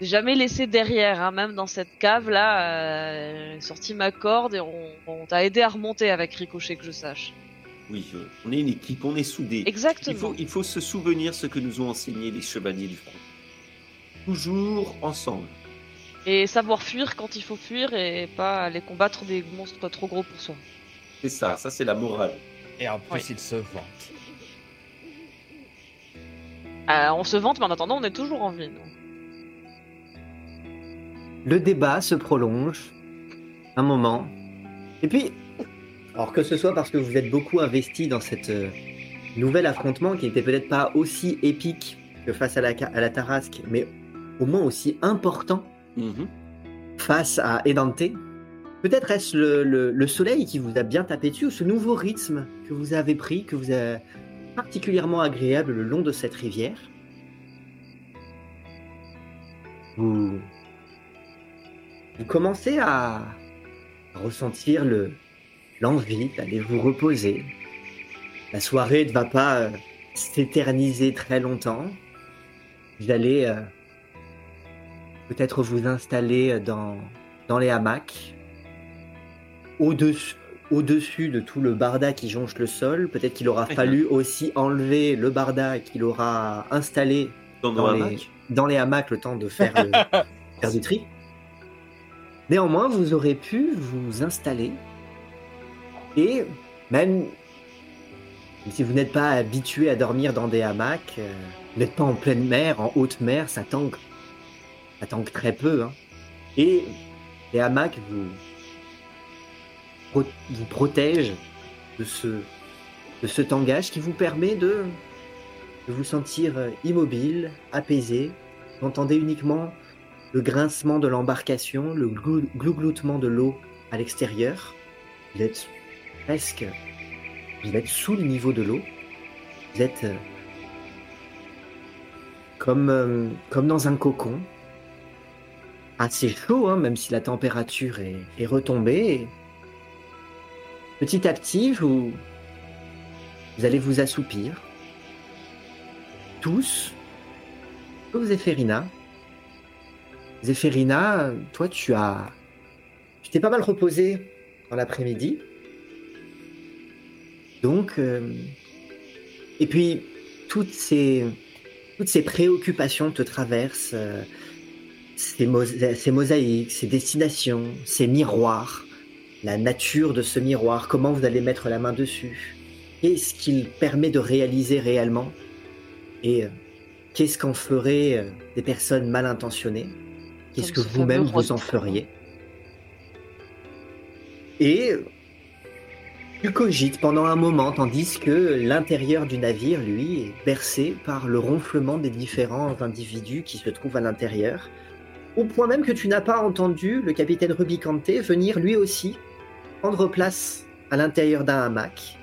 J'ai jamais laissé derrière, hein, même dans cette cave là, euh, j'ai sorti ma corde et on, on t'a aidé à remonter avec Ricochet que je sache. Oui, euh, on est une équipe, on est soudés. Exactement. Il faut, il faut se souvenir ce que nous ont enseigné les chevaliers du front. Toujours ensemble. Et savoir fuir quand il faut fuir et pas aller combattre des monstres trop gros pour soi. C'est ça, ça c'est la morale. Et en plus, Oui. ils se vantent. Euh, on se vante, mais en attendant, on est toujours en vie. nous. Le débat se prolonge un moment. Et puis, alors que ce soit parce que vous êtes beaucoup investi dans cette euh, nouvel affrontement qui n'était peut-être pas aussi épique que face à la, à la Tarasque, mais au moins aussi important Mhm. face à Edante. Peut-être est-ce le, le- le soleil qui vous a bien tapé dessus ou ce nouveau rythme que vous avez pris, que vous avez particulièrement agréable le long de cette rivière? Vous, vous commencez à, à ressentir le l'envie d'aller vous reposer. La soirée ne va pas euh, s'éterniser très longtemps. Vous allez euh, peut-être vous installer dans, dans les hamacs, au-dessus, au-dessus de tout le barda qui jonche le sol. Peut-être qu'il aura fallu aussi enlever le barda qu'il aura installé Dans nos dans les, hamacs. dans les hamacs le temps de faire, le- faire du tri. Néanmoins, vous aurez pu vous installer et même Si vous n'êtes pas habitué à dormir dans des hamacs, euh, vous n'êtes pas en pleine mer, en haute mer, ça tangue. Ça tangue très peu. Hein. Et les hamacs vous, vous protègent de ce, de ce tangage qui vous permet de, de vous sentir euh, immobile, apaisé. Vous entendez uniquement le grincement de l'embarcation, le glou- glougloutement de l'eau à l'extérieur. Vous êtes presque. Vous êtes sous le niveau de l'eau. Vous êtes euh, comme, euh, comme dans un cocon. Assez chaud, hein, même si la température est, retombée. Et petit à petit, vous, vous allez vous assoupir. Tous, sauf Zéphérina. Zéphérina, toi, tu as. Tu t'es pas mal reposé dans l'après-midi. Donc. euh, Et puis, toutes ces, préoccupations te traversent. euh, Ces, mosa- ces mosaïques, ces destinations, ces miroirs, la nature de ce miroir, comment vous allez mettre la main dessus, qu'est-ce qu'il permet de réaliser réellement, et euh, qu'est-ce qu'en feraient des personnes mal intentionnées, qu'est-ce que vous-même vous en feriez. Et tu cogites pendant un moment, tandis que l'intérieur du navire, lui, est bercé par le ronflement des différents individus qui se trouvent à l'intérieur, au point même que tu n'as pas entendu le capitaine Rubicante venir lui aussi prendre place à l'intérieur d'un hamac,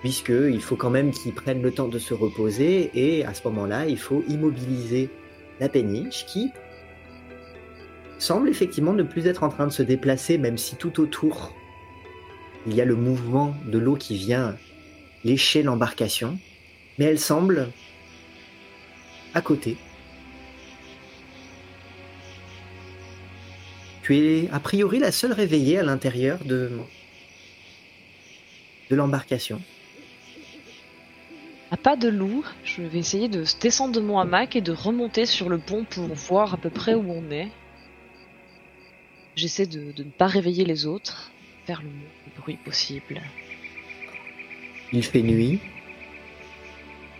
puisqu'il faut quand même qu'il prenne le temps de se reposer, et à ce moment-là, il faut immobiliser la péniche qui semble effectivement ne plus être en train de se déplacer, même si tout autour il y a le mouvement de l'eau qui vient lécher l'embarcation, mais elle semble à côté. Tu es a priori la seule réveillée à l'intérieur de, de l'embarcation. À pas de loup, je vais essayer de descendre de mon hamac et de remonter sur le pont pour voir à peu près où on est. J'essaie de, ne pas réveiller les autres, faire le moins de bruit possible. Il fait nuit.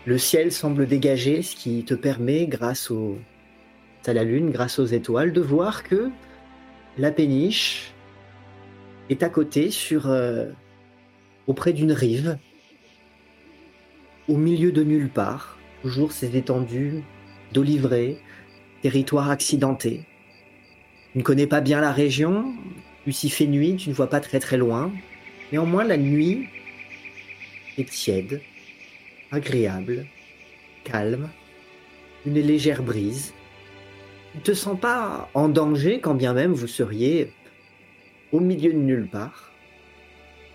Le ciel semble dégagé, ce qui te permet, grâce au, à la lune, grâce aux étoiles, de voir que la péniche est à côté, sur, euh, auprès d'une rive, au milieu de nulle part. Toujours ces étendues d'olivrés, territoire accidenté. Tu ne connais pas bien la région, il fait nuit, tu ne vois pas très très loin. Néanmoins, la nuit est tiède, agréable, calme, une légère brise. Tu ne te sens pas en danger quand bien même vous seriez au milieu de nulle part.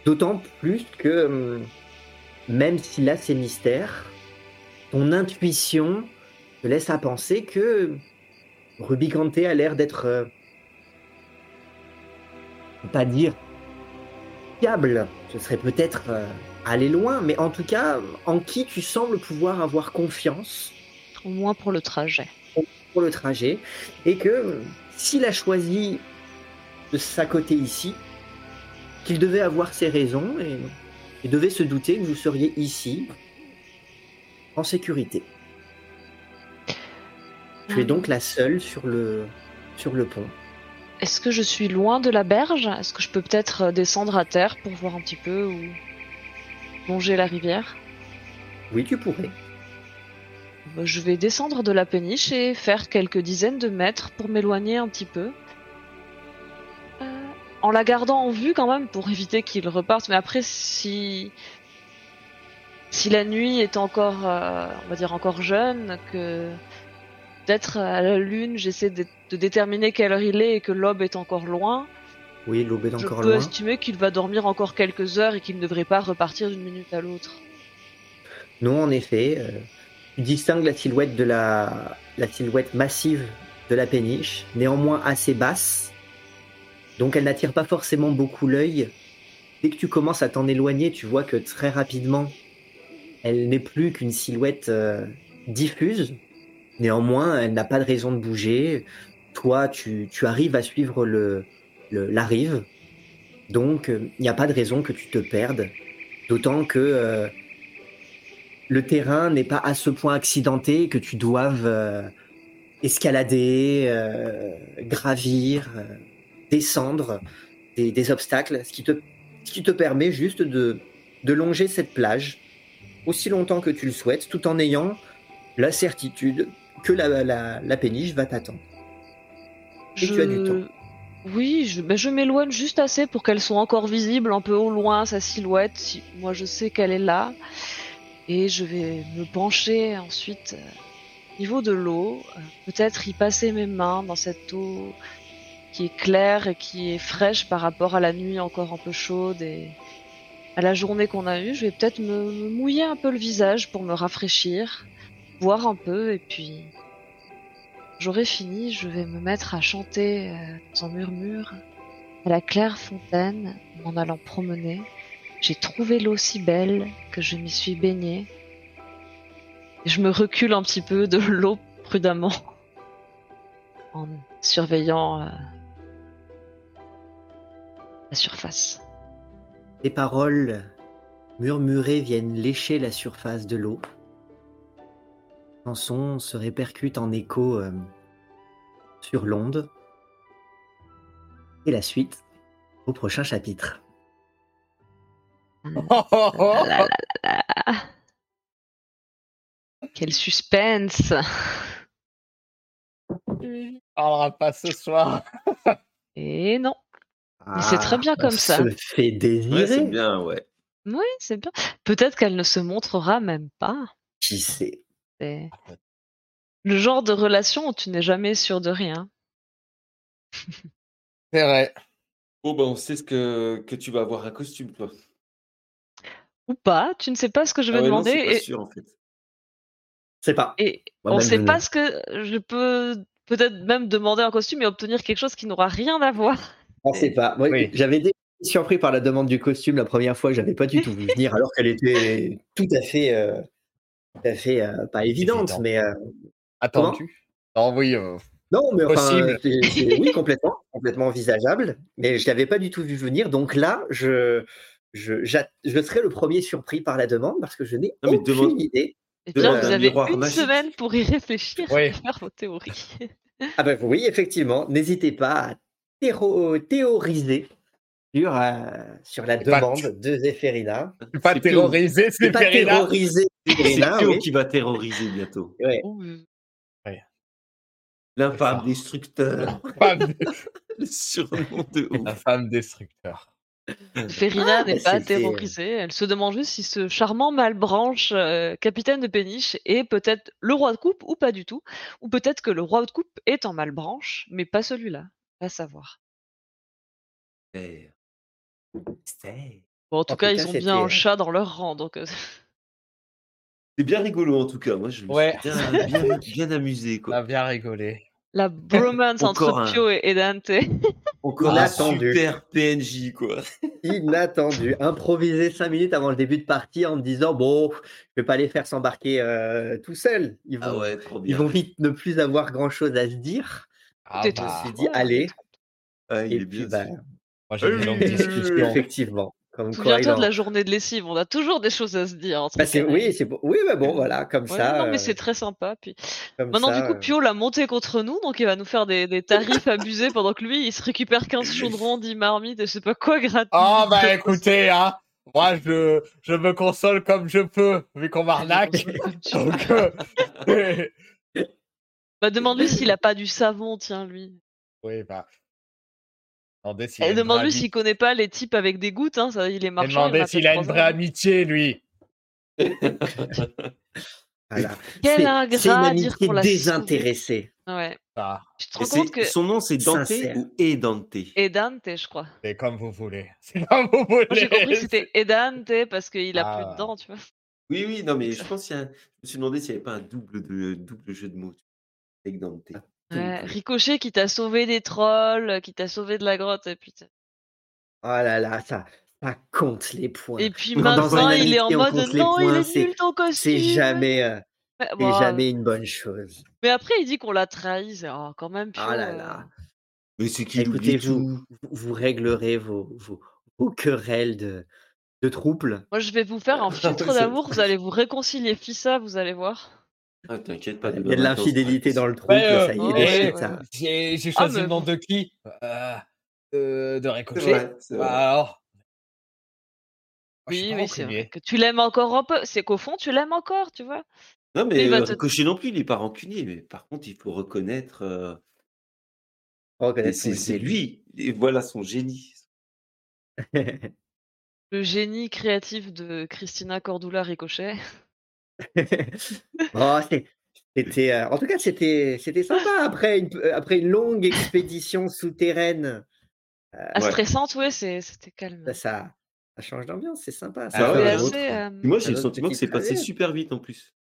D'autant plus que, hum, même si là c'est mystère, ton intuition te laisse à penser que Rubicante a l'air d'être, pas dire fiable, ce serait peut-être euh, aller loin, mais en tout cas, en qui tu sembles pouvoir avoir confiance Au moins pour le trajet. pour le trajet, et que s'il a choisi de s'accoter ici, qu'il devait avoir ses raisons et, et devait se douter que vous seriez ici, en sécurité. Tu es donc la seule sur le, sur le pont. Est-ce que je suis loin de la berge? Est-ce que je peux peut-être euh, descendre à terre pour voir un petit peu ou longer la rivière? Oui, tu pourrais. Bah, Je vais descendre de la péniche et faire quelques dizaines de mètres pour m'éloigner un petit peu. Euh, en la gardant en vue quand même pour éviter qu'il reparte. Mais après, si si la nuit est encore, euh, on va dire encore jeune, que peut-être à la lune, j'essaie de, de déterminer quelle heure il est et que l'aube est encore loin. Oui, l'aube est Je encore peux loin. estimer qu'il va dormir encore quelques heures et qu'il ne devrait pas repartir d'une minute à l'autre. Non, en effet, euh, tu distingues la silhouette de la, la silhouette massive de la péniche, néanmoins assez basse, donc elle n'attire pas forcément beaucoup l'œil. Dès que tu commences à t'en éloigner, tu vois que très rapidement, elle n'est plus qu'une silhouette euh, diffuse. Néanmoins, elle n'a pas de raison de bouger. Toi, tu, tu arrives à suivre le, la rive, donc euh, il n'y a pas de raison que tu te perdes. D'autant que euh, le terrain n'est pas à ce point accidenté que tu doives euh, escalader, gravir, descendre des, des obstacles, ce qui, te, ce qui te permet juste de, de longer cette plage aussi longtemps que tu le souhaites, tout en ayant la certitude que la, la, la péniche va t'attendre. Et tu as du temps. Oui, je, ben, je m'éloigne juste assez pour qu'elles soient encore visibles un peu au loin, sa silhouette. Si- Moi, je sais qu'elle est là. Et je vais me pencher ensuite euh, au niveau de l'eau. euh, Peut-être y passer mes mains dans cette eau qui est claire et qui est fraîche par rapport à la nuit encore un peu chaude et à la journée qu'on a eue. Je vais peut-être me, me mouiller un peu le visage pour me rafraîchir, voir un peu et puis J'aurai fini, je vais me mettre à chanter euh, dans un murmure à la claire fontaine en allant promener. J'ai trouvé l'eau si belle que je m'y suis baignée. Je me recule un petit peu de l'eau prudemment en surveillant euh, la surface. Les paroles murmurées viennent lécher la surface de l'eau. La chanson se répercute en écho euh, sur l'onde. Et la suite au prochain chapitre. Oh, oh, oh. Ah là là là. Quel suspense On parlera pas ce soir. Et non. C'est très bien on comme ça. Se fait désirer. Ouais, c'est bien, ouais. Oui, c'est bien. Peut-être qu'elle ne se montrera même pas. Qui sait? C'est le genre de relation où tu n'es jamais sûr de rien. C'est vrai. Bon, ben, on sait ce que, que tu vas avoir un costume, toi. Ou pas, tu ne sais pas ce que je vais Ah ouais, non, demander c'est pas et, sûr, en fait. C'est pas. et on Moi-même, ne sait je pas ne- ce que je peux peut-être même demander un costume et obtenir quelque chose qui n'aura rien à voir. On sait pas. Moi, Oui. J'avais été surpris par la demande du costume la première fois. J'avais pas du tout vu venir, alors qu'elle était tout à fait, euh, tout à fait euh, pas évidente, Évident. mais euh, Attendu? Non, oui. euh, non, mais enfin, Possible. c'est- oui, complètement, complètement envisageable. Mais je l'avais pas du tout vu venir. Donc là, je, je, je serai le premier surpris par la demande parce que je n'ai aucune demande- idée. Eh De bien, vous avez une magique. semaine pour y réfléchir Ouais. et faire vos théories. Ah ben oui, effectivement, n'hésitez pas à théoriser sur, euh, sur la C'est pas- demande de Zéphérina. Pas C'est C'est c'est C'est Zéphérina, Théo oui. qui va terroriser bientôt. Ouais. Ouh, euh, L'infâme ça. destructeur. Le surnom de ouf. La femme destructeur. Ferina Ah, n'est pas c'était- terrorisée. Elle se demande juste si ce charmant malbranche euh, capitaine de péniche est peut-être le roi de coupe ou pas du tout. Ou peut-être que le roi de coupe est en malbranche, mais pas celui-là. À savoir. Eh. C'est Bon, en tout En cas, tout ils ont bien un chat dans leur rang, donc euh, c'est bien rigolo en tout cas. Moi, je me Ouais. suis bien, bien, bien amusé. On a Quoi. bien rigolé. la bromance entre un. Pio et, et Dante. Encore un Inattendu. super PNJ, quoi. Inattendu. Improviser cinq minutes avant le début de partie en me disant bon, je vais pas les faire s'embarquer euh, tout seul. Ils vont, Ah ouais, trop ils bien. vont vite ne plus avoir grand chose à se dire. Ah T'es bah, Je me suis dit allez. Ah, il Et est puis bien. bah, moi j'ai une longue discussion. effectivement, comme quoi il Souviens-toi en- de la journée de lessive, on a toujours des choses à se dire. Entre Bah, oui, c'est bon. Oui, mais bon, voilà, comme Ouais, ça. non, mais euh, c'est très sympa. Puis comme maintenant, ça, du coup, euh, Pio l'a monté contre nous, donc il va nous faire des, des tarifs abusés pendant que lui, il se récupère 15 chaudrons, 10 marmites et je sais pas quoi gratuit. Oh bah écoutez, hein, moi je, je me console comme je peux, vu qu'on m'arnaque. Donc, euh, Bah, demande-lui s'il a pas du savon, tiens, lui. oui, bah. Demandez s'il Et demande-lui s'il connaît pas les types avec des gouttes, hein, ça, il est marchand. il Demandez m'a s'il a une vraie amitié, lui. voilà. Quel C'est- ingrat C'est une à dire amitié qu'on l'a. Ouais. Ah, Tu te rends compte que. Son nom, c'est Dante Sincère. ou Edante Et Dante, je crois. c'est comme vous voulez. C'est comme vous voulez. J'ai compris que c'était Edante parce qu'il a plus Ah. de dents, tu vois. Oui, oui, non, mais je pense qu'il y a Je me suis demandé s'il n'y avait pas un double, de... double jeu de mots avec Dante. Ouais, Ricochet qui t'a sauvé des trolls, qui t'a sauvé de la grotte, et puis. t'as- Oh là là, ça, ça compte les points. Et puis maintenant, il est en mode non, il est c'est- nul ton costume. C'est jamais, euh, Ouais, c'est bon, jamais une bonne chose. Mais après, il dit qu'on l'a trahi. C'est oh, quand même. Pio, Oh là euh, là. Mais c'est qu'il Écoutez, vous, tout? vous, vous réglerez vos, vos, vos querelles de, de trouble. Moi, je vais vous faire un filtre d'amour, vous allez vous réconcilier Fissa, vous allez voir. Ah, t'inquiète pas. Il y a de l'infidélité dans le Ouais, euh, ça y est, ouais. J'ai Ah, choisi mais le nom de qui euh, de, de C'est Ricochet. vrai, c'est vrai. Bah, alors. Oui, oui, c'est vrai. Que tu l'aimes encore un peu. C'est qu'au fond, tu l'aimes encore, tu vois. Non, mais Il va euh, te- Ricochet non plus, il est pas rancunier. Mais par contre, il faut reconnaître. euh, Reconnaître c'est lui. Et voilà son génie. Le génie créatif de Christina Cordula Ricochet. Oh, c'était, euh, en tout cas, c'était, c'était sympa après une, euh, après une longue expédition souterraine. Ah, Ouais. stressante, c'est- c'était calme. Ça, ça, ça change d'ambiance, c'est sympa. Ah Ça ouais, assez. euh, moi, j'ai le sentiment que c'est passé super vite en plus.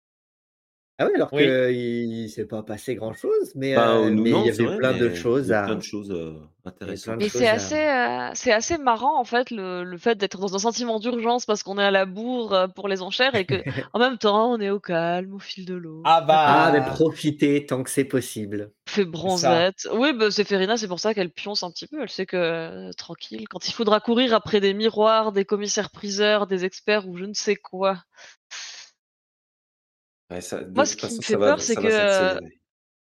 Ah ouais, alors Oui. qu'il ne s'est pas passé grand chose, mais, Bah, euh, nous, mais non, il y avait vrai, plein de choses il y a à. plein de choses euh, plein intéressantes. Mais c'est à- assez, euh, c'est assez marrant en fait le, le fait d'être dans un sentiment d'urgence parce qu'on est à la bourre pour les enchères et que en même temps on est au calme, au fil de l'eau, Ah bah. Ah, mais profitez tant que c'est possible. fait ça. bronzette. Oui, bah, c'est Ferina, c'est pour ça qu'elle pionce un petit peu. Elle sait que euh, tranquille, quand il faudra courir après des miroirs, des commissaires priseurs, des experts ou je ne sais quoi. Ouais, ça- de Moi, ce toute qui façon, me ça fait va- peur, c'est ça va que.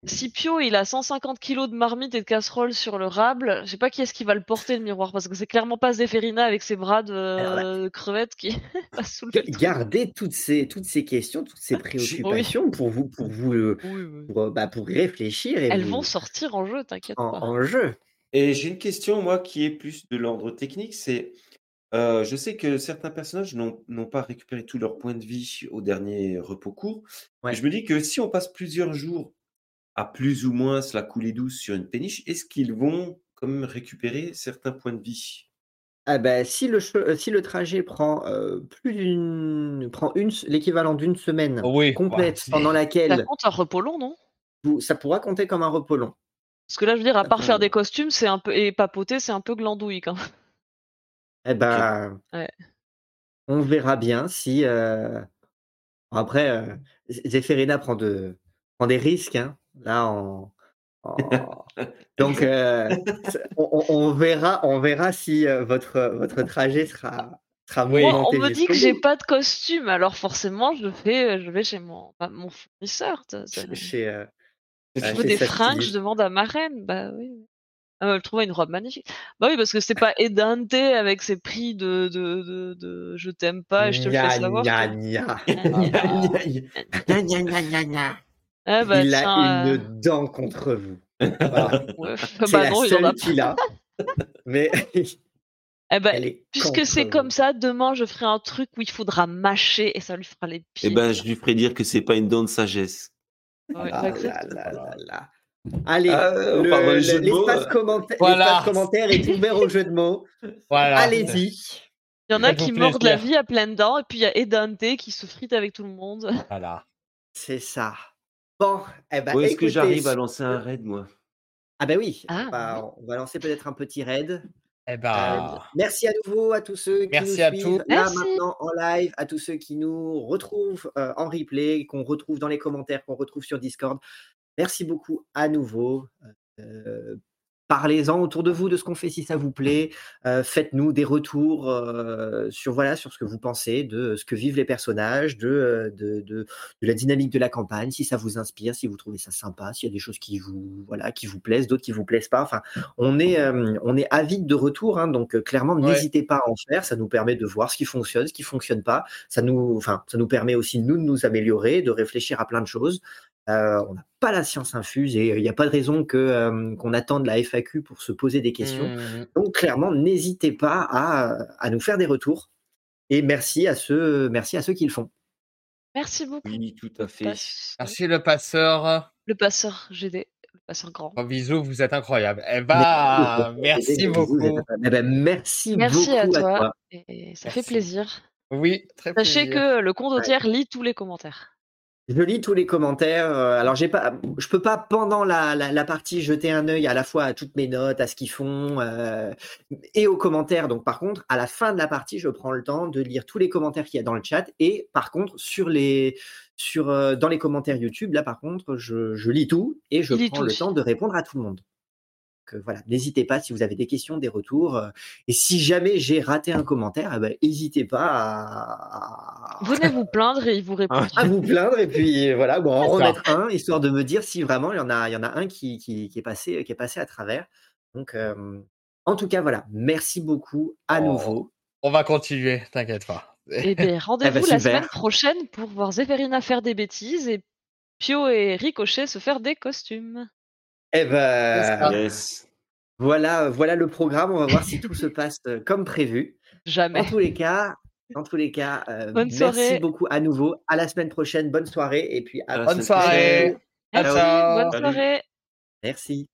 Si Pio il a 150 kilos de marmite et de casserole sur le rable, je sais pas qui est-ce qui va le porter le miroir parce que c'est clairement pas Zéphérina avec ses bras de Alors là- de crevette qui va soulever le. Gardez toutes ces, toutes ces questions, toutes ces préoccupations pour vous, pour vous, euh, Oui, oui. pour, euh, bah, pour réfléchir et Elles vous- vont sortir en jeu, t'inquiète en, pas. en jeu. Et j'ai une question, moi, qui est plus de l'ordre technique. C'est, euh, je sais que certains personnages n'ont n'ont pas récupéré tous leurs points de vie au dernier repos court. Ouais. Je me dis que si on passe plusieurs jours à plus ou moins se la couler douce sur une péniche, est-ce qu'ils vont quand même récupérer certains points de vie? Ah bah, si, le che- euh, si le trajet prend euh, plus d'une, prend une, l'équivalent d'une semaine Oui, complète bah, pendant Ça laquelle compte un repos long, non? Vous- ça pourra compter comme un repos long. Parce que là, je veux dire, à Ça part peut- faire des costumes, c'est un peu et papoter, c'est un peu glandouille quand même. Eh ben, Ouais. on verra bien si. euh, Après, euh, Zéphérina prend, de... prend des risques, hein, là, Donc, euh, c'est- on, on- on verra, on verra si euh, votre, votre trajet sera, sera Oui. Moi, on mouvementé me dit jusqu'au que j'ai bout. pas de costume, alors forcément, je vais, je vais chez mon, bah, mon fournisseur. Chez- chez, euh, Je veux c'est des fringues, je demande à ma reine. Bah oui. Ah, elle trouvait une robe magnifique. Bah oui, parce que c'est pas Edante avec ses prix de, de, de, de je t'aime pas et je te le fais savoir. gna, tu vois. gna. Gna, gna. Gna, gna, gna, gna, gna. Ah bah Il tiens. a euh, une dent contre vous. Voilà. ouais. C'est bah la non, seule qu'il a. Mais Eh ben, elle est puisque c'est comme ça, demain je ferai un truc où il faudra mâcher et ça lui fera les pieds. Eh ben, je lui ferai dire que c'est pas une dent de sagesse. Ouais, Ah là là là là. Allez, Ah, le- le- l'espace euh. commenta- Voilà. l'espace commentaire est ouvert au jeu de mots. Voilà. Allez-y. Il y en a qui mordent la vie à pleines dents et puis il y a Edante qui se frite avec tout le monde. Voilà. C'est ça. Bon, eh ben, Où est-ce que j'arrive à lancer un raid, moi? Ah ben oui, Ah, on, va, on va lancer peut-être un petit raid. Eh Euh, ben, merci à nouveau à tous ceux qui Merci nous à suivent tous. là Merci. maintenant en live, à tous ceux qui nous retrouvent euh, en replay, qu'on retrouve dans les commentaires, qu'on retrouve sur Discord. Merci beaucoup à nouveau. Euh, Parlez-en autour de vous de ce qu'on fait si ça vous plaît. Euh, Faites-nous des retours euh, sur voilà sur ce que vous pensez de ce que vivent les personnages, de, de, de, de la dynamique de la campagne, si ça vous inspire, si vous trouvez ça sympa, s'il y a des choses qui vous voilà qui vous plaisent, d'autres qui vous plaisent pas. Enfin, on est on est avide de retour, hein, donc clairement Ouais. n'hésitez pas à en faire. Ça nous permet de voir ce qui fonctionne, ce qui fonctionne pas. Ça nous enfin ça nous permet aussi nous de nous améliorer, de réfléchir à plein de choses. Euh, on n'a pas la science infuse et il n'y a pas de raison que euh, qu'on attende la FAQ pour se poser des questions. mm, Donc clairement, n'hésitez pas à, à nous faire des retours. Et merci à ceux, merci à ceux qui le font. Merci beaucoup. Oui, tout à fait. Passe- merci le passeur. Le passeur GD, le passeur grand. Gros bisous, vous êtes incroyable. Eh ben, merci beaucoup. Eh ben, merci, Merci beaucoup à à toi. toi. Et ça Merci. fait plaisir. Oui, très Sachez plaisir. que le condottière lit tous les commentaires. Je lis tous les commentaires. euh, Alors j'ai pas, je peux pas pendant la, la, la partie jeter un œil à la fois à toutes mes notes, à ce qu'ils font euh, et aux commentaires. Donc par contre, à la fin de la partie, je prends le temps de lire tous les commentaires qu'il y a dans le chat. Et par contre, sur les, sur euh, dans les commentaires YouTube, là par contre, je, je lis tout et je prends le aussi. temps de répondre à tout le monde. Donc voilà, n'hésitez pas si vous avez des questions, des retours. et si jamais j'ai raté un commentaire, eh ben, n'hésitez pas à... Venez vous plaindre et il vous répond. à vous plaindre et puis voilà, bon, en remettre un, histoire de me dire si vraiment il y en a, il y en a un qui, qui, est passé, qui est passé à travers. Donc en tout cas, voilà, merci beaucoup à oh, nouveau. On va continuer, t'inquiète pas. Et eh bien, eh rendez-vous ben, la semaine prochaine pour voir Zéphérina faire des bêtises et Pio et Ricochet se faire des costumes. Eh ben, voilà, voilà le programme. On va voir si tout se passe euh, comme prévu. Jamais. En tous les cas, en tous les cas, euh, merci beaucoup à nouveau. À la semaine prochaine. Bonne soirée et puis à bonne soirée. Bonne soirée. Merci.